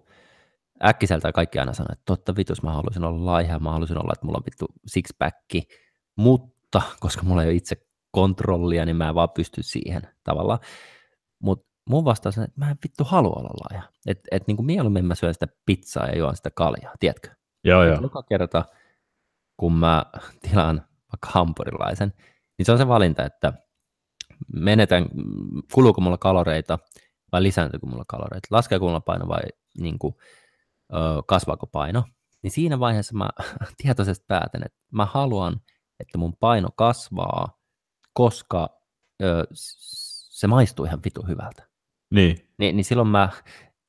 äkkiseltä kaikki aina sanoo, että totta vitus mä haluaisin olla laiha, mä haluaisin olla, että mulla on vittu sixpacki, mutta koska mulla ei ole itse kontrollia, niin mä en vaan pysty siihen tavallaan. Mutta mun vastaus on, että mä en vittu halua olla laiha. Että et, niin kuin mieluummin mä syön sitä pizzaa ja juon sitä kaljaa, tiedätkö? Joo, joo. Joka kerta, kun mä tilaan vaikka hampurilaisen, niin se on se valinta, että menetän, kuluuko mulla kaloreita vai lisääntyykö mulla kaloreita, laskeeko mulla paino vai niin kuin, kasvaako paino, niin siinä vaiheessa mä tietoisesti päätän, että mä haluan, että mun paino kasvaa, koska ö, se maistuu ihan vitu hyvältä. Niin. Ni, niin silloin, mä,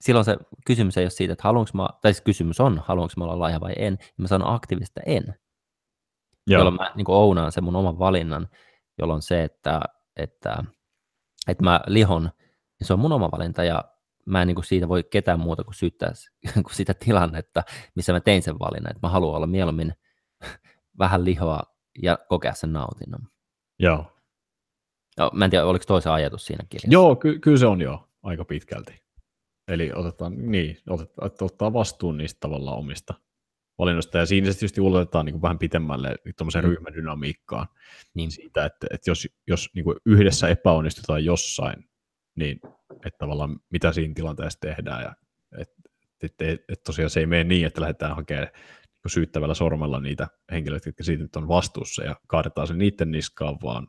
silloin se kysymys ei ole siitä, että haluanko mä, tai se kysymys on, haluanko mä olla laiha vai en, ja mä sanon aktiivista en. Joo. Jolloin mä niin ounaan sen mun oman valinnan, jolloin se, että, että, että mä lihon, niin se on mun oma valinta, ja mä en niin kuin siitä voi ketään muuta kuin syyttää kuin sitä tilannetta, missä mä tein sen valinnan, että mä haluan olla mieluummin vähän lihoa ja kokea sen nautinnon. Joo. No, mä en tiedä, oliko toisen ajatus siinä kirjassa. Joo, ky- kyllä se on jo aika pitkälti. Eli otetaan, niin, otetaan, ottaa vastuun niistä tavallaan omista valinnoista, ja siinä se tietysti ulotetaan niin kuin vähän pitemmälle tuommoiseen mm. ryhmädynamiikkaan niin. siitä, että, että jos, jos niin kuin yhdessä epäonnistutaan jossain, niin että tavallaan mitä siinä tilanteessa tehdään ja että et, et, et tosiaan se ei mene niin, että lähdetään hakemaan niin syyttävällä sormella niitä henkilöitä, jotka siitä nyt on vastuussa ja kaadetaan se niiden niskaan, vaan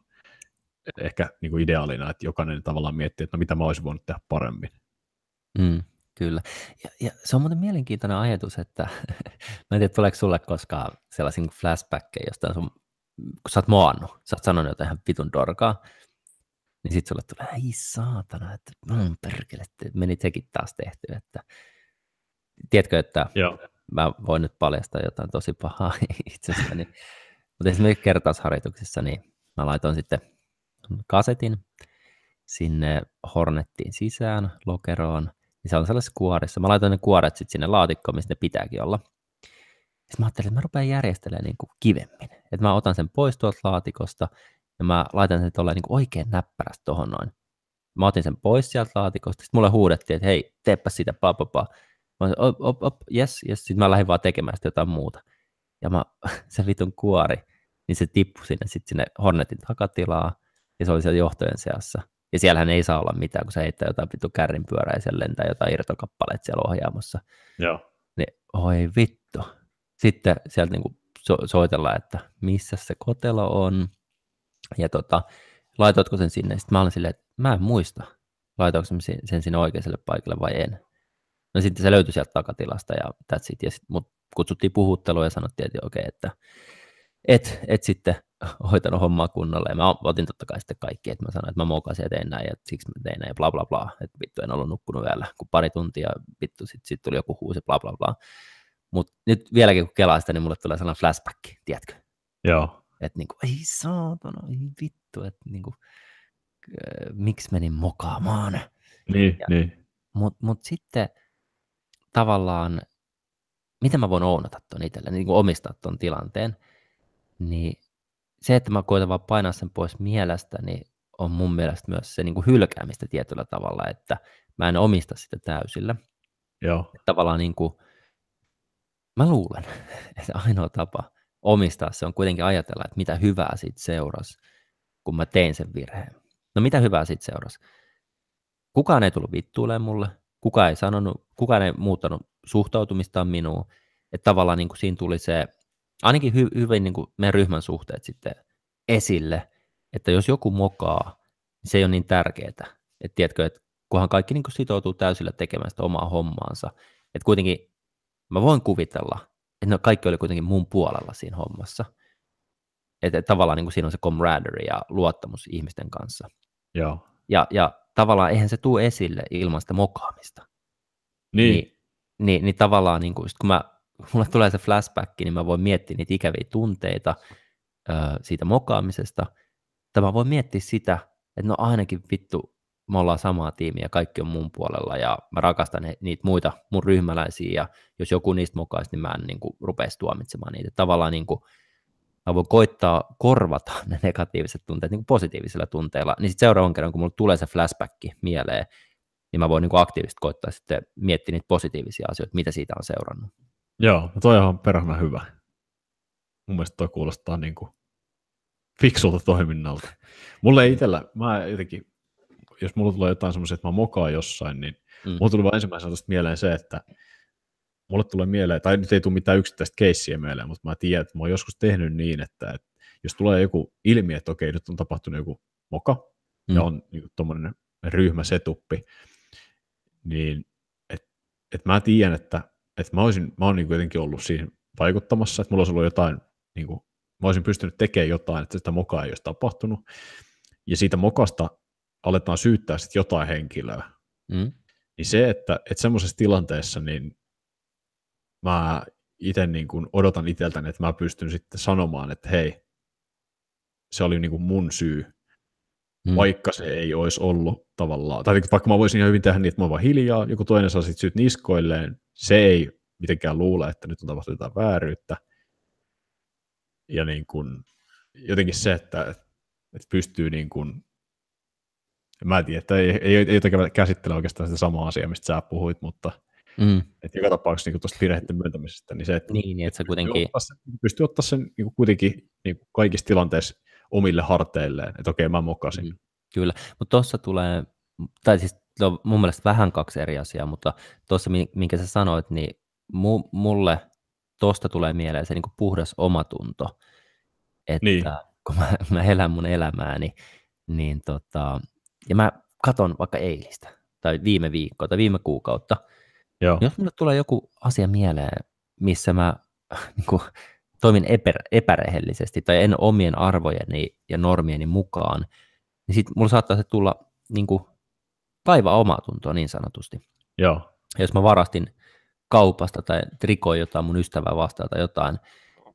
ehkä niin kuin ideaalina, että jokainen tavallaan miettii, että no mitä mä olisin voinut tehdä paremmin. Mm, kyllä. Ja, ja se on muuten mielenkiintoinen ajatus, että mä en tiedä, tuleeko sulle koskaan sellaisia niin flashbackkejä jostain sun, kun sä oot moannut, sä oot sanonut jotain ihan vitun dorkaa, niin sitten sulle tulee, ei saatana, että mm, perkele, meni sekin taas tehty, että tiedätkö, että Joo. mä voin nyt paljastaa jotain tosi pahaa itsestäni, mutta esimerkiksi kertausharjoituksissa, niin mä laitoin sitten kasetin sinne Hornettiin sisään, lokeroon, niin se on sellaisessa kuorissa. Mä laitoin ne kuoret sitten sinne laatikkoon, mistä ne pitääkin olla. Sitten mä ajattelin, että mä rupean järjestelemään niin kuin kivemmin. Että mä otan sen pois tuolta laatikosta ja mä laitan sen tuolla niin oikein näppärästi tuohon noin. Mä otin sen pois sieltä laatikosta, sitten mulle huudettiin, että hei, teepä sitä, pa, pa, pa. Mä sanoin, op, op, op, yes, yes. Sitten mä lähdin vaan tekemään sitä jotain muuta. Ja mä, se vitun kuori, niin se tippui sinne, sitten sinne Hornetin takatilaa, ja se oli siellä johtojen seassa. Ja siellähän ei saa olla mitään, kun se heittää jotain vittu kärrin pyörää ja sen lentää jotain irtokappaleet siellä ohjaamossa. Joo. Niin, oi vittu. Sitten sieltä niinku so- soitellaan, että missä se kotelo on, ja tota, laitoitko sen sinne? Sitten mä olin silleen, että mä en muista, laitoinko sen, sen sinne oikealle paikalle vai en. No sitten se löytyi sieltä takatilasta ja that's it. Ja sit mut kutsuttiin puhutteluun ja sanottiin, että okei, okay, että et, et sitten hoitanut hommaa kunnolla. Ja mä otin totta kai sitten kaikki, että mä sanoin, että mä mokasin ja tein näin ja siksi mä tein näin ja bla bla bla. Että vittu en ollut nukkunut vielä kuin pari tuntia, vittu sitten sit tuli joku huusi bla bla bla. Mutta nyt vieläkin kun kelaa sitä, niin mulle tulee sellainen flashback, tiedätkö? Joo. Että niinku, ei saatana, ei vittu, että niinku, äh, miksi menin mokaamaan. Niin, ja, niin. Mutta mut sitten tavallaan, miten mä voin ounata tuon itselleni, niin omistaa tuon tilanteen, niin se, että mä koitan vaan painaa sen pois mielestä, niin on mun mielestä myös se niin kuin hylkäämistä tietyllä tavalla, että mä en omista sitä täysillä. Joo. Että tavallaan niin kuin, mä luulen, että ainoa tapa omistaa se on kuitenkin ajatella, että mitä hyvää siitä seurasi, kun mä tein sen virheen. No mitä hyvää siitä seurasi? Kukaan ei tullut vittuuleen mulle, kukaan ei sanonut, kukaan ei muuttanut suhtautumistaan minuun, että tavallaan niin kuin siinä tuli se, ainakin hy, hyvin niin kuin meidän ryhmän suhteet sitten esille, että jos joku mokaa, niin se ei ole niin tärkeää. Että tiedätkö, että kunhan kaikki niin kuin sitoutuu täysillä tekemään sitä omaa hommaansa, että kuitenkin mä voin kuvitella, että ne kaikki oli kuitenkin mun puolella siinä hommassa. Että et tavallaan niin kuin siinä on se camaraderie ja luottamus ihmisten kanssa. Joo. Ja, ja tavallaan eihän se tule esille ilman sitä mokaamista. Niin. Niin, niin, niin tavallaan niin kuin, kun mä, mulle tulee se flashback, niin mä voin miettiä niitä ikäviä tunteita ö, siitä mokaamisesta. Tai mä voin miettiä sitä, että no ainakin vittu, me ollaan samaa tiimiä, kaikki on mun puolella ja mä rakastan niitä muita mun ryhmäläisiä ja jos joku niistä mokaisi, niin mä en niin kuin, rupeisi tuomitsemaan niitä. Tavallaan niin kuin, mä voin koittaa korvata ne negatiiviset tunteet niin kuin positiivisilla tunteilla, niin sitten seuraavan kerran, kun mulle tulee se flashback mieleen, niin mä voin niin aktiivisesti koittaa sitten miettiä niitä positiivisia asioita, mitä siitä on seurannut. Joo, no toi on perhana hyvä. Mun mielestä toi kuulostaa niin kuin fiksulta toiminnalta. Mulle ei itsellä, mä jotenkin jos mulla tulee jotain semmoisia, että mä mokaan jossain, niin mm. mulla tuli vain ensimmäisenä tuosta mieleen se, että mulle tulee mieleen, tai nyt ei tule mitään yksittäistä keissiä mieleen, mutta mä tiedän, että mä oon joskus tehnyt niin, että, että jos tulee joku ilmi, että okei, nyt on tapahtunut joku moka, mm. ja on niin tuommoinen ryhmäsetuppi, niin että et mä tiedän, että et mä, olisin, mä oon niin jotenkin ollut siihen vaikuttamassa, että mulla olisi ollut jotain, niin kuin, mä olisin pystynyt tekemään jotain, että sitä mokaa ei olisi tapahtunut, ja siitä mokasta aletaan syyttää sitten jotain henkilöä, mm. niin se, että, että semmoisessa tilanteessa niin mä itse niin kuin odotan itseltäni, että mä pystyn sitten sanomaan, että hei, se oli niin kuin mun syy, mm. vaikka se ei olisi ollut tavallaan, tai vaikka mä voisin ihan hyvin tehdä niin, että mä oon vaan hiljaa, joku toinen saa sitten syyt niskoilleen, se ei mitenkään luule, että nyt on tapahtunut jotain vääryyttä, ja niin kuin, jotenkin se, että, että pystyy niin kuin Mä en tiedä, että ei, ei, ei jotenkin käsittele oikeastaan sitä samaa asiaa, mistä sä puhuit, mutta mm. että joka tapauksessa niin tuosta virheiden myöntämisestä, niin se, että, niin, niin että sä kuitenkin... Ottaa sen, pystyy ottaa sen niin kuitenkin niin kaikissa tilanteissa omille harteilleen, että okei, mä mokasin. Mm. Kyllä, mutta tuossa tulee, tai siis on mun mielestä vähän kaksi eri asiaa, mutta tuossa, minkä sä sanoit, niin mu, mulle tuosta tulee mieleen se niin kuin puhdas omatunto, että niin. kun mä, mä elän mun elämääni, niin tota, ja mä katon vaikka eilistä, tai viime viikkoa, tai viime kuukautta, Joo. jos mulle tulee joku asia mieleen, missä mä niin kuin, toimin epä, epärehellisesti tai en omien arvojeni ja normieni mukaan, niin sitten mulla saattaa se tulla niin kuin, kaivaa omaa tuntoa niin sanotusti. Joo. Ja jos mä varastin kaupasta tai trikoin jotain mun ystävää vastaan tai jotain,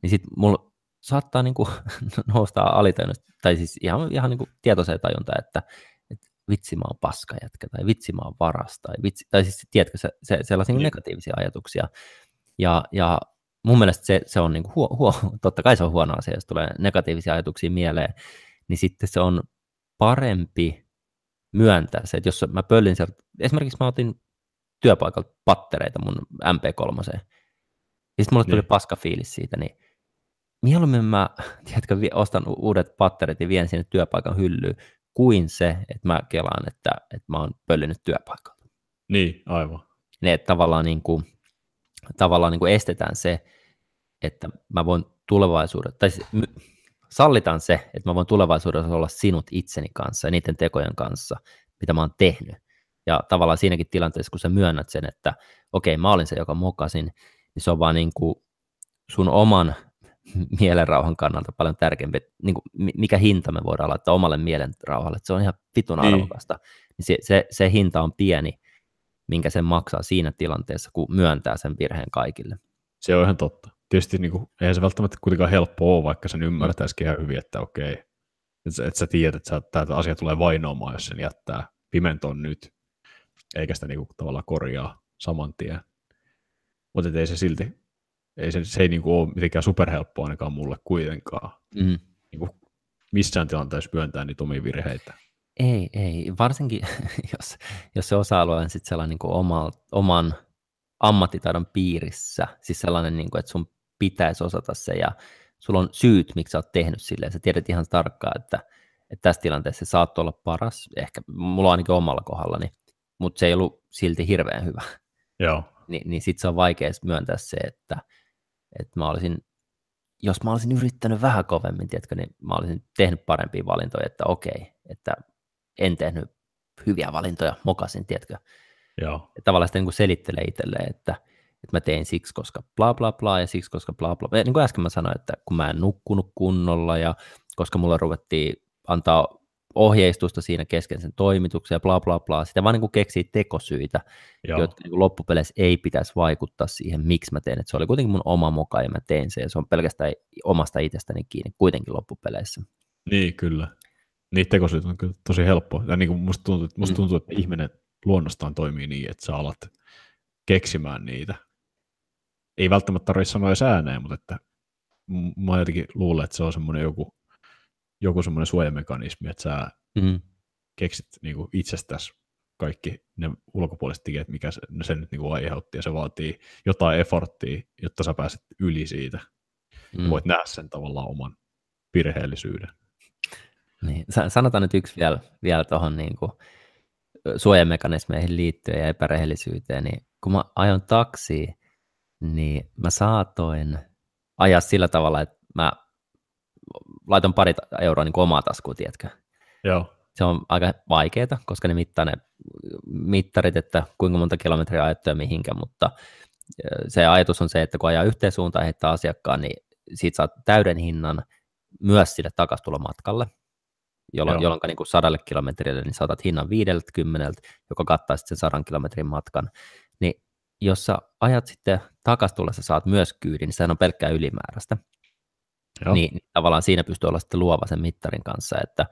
niin sitten mulla saattaa niin kuin, nousta alitajunnasta, tai siis ihan, ihan niin kuin tietoiseen tajunta, että, että vitsi mä oon paska jätkä, tai vitsi mä oon varas, tai, vitsi, tai siis tiedätkö, se, se, sellaisia niin. negatiivisia ajatuksia. Ja, ja mun mielestä se, se on niin kuin huo, huo, totta kai se on huono asia, jos tulee negatiivisia ajatuksia mieleen, niin sitten se on parempi myöntää se, että jos mä pöllin sieltä, esimerkiksi mä otin työpaikalta pattereita mun MP3, ja sitten mulle tuli niin. paska fiilis siitä, niin mieluummin mä, tiedätkö, ostan uudet patterit ja vien sinne työpaikan hyllyyn, kuin se, että mä kelaan, että, että mä oon pöllinyt työpaikalta. Niin, aivan. Ne että tavallaan, niin kuin, tavallaan niin kuin estetään se, että mä voin tulevaisuudessa, tai sallitaan se, että mä voin tulevaisuudessa olla sinut itseni kanssa ja niiden tekojen kanssa, mitä mä oon tehnyt. Ja tavallaan siinäkin tilanteessa, kun sä myönnät sen, että okei, okay, mä olin se, joka mokasin, niin se on vaan niin kuin sun oman mielenrauhan kannalta paljon tärkeämpi, niin kuin mikä hinta me voidaan laittaa omalle mielenrauhalle, että se on ihan vitun niin. arvokasta. Niin se, se, se hinta on pieni, minkä sen maksaa siinä tilanteessa, kun myöntää sen virheen kaikille. Se on ihan totta. Tietysti niin kuin, eihän se välttämättä kuitenkaan helppoa ole, vaikka sen ymmärtäisikin ihan hyvin, että okei, että, että sä tiedät, että tämä asia tulee vainoamaan, jos sen jättää pimentoon nyt, eikä sitä niin kuin, tavallaan korjaa saman tien. Mutta ei se silti, ei se, se ei niin kuin, ole mitenkään superhelppoa ainakaan mulle kuitenkaan. Mm. Niin kuin, missään tilanteessa myöntää niitä omia virheitä. Ei, ei. Varsinkin, jos, jos se osa-alue on sitten sellainen niin kuin oma, oman ammattitaidon piirissä, siis sellainen, niin kuin, että sun pitäisi osata se ja sulla on syyt, miksi sä oot tehnyt silleen, sä tiedät ihan tarkkaan, että, että tässä tilanteessa se saat olla paras, ehkä mulla on ainakin omalla kohdallani, mutta se ei ollut silti hirveän hyvä. Joo. Ni, niin sitten se on vaikea myöntää se, että, että mä olisin, jos mä olisin yrittänyt vähän kovemmin, tiedätkö, niin mä olisin tehnyt parempia valintoja, että okei, että en tehnyt hyviä valintoja, mokasin, tiedätkö. Joo. Ja tavallaan sitten niin selittelee itselleen, että, että mä tein siksi, koska bla bla bla ja siksi, koska bla bla. Ja niin kuin äsken mä sanoin, että kun mä en nukkunut kunnolla ja koska mulla ruvettiin antaa ohjeistusta siinä kesken sen toimituksen ja bla bla bla. Sitä vaan niin kuin keksii tekosyitä, Joo. jotka niin loppupeleissä ei pitäisi vaikuttaa siihen, miksi mä teen. Et se oli kuitenkin mun oma moka ja mä tein sen ja se on pelkästään omasta itsestäni kiinni kuitenkin loppupeleissä. Niin, kyllä. Niitä tekosyitä on kyllä tosi helppo. Ja niin kuin musta tuntuu, musta mm. tuntuu, että ihminen luonnostaan toimii niin, että sä alat keksimään niitä. Ei välttämättä tarvitse sanoa edes ääneen, mutta että mä jotenkin luulen, että se on semmoinen joku, joku semmoinen suojamekanismi, että sä mm. keksit niin kuin itsestäsi kaikki ne ulkopuoliset tekijät, mikä se, se nyt niin kuin aiheutti, ja se vaatii jotain efforttia, jotta sä pääset yli siitä. Mm. Voit nähdä sen tavallaan oman virheellisyyden. Niin. Sanotaan nyt yksi vielä, vielä tuohon niin kuin suojamekanismeihin liittyen ja epärehellisyyteen, niin kun mä ajon taksiin, niin mä saatoin ajaa sillä tavalla, että mä laitan pari euroa niin omaa taskuun, tiedätkö? Joo. Se on aika vaikeaa, koska ne mittaa ne mittarit, että kuinka monta kilometriä ajettu ja mihinkä, mutta se ajatus on se, että kun ajaa yhteen suuntaan heittää asiakkaan, niin siitä saat täyden hinnan myös sille takastulomatkalle, jolloin, jolloin niin kuin sadalle kilometrille niin saatat hinnan 50, joka kattaa sitten sen sadan kilometrin matkan. Niin jos sä ajat sitten takastullessa saat myös kyydin, niin sehän on pelkkää ylimääräistä. Joo. Niin, niin tavallaan siinä pystyy olla sitten luova sen mittarin kanssa, että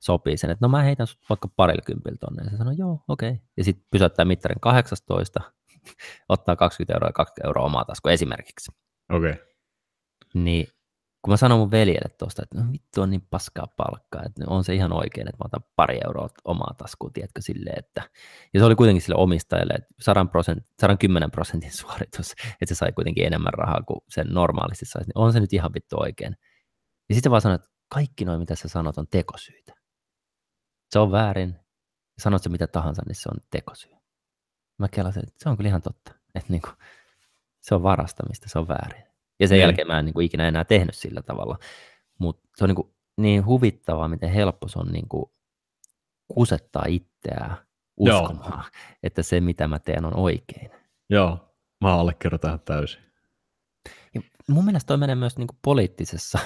sopii sen, että no mä heitän sut vaikka parilla kympillä tonne. Ja se sanoo, joo, okei. Okay. Ja sitten pysäyttää mittarin 18, ottaa 20 euroa ja 20 euroa omaa tasku esimerkiksi. Okei. Okay. Niin kun mä sanon mun veljelle tuosta, että no vittu on niin paskaa palkkaa, että on se ihan oikein, että mä otan pari euroa omaa taskuun, tiedätkö, silleen, että, ja se oli kuitenkin sille omistajalle, että 100 prosent, 110 prosentin suoritus, että se sai kuitenkin enemmän rahaa kuin sen normaalisti saisi, niin on se nyt ihan vittu oikein. Ja sitten vaan sanoin, että kaikki noin, mitä sä sanot, on tekosyitä. Se on väärin, sanot se mitä tahansa, niin se on tekosyy. Mä kelasin, että se on kyllä ihan totta, että niin kuin, se on varastamista, se on väärin. Ja sen niin. jälkeen mä en niin kuin ikinä enää tehnyt sillä tavalla. Mutta se on niin, kuin niin huvittavaa, miten helppo se on niin kuin kusettaa itseään uskomaan, Joo. että se mitä mä teen on oikein. Joo, mä allekirjoitan täysin. Ja mun mielestä toi menee myös niin kuin poliittisessa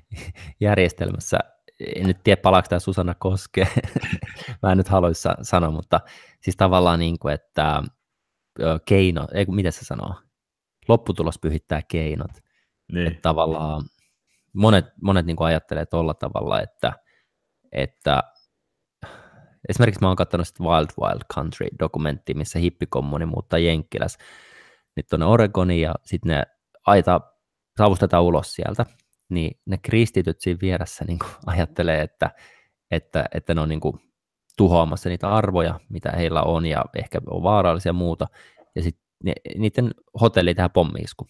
järjestelmässä. En nyt tiedä, palaako tämä Susanna Koske. mä en nyt haluaisi sanoa, mutta siis tavallaan niin kuin, että keino, ei miten se sanoo, lopputulos pyhittää keinot. Niin. Että tavallaan monet, monet niin kuin ajattelee tuolla tavalla, että, että esimerkiksi mä oon katsonut Wild Wild Country-dokumentti, missä hippikommuni muuttaa Jenkkiläs nyt tuonne Oregoniin ja sitten ne aita saavustetaan ulos sieltä, niin ne kristityt siinä vieressä niin kuin ajattelee, että, että, että ne on niin kuin tuhoamassa niitä arvoja, mitä heillä on ja ehkä on vaarallisia ja muuta, ja sitten niiden hotelli tehdään pommiisku.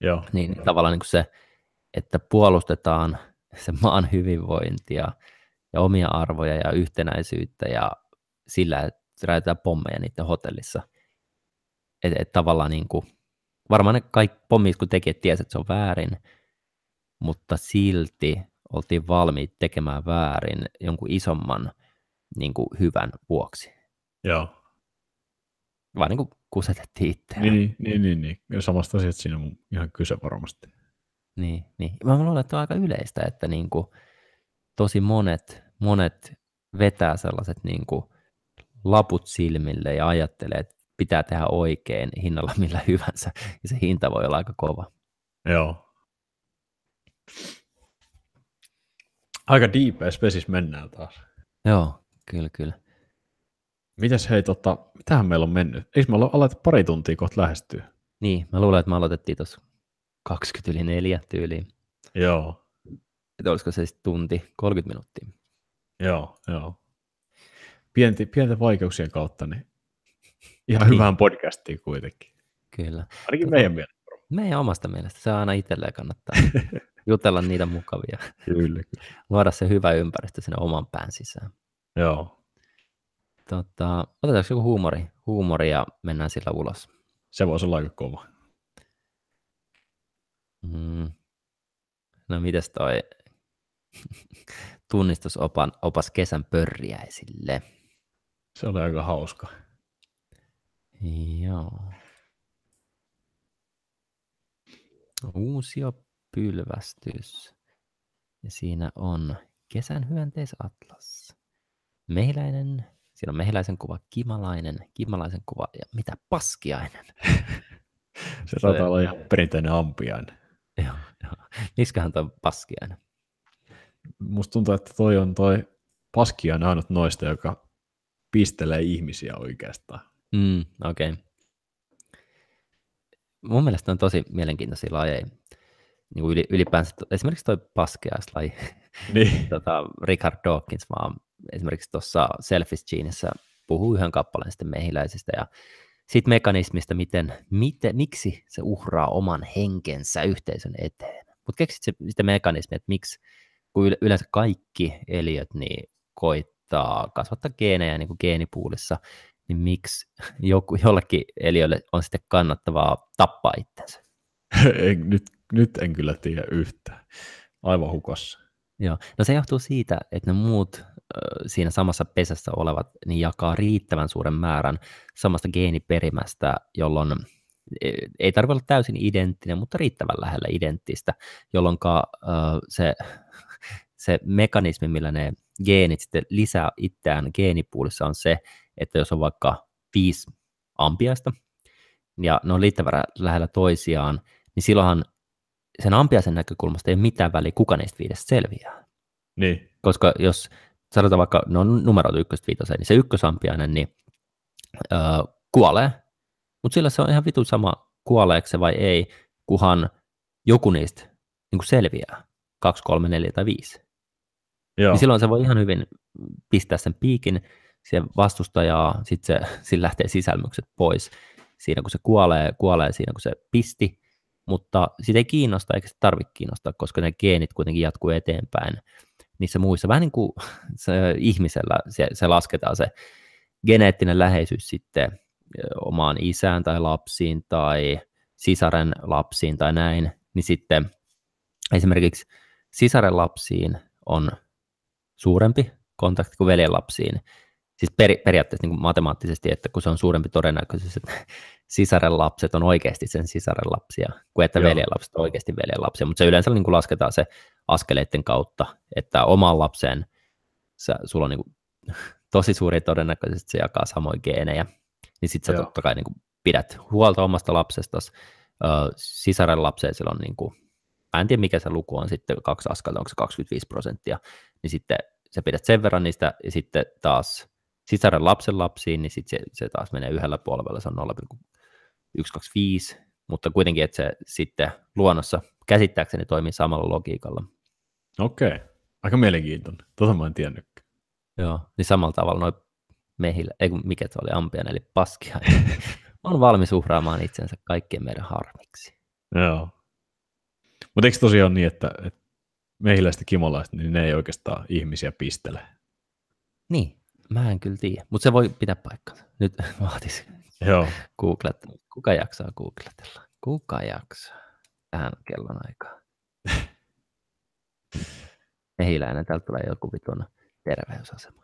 Joo. Niin tavallaan niin kuin se, että puolustetaan se maan hyvinvointia ja omia arvoja ja yhtenäisyyttä ja sillä, että räjätetään pommeja niiden hotellissa. Että et tavallaan niin kuin, varmaan ne kaikki pommiiskun tekijät tiesivät, että se on väärin, mutta silti oltiin valmiit tekemään väärin jonkun isomman niin kuin hyvän vuoksi. Joo. Vaan niin kuin kusetettiin itseään. Niin, niin, niin, niin. Ja samasta asiasta siinä on ihan kyse varmasti. Niin, niin. Mä luulen, että on aika yleistä, että niin kuin tosi monet, monet vetää sellaiset niin kuin laput silmille ja ajattelee, että pitää tehdä oikein hinnalla millä hyvänsä, ja se hinta voi olla aika kova. Joo. Aika deep spesis mennään taas. Joo, kyllä, kyllä. Mitäs hei, tota, mitähän meillä on mennyt? Eikö me olla aloitettu pari tuntia kohta lähestyä? Niin, mä luulen, että me aloitettiin tuossa 20 yli neljä tyyliin. Joo. Että olisiko se sitten tunti, 30 minuuttia. Joo, joo. Pienti, pienten vaikeuksien kautta, niin ihan niin. hyvään podcastiin kuitenkin. Kyllä. Ainakin tota, meidän mielestä. Meidän omasta mielestä. Se aina itselleen kannattaa jutella niitä mukavia. Kyllä, kyllä. Luoda se hyvä ympäristö sinne oman pään sisään. Joo. Tota, otetaanko joku huumori, huumori ja mennään sillä ulos? Se voisi olla aika kova. Mm. No mites toi tunnistusopan opas kesän pörriäisille? Se oli aika hauska. Joo. Uusio pylvästys. Ja siinä on kesän hyönteisatlas. Mehiläinen, siinä on mehiläisen kuva, kimalainen, kimalaisen kuva ja mitä paskiainen. Se taitaa olla ihan perinteinen ampiainen. Joo, joo. Miskähän toi paskiainen? Musta tuntuu, että toi on toi paskiainen ainut noista, joka pistelee ihmisiä oikeastaan. Mm, okei. Okay. Mun mielestä on tosi mielenkiintoisia lajeja. Niin kuin ylipäänsä, esimerkiksi toi paskeaislaji. Niin. tota, Richard Dawkins vaan esimerkiksi tuossa Selfish Geneissa puhuu yhden kappaleen sitten mehiläisistä ja siitä mekanismista, miten, miten, miksi se uhraa oman henkensä yhteisön eteen. Mutta keksit se, sitä mekanismia, että miksi, kun yleensä kaikki eliöt niin koittaa kasvattaa geenejä niin kuin geenipuulissa, niin miksi joku, jollekin eliölle on sitten kannattavaa tappaa itsensä? en, nyt, nyt en kyllä tiedä yhtään. Aivan hukassa. Joo, no se johtuu siitä, että ne muut siinä samassa pesässä olevat niin jakaa riittävän suuren määrän samasta geeniperimästä, jolloin e, ei tarvitse olla täysin identtinen, mutta riittävän lähellä identtistä, jolloin se, se mekanismi, millä ne geenit sitten lisää itseään geenipuulissa on se, että jos on vaikka viisi ampiaista ja ne on riittävän lähellä toisiaan, niin silloinhan sen ampiaisen näkökulmasta ei ole mitään väliä, kuka niistä viidestä selviää. Niin. Koska jos sanotaan vaikka, ne on numeroitu ykköstä viitoseen, niin se ykkösampiainen niin, öö, kuolee, mutta sillä se on ihan vitu sama, kuoleeko se vai ei, kuhan joku niistä niin selviää, kaksi, kolme, neljä tai viisi. Joo. Niin silloin se voi ihan hyvin pistää sen piikin siihen vastustajaa, sitten se, sillä lähtee sisälmykset pois siinä, kun se kuolee, kuolee siinä, kun se pisti, mutta sitä ei kiinnosta eikä se tarvitse kiinnostaa, koska ne geenit kuitenkin jatkuu eteenpäin niissä muissa. Vähän niin kuin se ihmisellä se, se lasketaan se geneettinen läheisyys sitten omaan isään tai lapsiin tai sisaren lapsiin tai näin, niin sitten esimerkiksi sisaren lapsiin on suurempi kontakti kuin veljen lapsiin. Siis per, periaatteessa niin kuin matemaattisesti, että kun se on suurempi todennäköisyys, että sisaren lapset on oikeasti sen sisaren lapsia, kuin että veljen lapset on oikeasti veljen lapsia. Mutta se yleensä niin kuin lasketaan se askeleiden kautta, että oman lapseen sä, sulla on niin kuin, tosi suuri todennäköisesti, että se jakaa samoin geenejä, niin sitten sä Joo. totta kai niin kuin, pidät huolta omasta lapsestasi. sisaren lapseen sillä on niin kuin, mä en tiedä mikä se luku on sitten, kaksi askelta, onko se 25 prosenttia, niin sitten sä pidät sen verran niistä, ja sitten taas sisaren lapsen lapsiin, niin sitten se, se taas menee yhdellä puolella, se on 0,125, mutta kuitenkin, että se sitten luonnossa käsittääkseni toimii samalla logiikalla. Okei, aika mielenkiintoinen. Tota mä en tiennyt. Joo, niin samalla tavalla noin mehillä, ei kun mikä se oli, ampian eli paskia, on valmis uhraamaan itsensä kaikkien meidän harmiksi. Joo. Mutta eikö tosiaan niin, että, että mehiläiset ja kimolaiset, niin ne ei oikeastaan ihmisiä pistele? Niin, mä en kyllä tiedä, mutta se voi pitää paikkansa. Nyt vaatisi Joo. googlet. Kuka jaksaa googletella? Kuka jaksaa tähän kellon aikaan? Mehiläinen, täältä tulee joku vitun terveysasema.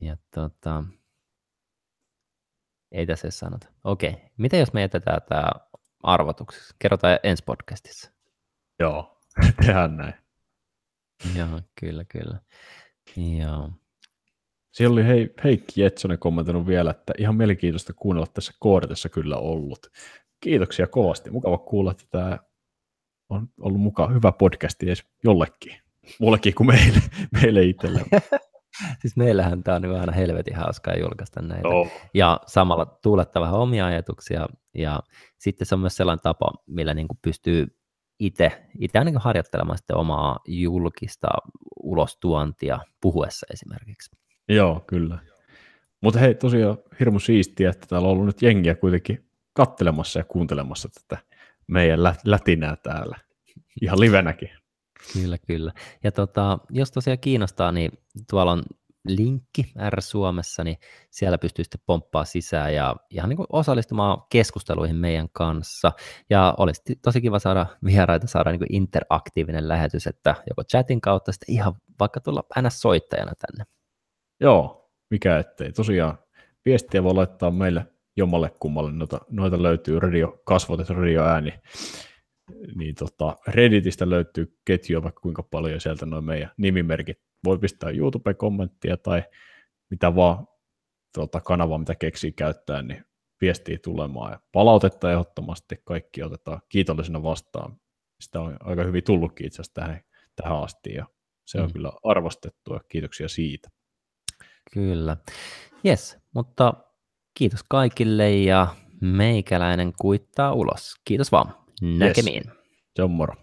Ja tota, ei tässä sanota. Okei, mitä jos me jätetään tämä arvotuksessa? Kerrotaan ensi podcastissa. Joo, tehdään näin. Joo, kyllä, kyllä. Joo. Siellä oli hei, Heikki Jetsonen kommentoinut vielä, että ihan mielenkiintoista kuunnella tässä koodetessa kyllä ollut. Kiitoksia kovasti. Mukava kuulla, että tämä on ollut mukaan hyvä podcasti edes jollekin. Mullekin kuin meille, meille itselle. siis meillähän tämä on nyt aina helvetin hauskaa julkaista näitä. Oh. Ja samalla tuuletta vähän omia ajatuksia. Ja sitten se on myös sellainen tapa, millä niin kuin pystyy itse, itse ainakin harjoittelemaan sitten omaa julkista ulostuontia puhuessa esimerkiksi. Joo, kyllä. Mutta hei, tosiaan hirmu siistiä, että täällä on ollut nyt jengiä kuitenkin kattelemassa ja kuuntelemassa tätä meidän lätinää täällä. Ihan livenäkin. Kyllä, kyllä. Ja tota, jos tosiaan kiinnostaa, niin tuolla on linkki R Suomessa, niin siellä pystyy sitten pomppaa sisään ja ihan niin kuin osallistumaan keskusteluihin meidän kanssa. Ja olisi tosi kiva saada vieraita, saada niin kuin interaktiivinen lähetys, että joko chatin kautta sitten ihan vaikka tulla aina soittajana tänne. Joo, mikä ettei. Tosiaan viestiä voi laittaa meille jommalle kummalle. Noita, noita löytyy radio, kasvotet radioääni niin tota, Redditistä löytyy ketjua vaikka kuinka paljon sieltä noin meidän nimimerkit. Voi pistää YouTube-kommenttia tai mitä vaan tota, kanavaa, mitä keksii käyttää, niin viestiä tulemaan ja palautetta ehdottomasti kaikki otetaan kiitollisena vastaan. Sitä on aika hyvin tullutkin itse asiassa tähän, tähän asti ja se on mm. kyllä arvostettu ja kiitoksia siitä. Kyllä. Yes, mutta kiitos kaikille ja meikäläinen kuittaa ulos. Kiitos vaan. Näkemiin. Yes. Se on moro.